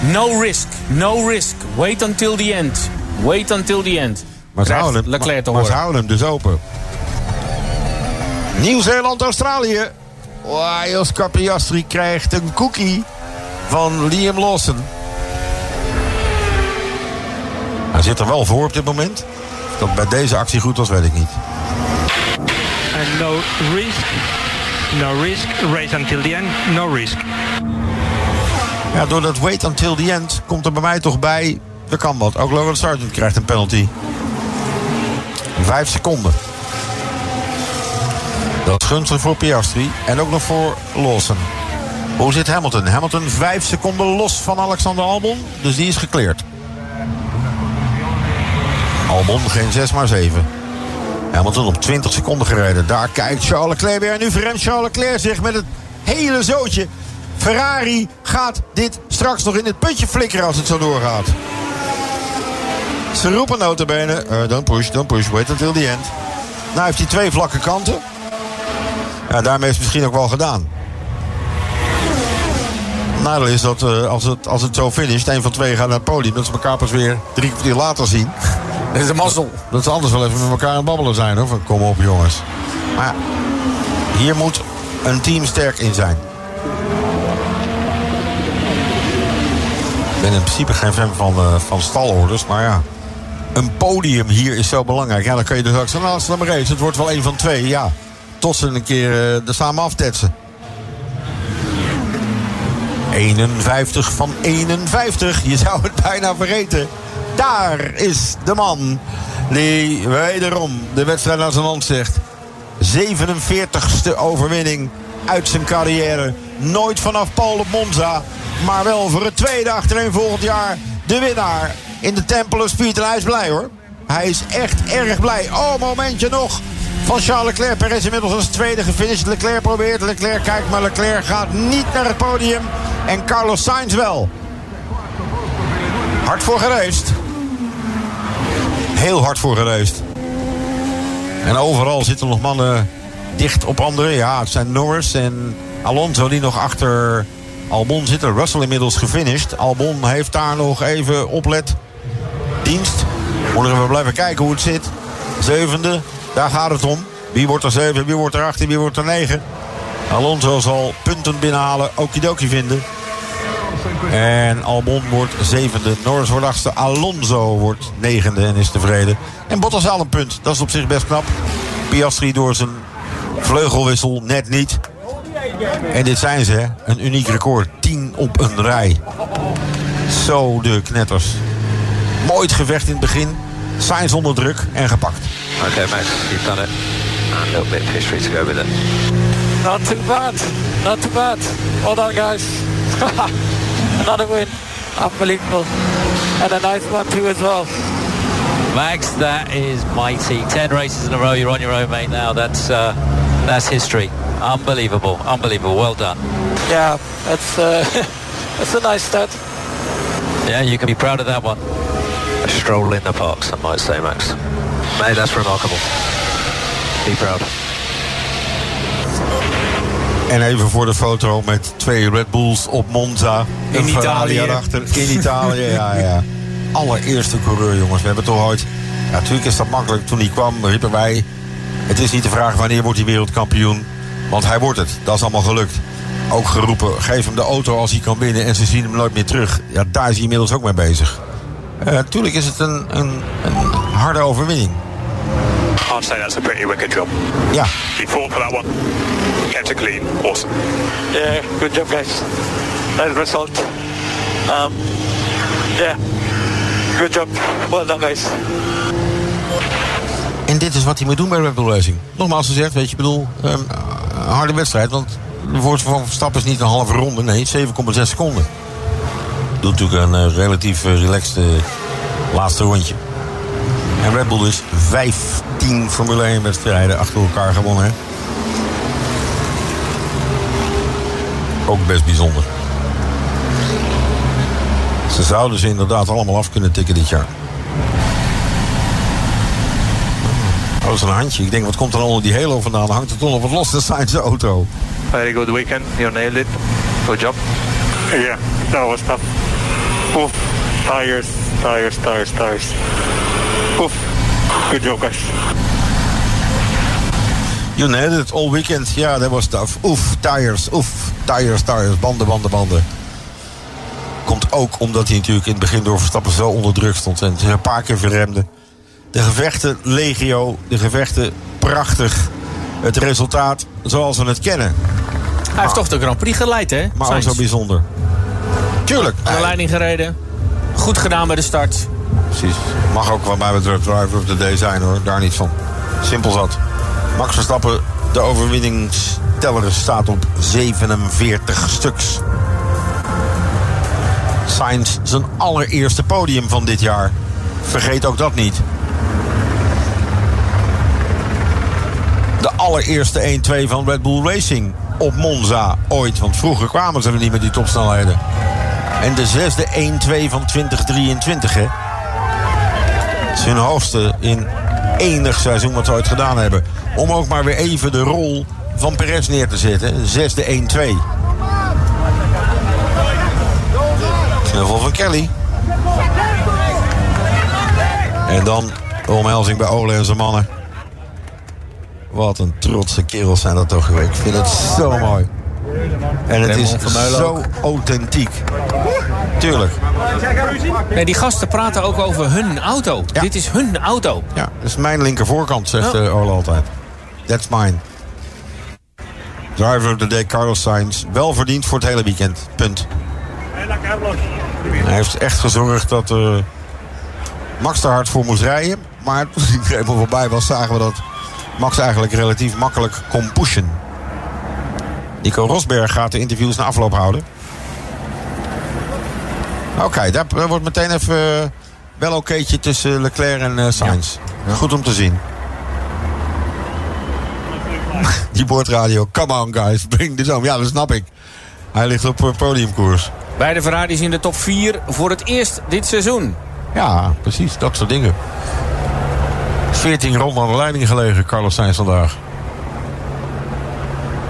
no risk, no risk. Wait until the end. Wait until the end. Maar ze houden hem, Leclerc te maar, maar ze horen. houden hem dus open. Nieuw-Zeeland-Australië. Wow, Oscar Piastri krijgt een cookie van Liam Lawson. Hij zit er wel voor op dit moment. Of Dat bij deze actie goed was, weet ik niet. And no risk. No risk. Race until the end. No risk. Ja, door dat wait until the end komt er bij mij toch bij... Er kan wat. Ook Logan Sargent krijgt een penalty. Vijf seconden. Dat is gunstig voor Piastri. En ook nog voor Lawson. Hoe zit Hamilton? Hamilton vijf seconden los van Alexander Albon. Dus die is gekleerd. Albon geen 6 maar 7. Hamilton op 20 seconden gereden. Daar kijkt Charles Leclerc weer. En nu verremt Charles Leclerc zich met het hele zootje. Ferrari gaat dit straks nog in het putje flikkeren als het zo doorgaat. Ze roepen notabene, uh, don't push, don't push, wait until the end. Nou heeft hij twee vlakke kanten. Ja, daarmee is het misschien ook wel gedaan. Nadeel is dat eh, als, het, als het zo finisht, een van twee gaat naar het podium, dat ze elkaar pas weer drie kwartier later zien. Dat is een mazzel. Dat ze anders wel even met elkaar aan het babbelen zijn hoor. Kom op jongens. Maar ja, hier moet een team sterk in zijn. Ik ben in principe geen fan van, eh, van stalorders, maar ja. Een podium hier is zo belangrijk. Ja, dan kun je dus ook zeggen, nou, laat maar eens. Het wordt wel een van twee, ja. Tot ze een keer eh, er samen aftetsen. 51 van 51. Je zou het bijna vergeten. Daar is de man die wederom de wedstrijd naar zijn hand zegt. 47ste overwinning uit zijn carrière. Nooit vanaf Paul op Monza. Maar wel voor het tweede achterin volgend jaar. De winnaar in de Temple of Speed. En hij is blij hoor. Hij is echt erg blij. Oh, momentje nog. Van Charles Leclerc. Perez inmiddels als tweede gefinished. Leclerc probeert. Leclerc kijkt, maar Leclerc gaat niet naar het podium. En Carlos Sainz wel. Hard voor gereisd. Heel hard voor gereisd. En overal zitten nog mannen dicht op anderen. Ja, het zijn Norris en Alonso die nog achter Albon zitten. Russell inmiddels gefinished. Albon heeft daar nog even oplet. Dienst. Moeten we blijven kijken hoe het zit. Zevende, daar gaat het om. Wie wordt er zeven, wie wordt er acht, wie wordt er negen. Alonso zal punten binnenhalen. Okidoki vinden. En Albon wordt zevende. Norris wordt achtste. Alonso wordt negende en is tevreden. En Bottas haalt een punt. Dat is op zich best knap. Piastri door zijn vleugelwissel net niet. En dit zijn ze, een uniek record. 10 op een rij. Zo de knetters. Mooi het gevecht in het begin. Sainz onder druk en gepakt. Okay, Max, you've done it. And a little bit of history to go with it. Not too bad. Not too bad. Well done, guys. <laughs> Another win. Unbelievable. And a nice one, too, as well. Max, that is mighty. Ten races in a row. You're on your own, mate. Now that's uh, that's history. Unbelievable, unbelievable. Well done. Yeah, that's, uh, <laughs> that's a nice stat. Yeah, you can be proud of that one. Stroll in the park, some might say, Max. Mate, that's remarkable. Be proud. En even voor de foto met twee Red Bulls op Monza. In Een Italië. erachter. In Italië, ja, ja. Allereerste coureur, jongens. We hebben toch ooit... Ja, natuurlijk is dat makkelijk. Toen hij kwam, riepen wij... Het is niet de vraag wanneer wordt hij wereldkampioen. Want hij wordt het. Dat is allemaal gelukt. Ook geroepen, geef hem de auto als hij kan winnen. En ze zien hem nooit meer terug. Ja, daar is hij inmiddels ook mee bezig. Eh, Natuurlijk is het een, een, een harde overwinning. I'd say that's a pretty wicked job. Ja. You fought for that one. Kept it clean. Awesome. Yeah, good job, guys. nice result. Um, yeah, good job. Well done, guys. En dit is wat hij moet doen bij Red Bull Racing. Nogmaals gezegd, weet je, ik bedoel, um, een harde wedstrijd. Want de voorsprong van Verstappen is niet een halve ronde, nee, 7,6 seconden. Doet natuurlijk een uh, relatief uh, relaxed uh, laatste rondje. En Red Bull dus 15 Formule 1 wedstrijden achter elkaar gewonnen. Hè? Ook best bijzonder. Ze zouden ze inderdaad allemaal af kunnen tikken dit jaar. Oh, dat is een handje. Ik denk, wat komt er onder die halo vandaan? Hangt het onder wat los? Dat zijn zijn auto. Very good weekend. You nailed it. Good job. Yeah, that was tough. Oof. Tires, tires, tires, tires. Oof. Good job, guys. You nailed it all weekend. Ja, yeah, that was tough. Oef, tires, oef, tires, tires. Banden, banden, banden. Komt ook omdat hij natuurlijk in het begin door Verstappen zo onder druk stond. En een paar keer verremde. De gevechten legio, de gevechten prachtig. Het resultaat zoals we het kennen. Hij heeft toch de Grand Prix geleid, hè? Maar ook zo bijzonder. Tuurlijk. Aan de leiding gereden. Goed gedaan bij de start. Precies. Mag ook wat mij betreft driver of the day zijn, hoor. Daar niet van. Simpel zat. Max Verstappen, de overwinningsteller, staat op 47 stuks. Sainz zijn allereerste podium van dit jaar. Vergeet ook dat niet. De allereerste 1-2 van Red Bull Racing op Monza ooit. Want vroeger kwamen ze er niet met die topsnelheden. En de zesde 1-2 van 2023, hè. Is hun hoogste in enig seizoen wat ze ooit gedaan hebben. Om ook maar weer even de rol van Perez neer te zetten. Zesde 1-2. Snuffel van Kelly. En dan de omhelzing bij Ole en zijn mannen. Wat een trotse kerels zijn dat toch geweest. Ik vind het zo mooi. En het is zo authentiek. Tuurlijk. Nee, die gasten praten ook over hun auto. Ja. Dit is hun auto. Ja, dat is mijn linkervoorkant, zegt ja. Ole altijd. That's mine. Driver of the day, Carlos Sainz. Wel verdiend voor het hele weekend. Punt. Hij heeft echt gezorgd dat uh, Max er hard voor moest rijden. Maar toen hij er voorbij was, zagen we dat Max eigenlijk relatief makkelijk kon pushen. Nico Rosberg gaat de interviews na afloop houden. Oké, okay, daar wordt meteen even uh, wel okéetje tussen Leclerc en uh, Sainz. Ja. Goed om te zien. <laughs> Die boordradio, come on guys, bring this home. Ja, dat snap ik. Hij ligt op podiumkoers. Beide Ferraris in de top 4 voor het eerst dit seizoen. Ja, precies, dat soort dingen. 14 ronden aan de leiding gelegen, Carlos Sainz vandaag.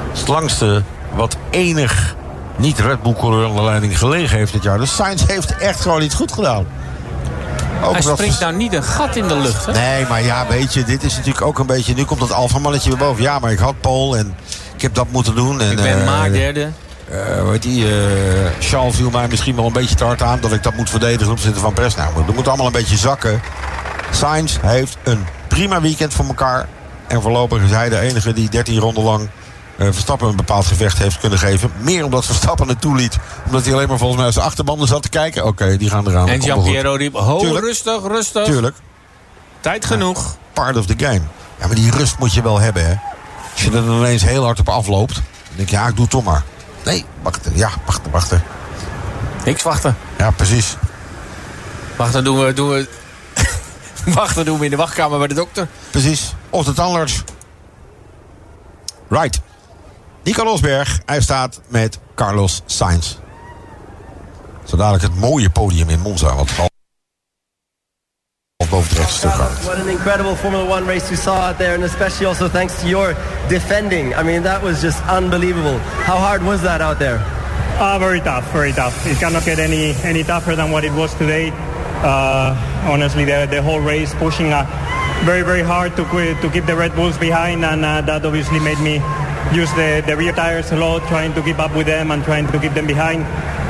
Het is het langste wat enig niet Red Bull coureur aan de leiding gelegen heeft dit jaar. Dus Sainz heeft echt gewoon iets goed gedaan. Ook Hij springt nou niet een gat in de lucht, hè? Nee, maar ja, weet je, dit is natuurlijk ook een beetje... Nu komt dat alfamannetje weer boven. Ja, maar ik had Paul en ik heb dat moeten doen. En, ik ben uh, maar derde. Uh, weet die, uh, Charles viel mij misschien wel een beetje te hard aan... dat ik dat moet verdedigen op zitten van pres. Nou, dat moet allemaal een beetje zakken. Sainz heeft een prima weekend voor elkaar. En voorlopig is hij de enige die 13 ronden lang... Uh, Verstappen een bepaald gevecht heeft kunnen geven. Meer omdat Verstappen het toeliet. Omdat hij alleen maar volgens mij zijn achterbanden zat te kijken. Oké, okay, die gaan eraan. En Giampiero riep, ho, Tuurlijk. rustig, rustig. Tuurlijk. Tijd genoeg. Ja, part of the game. Ja, maar die rust moet je wel hebben, hè. Als je er ineens heel hard op afloopt... dan denk je, ja, ik doe het toch maar. Nee, wachten. Ja, wachten, wachten. Niks wachten. Ja, precies. Wachten doen we, doen we... <laughs> wachten doen we in de wachtkamer bij de dokter. Precies. Of de tandarts. Right. Nico Losberg, hij staat met Carlos Sainz. Zo dadelijk het mooie podium in Monza. Wat. What an incredible Formula One race we saw out there. And especially also thanks to your defending. I mean, that was just unbelievable. How hard was that out there? Uh, very tough, very tough. It cannot get any, any tougher than what it was today. Uh, honestly, the, the whole race pushing uh, very, very hard to, to keep the Red Bulls behind. And uh, that obviously made me use the, the rear tires a lot, trying to keep up with them and trying to keep them behind.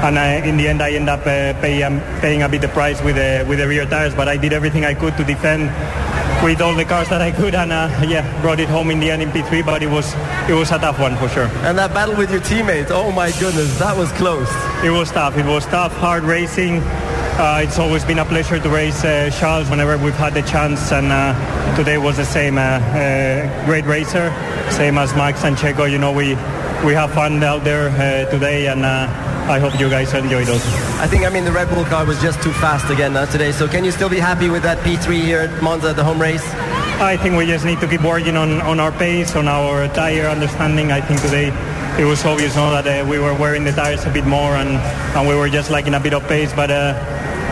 And I, in the end, I end up uh, pay, um, paying a bit the price with the, with the rear tires. But I did everything I could to defend with all the cars that I could, and uh, yeah, brought it home in the end in P3. But it was it was a tough one for sure. And that battle with your teammates, oh my goodness, that was close. It was tough. It was tough, hard racing. Uh, it's always been a pleasure to race uh, Charles whenever we've had the chance, and uh, today was the same. Uh, uh, great racer, same as Max and Checo. You know, we we have fun out there uh, today, and uh, I hope you guys enjoyed it. I think, I mean, the Red Bull car was just too fast again uh, today. So can you still be happy with that P3 here at Monza, the home race? I think we just need to keep working on, on our pace, on our tire understanding. I think today it was obvious no, that uh, we were wearing the tires a bit more and, and we were just lacking a bit of pace. But uh,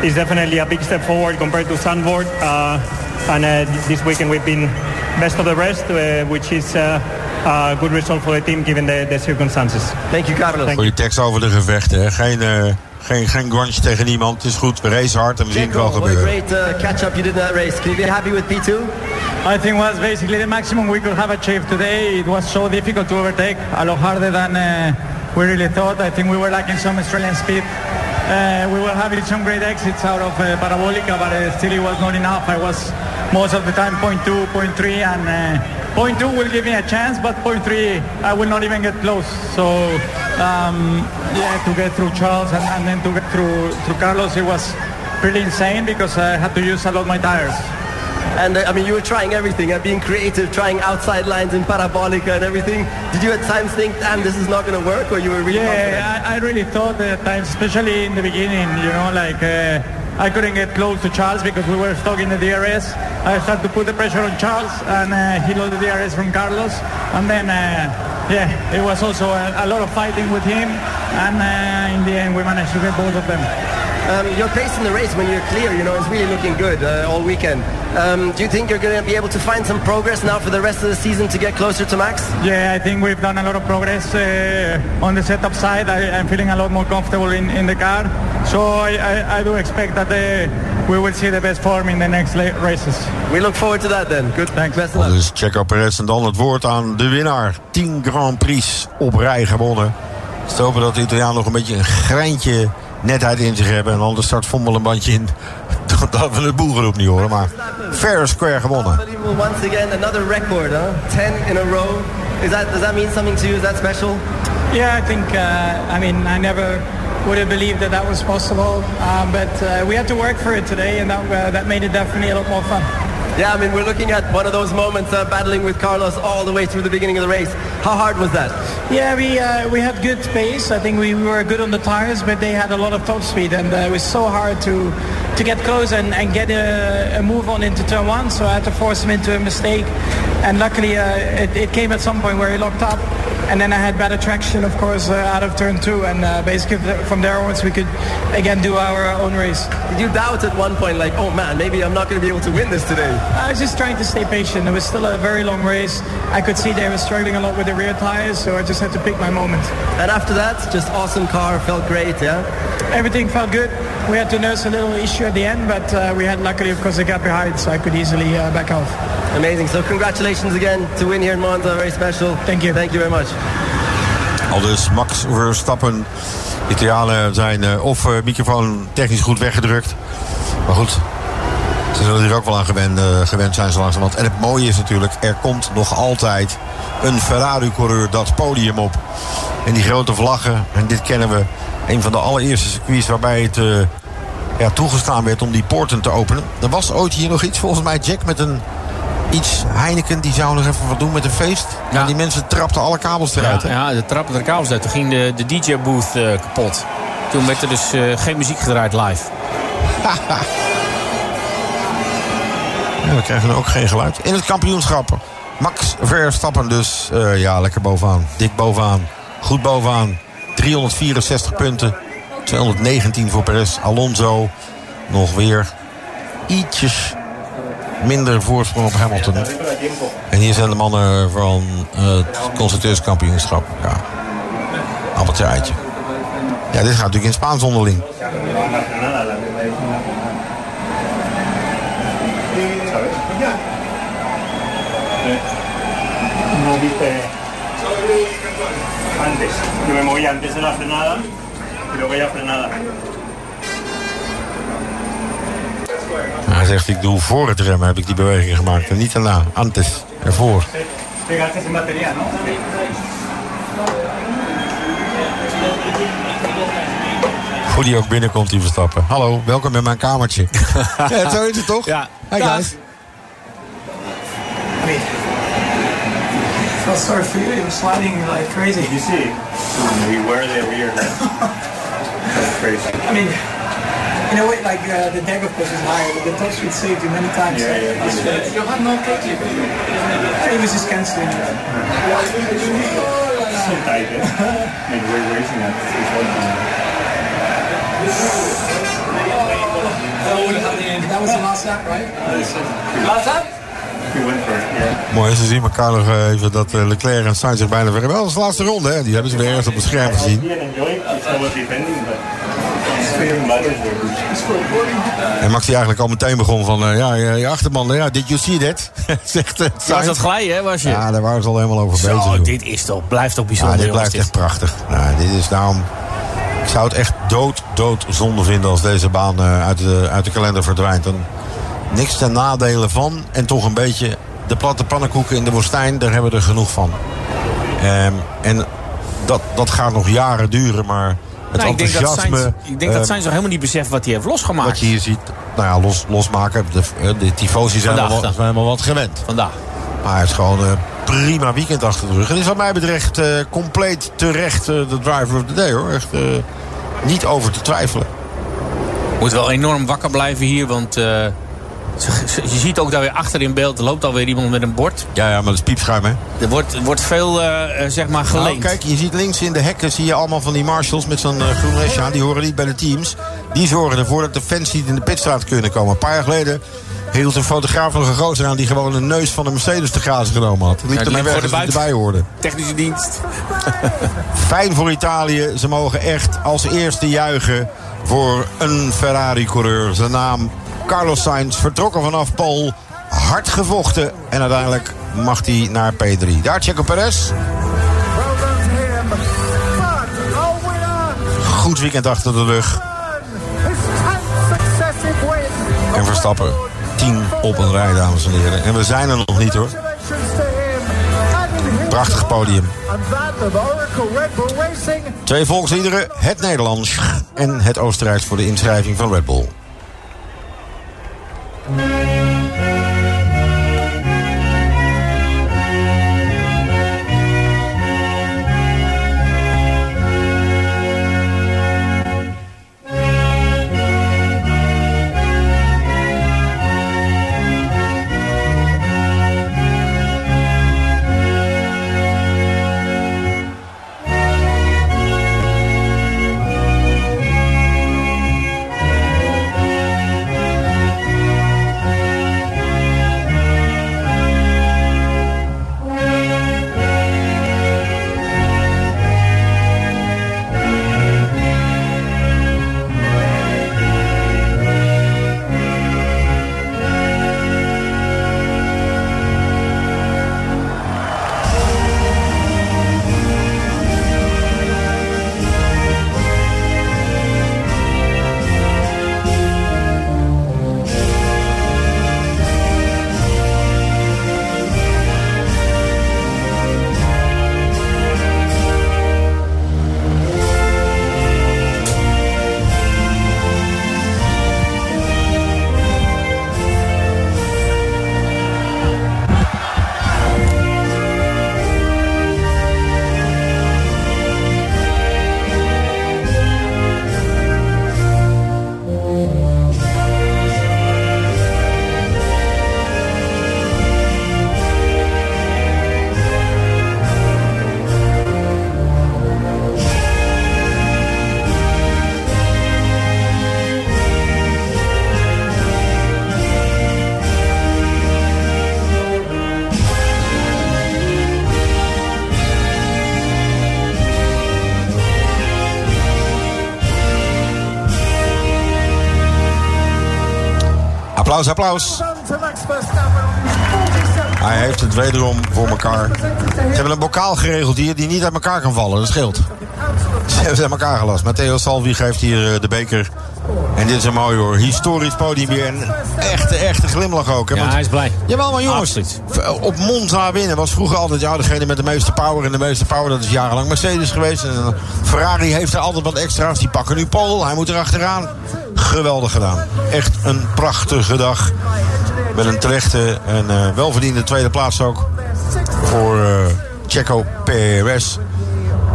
it's definitely a big step forward compared to Sandboard. Uh, and uh, this weekend we've been best of the rest, uh, which is uh, a good result for the team given the, the circumstances. Thank you, Carlos. Voor die tekst over de gevechten. Hè. Geen, uh, geen, geen grunge tegen niemand. Het is goed. We racen hard en we zien het wel What a gebeuren. great uh, catch-up you did in that race. Can you be happy with P2? I think was basically the maximum we could have achieved today. It was so difficult to overtake, a lot harder than uh, we really thought. I think we were lacking some Australian speed. Uh, we were having some great exits out of uh, Parabolica, but uh, still it was not enough. I was most of the time 0.2, 0.3, and uh, point two will give me a chance, but point 0.3 I will not even get close. So um, yeah, to get through Charles and, and then to get through through Carlos, it was pretty insane because I had to use a lot my tires. And uh, I mean, you were trying everything, uh, being creative, trying outside lines in Parabolica and everything. Did you at times think, damn, this is not going to work, or you were really? Yeah, I, I really thought at times, especially in the beginning, you know, like uh, I couldn't get close to Charles because we were stuck in the DRS. I started to put the pressure on Charles and uh, he lost the DRS from Carlos. And then, uh, yeah, it was also a, a lot of fighting with him. And uh, in the end, we managed to get both of them. Um, your pace in the race when you're clear, you know, is really looking good uh, all weekend. Um, do you think you're going to be able to find some progress now for the rest of the season to get closer to Max? Yeah, I think we've done a lot of progress uh, on the setup side. I, I'm feeling a lot more comfortable in, in the car. So I, I, I do expect that uh, we will see the best form in the next la- races. We look forward to that then. Good. Thanks. Best of luck. Dus Checo Perez en dan het woord aan de winnaar. 10 Grand Prix op rij gewonnen. Dus te hopen dat de Italiaan nog een beetje een greintje netheid in zich hebben. En anders start Vommel een bandje in. <laughs> Dat we het boelgeroep niet horen. Maar fair square gewonnen. Once again, another record, huh? 10 in a row. Is that, does that mean something to you? Is that special? Yeah, I think, uh, I mean, I never would have believed that that was possible. Um, but uh, we had to work for it today, and that, uh, that made it definitely a lot more fun. Yeah, I mean, we're looking at one of those moments uh, battling with Carlos all the way through the beginning of the race. How hard was that? Yeah, we uh, we had good pace. I think we were good on the tires, but they had a lot of top speed, and uh, it was so hard to to get close and, and get a, a move on into turn one. So I had to force him into a mistake, and luckily uh, it, it came at some point where he locked up, and then I had better traction, of course, uh, out of turn two, and uh, basically from there onwards we could again do our own race. Did you doubt at one point, like, oh man, maybe I'm not going to be able to win this today? I was just trying to stay patient. It was still a very long race. I could see they were struggling a lot with the rear tires, so I just had to pick my moment. And after that, just awesome car, felt great, yeah? Everything felt good. We had to nurse a little issue at the end, but uh, we had luckily, of course, a gap behind, so I could easily uh, back off. Amazing. So congratulations again to win here in Monza. Very special. Thank you. Thank you very much. Al dus Max Verstappen. Italianen zijn uh, of uh, microfoon technisch goed weggedrukt. Maar goed, ze zullen hier ook wel aan gewend, uh, gewend zijn zo langzamerhand. En het mooie is natuurlijk, er komt nog altijd een Ferrari-coureur dat podium op. En die grote vlaggen, en dit kennen we, een van de allereerste circuits waarbij het ja, toegestaan werd om die poorten te openen. Er was ooit hier nog iets, volgens mij Jack, met een iets. Heineken die zou nog even wat doen met een feest. Ja. En die mensen trapten alle kabels eruit. Ja, ja ze trapten de kabels uit. Toen ging de, de DJ-booth uh, kapot. Toen werd er dus uh, geen muziek gedraaid live. <laughs> ja, we krijgen er ook geen geluid. In het kampioenschap. Max Verstappen dus. Uh, ja, lekker bovenaan. Dik bovenaan. Goed bovenaan. 364 punten. 219 voor Perez. Alonso nog weer ietsjes minder voorsprong op Hamilton. En hier zijn de mannen van het constructeurskampioenschap. Ja, appeltje. Ja, dit gaat natuurlijk in Spaans onderling. Antes. Yo me moví antes de la frenada y luego ya frenada. Zegt, ik doe voor het remmen heb ik die beweging gemaakt. En niet daarna. Antes, ervoor. Hoe die ook binnenkomt, die Verstappen. Hallo, welkom in mijn kamertje. <laughs> ja, zo is het toch? Ja. Hey Dag. guys. I mean, felt sorry for you. Was sliding like crazy. You see, we were there weird. That's crazy. I mean, in a way, like uh, the deck of course is higher, but the top speed saved you many times. Yeah, yeah. You had no kick. He was just canceling. So tight, eh? I mean, we're racing at That was the last lap, right? Last lap? We went for it, yeah. Mooi, ze zien elkaar nog eh, even dat eh, Leclerc en Sainz zich bijna verre. Wel, dat is de laatste ronde, hè. Die hebben ze weer ergens op het scherm gezien. En Max die eigenlijk al meteen begon van... eh, ja, je, achterman, ja, did you see that? <laughs> Zegt uh, Was dat glijden, hè, was je? Ja, daar waren ze al helemaal over bezig. Zo, dit is toch, blijft toch Ja, bijzonder, dit jongens, blijft echt prachtig. Nou, dit is daarom... Ik zou het echt dood, dood zonde vinden als deze baan eh, uit, de, uit de kalender verdwijnt. Dan niks ten nadele van. En toch een beetje de platte pannenkoeken in de woestijn, daar hebben we er genoeg van. Ehm, en dat, dat gaat nog jaren duren, maar Nou, ik denk dat. Sainz, ik denk dat ehm, Sainz nog helemaal niet beseft wat hij heeft losgemaakt. wat je hier ziet, nou ja, los, losmaken. De, eh, de tifosi zijn, wel wat gewend. Vandaag. Maar hij is gewoon een prima weekend achter de rug. En is wat mij betreft eh, compleet terecht eh, de driver of the day hoor. Echt eh, niet over te twijfelen. Moet wel enorm wakker blijven hier, want eh, je ziet ook daar weer achter in beeld, er loopt alweer iemand met een bord. Ja, ja, maar dat is piepschuim hè. Er wordt, wordt veel, eh, zeg maar, Nou, geleend. kijk, je ziet links in de hekken zie je allemaal van die marshals met zo'n eh, groen restje aan. Die horen niet bij de teams. Die zorgen ervoor dat de fans niet in de pitstraat kunnen komen. Een paar jaar geleden hield een fotograaf nog een gozer aan... die gewoon een neus van een Mercedes te grazen genomen had. Die liep Ja, er die voor weg de als hij buiten- erbij hoorde. Technische dienst. <laughs> Fijn voor Italië. Ze mogen echt als eerste juichen voor een Ferrari-coureur. Zijn naam Carlos Sainz, vertrokken vanaf Pol. Hard gevochten en uiteindelijk mag hij naar P3. Daar Checo Perez. Goed weekend achter de rug. En Verstappen. 10 op een rij, dames en heren. En we zijn er nog niet hoor. Prachtig podium. Twee volksliederen, het Nederlands en het Oostenrijks voor de inschrijving van Red Bull. Mm-hmm. Applaus, applaus. Hij heeft het wederom voor elkaar. Ze hebben een bokaal geregeld hier die niet uit elkaar kan vallen. Dat scheelt. Ze hebben ze uit elkaar gelast. Matteo Salvi geeft hier eh, de beker. En dit is een mooi hoor. Historisch podium weer. En echte, echte glimlach ook. Hè? Ja, hij is blij. Jawel, maar jongens. Absoluut. Op Monza winnen was vroeger altijd ja, degene met de meeste power. En de meeste power, dat is jarenlang Mercedes geweest. En eh, Ferrari heeft er altijd wat extra's. Die pakken nu Pol. Hij moet er achteraan. Geweldig gedaan. Echt een prachtige dag. Met een terechte en eh, welverdiende tweede plaats ook. Voor eh Checo Perez.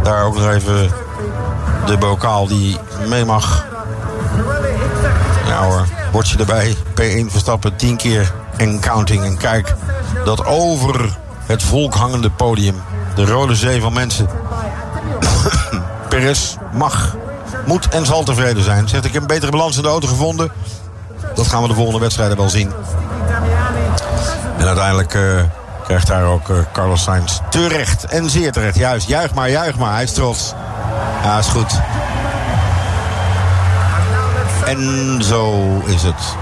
Daar ook nog even de bokaal die mee mag. Ja hoor, bordje erbij. P1 Verstappen 10 keer en counting. En kijk, dat over het volk hangende podium. De rode zee van mensen. <coughs> Perez mag, moet en zal tevreden zijn. Zegt ik een betere balans in de auto gevonden. Dat gaan we de volgende wedstrijden wel zien. En uiteindelijk eh, krijgt daar ook eh, Carlos Sainz terecht. En zeer terecht, juist. Juich maar, juich maar. Hij is trots. Ja, is goed. En zo is het.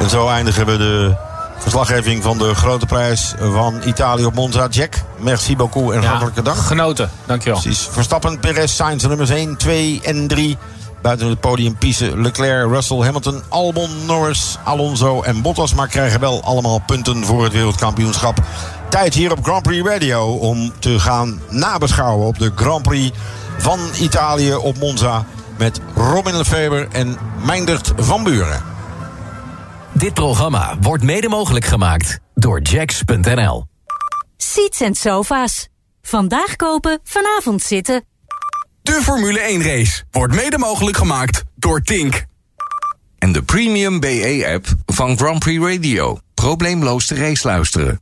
En zo eindigen we de verslaggeving van de grote prijs van Italië op Monza. Jack, merci beaucoup en hartelijke dank. Genoten, dankjewel. Precies. Verstappen, Perez, Sainz, nummers 1, 2 en 3. Buiten het podium Piezen, Leclerc, Russell, Hamilton, Albon, Norris, Alonso en Bottas. Maar krijgen wel allemaal punten voor het wereldkampioenschap. Tijd hier op Grand Prix Radio om te gaan nabeschouwen op de Grand Prix van Italië op Monza. Met Robin Lefeber en Meindert van Buren. Dit programma wordt mede mogelijk gemaakt door Jacks.nl. Seats and sofa's. Vandaag kopen, vanavond zitten. De Formule 1 race wordt mede mogelijk gemaakt door Tink. En de Premium BE-app van Grand Prix Radio. Probleemloos de race luisteren.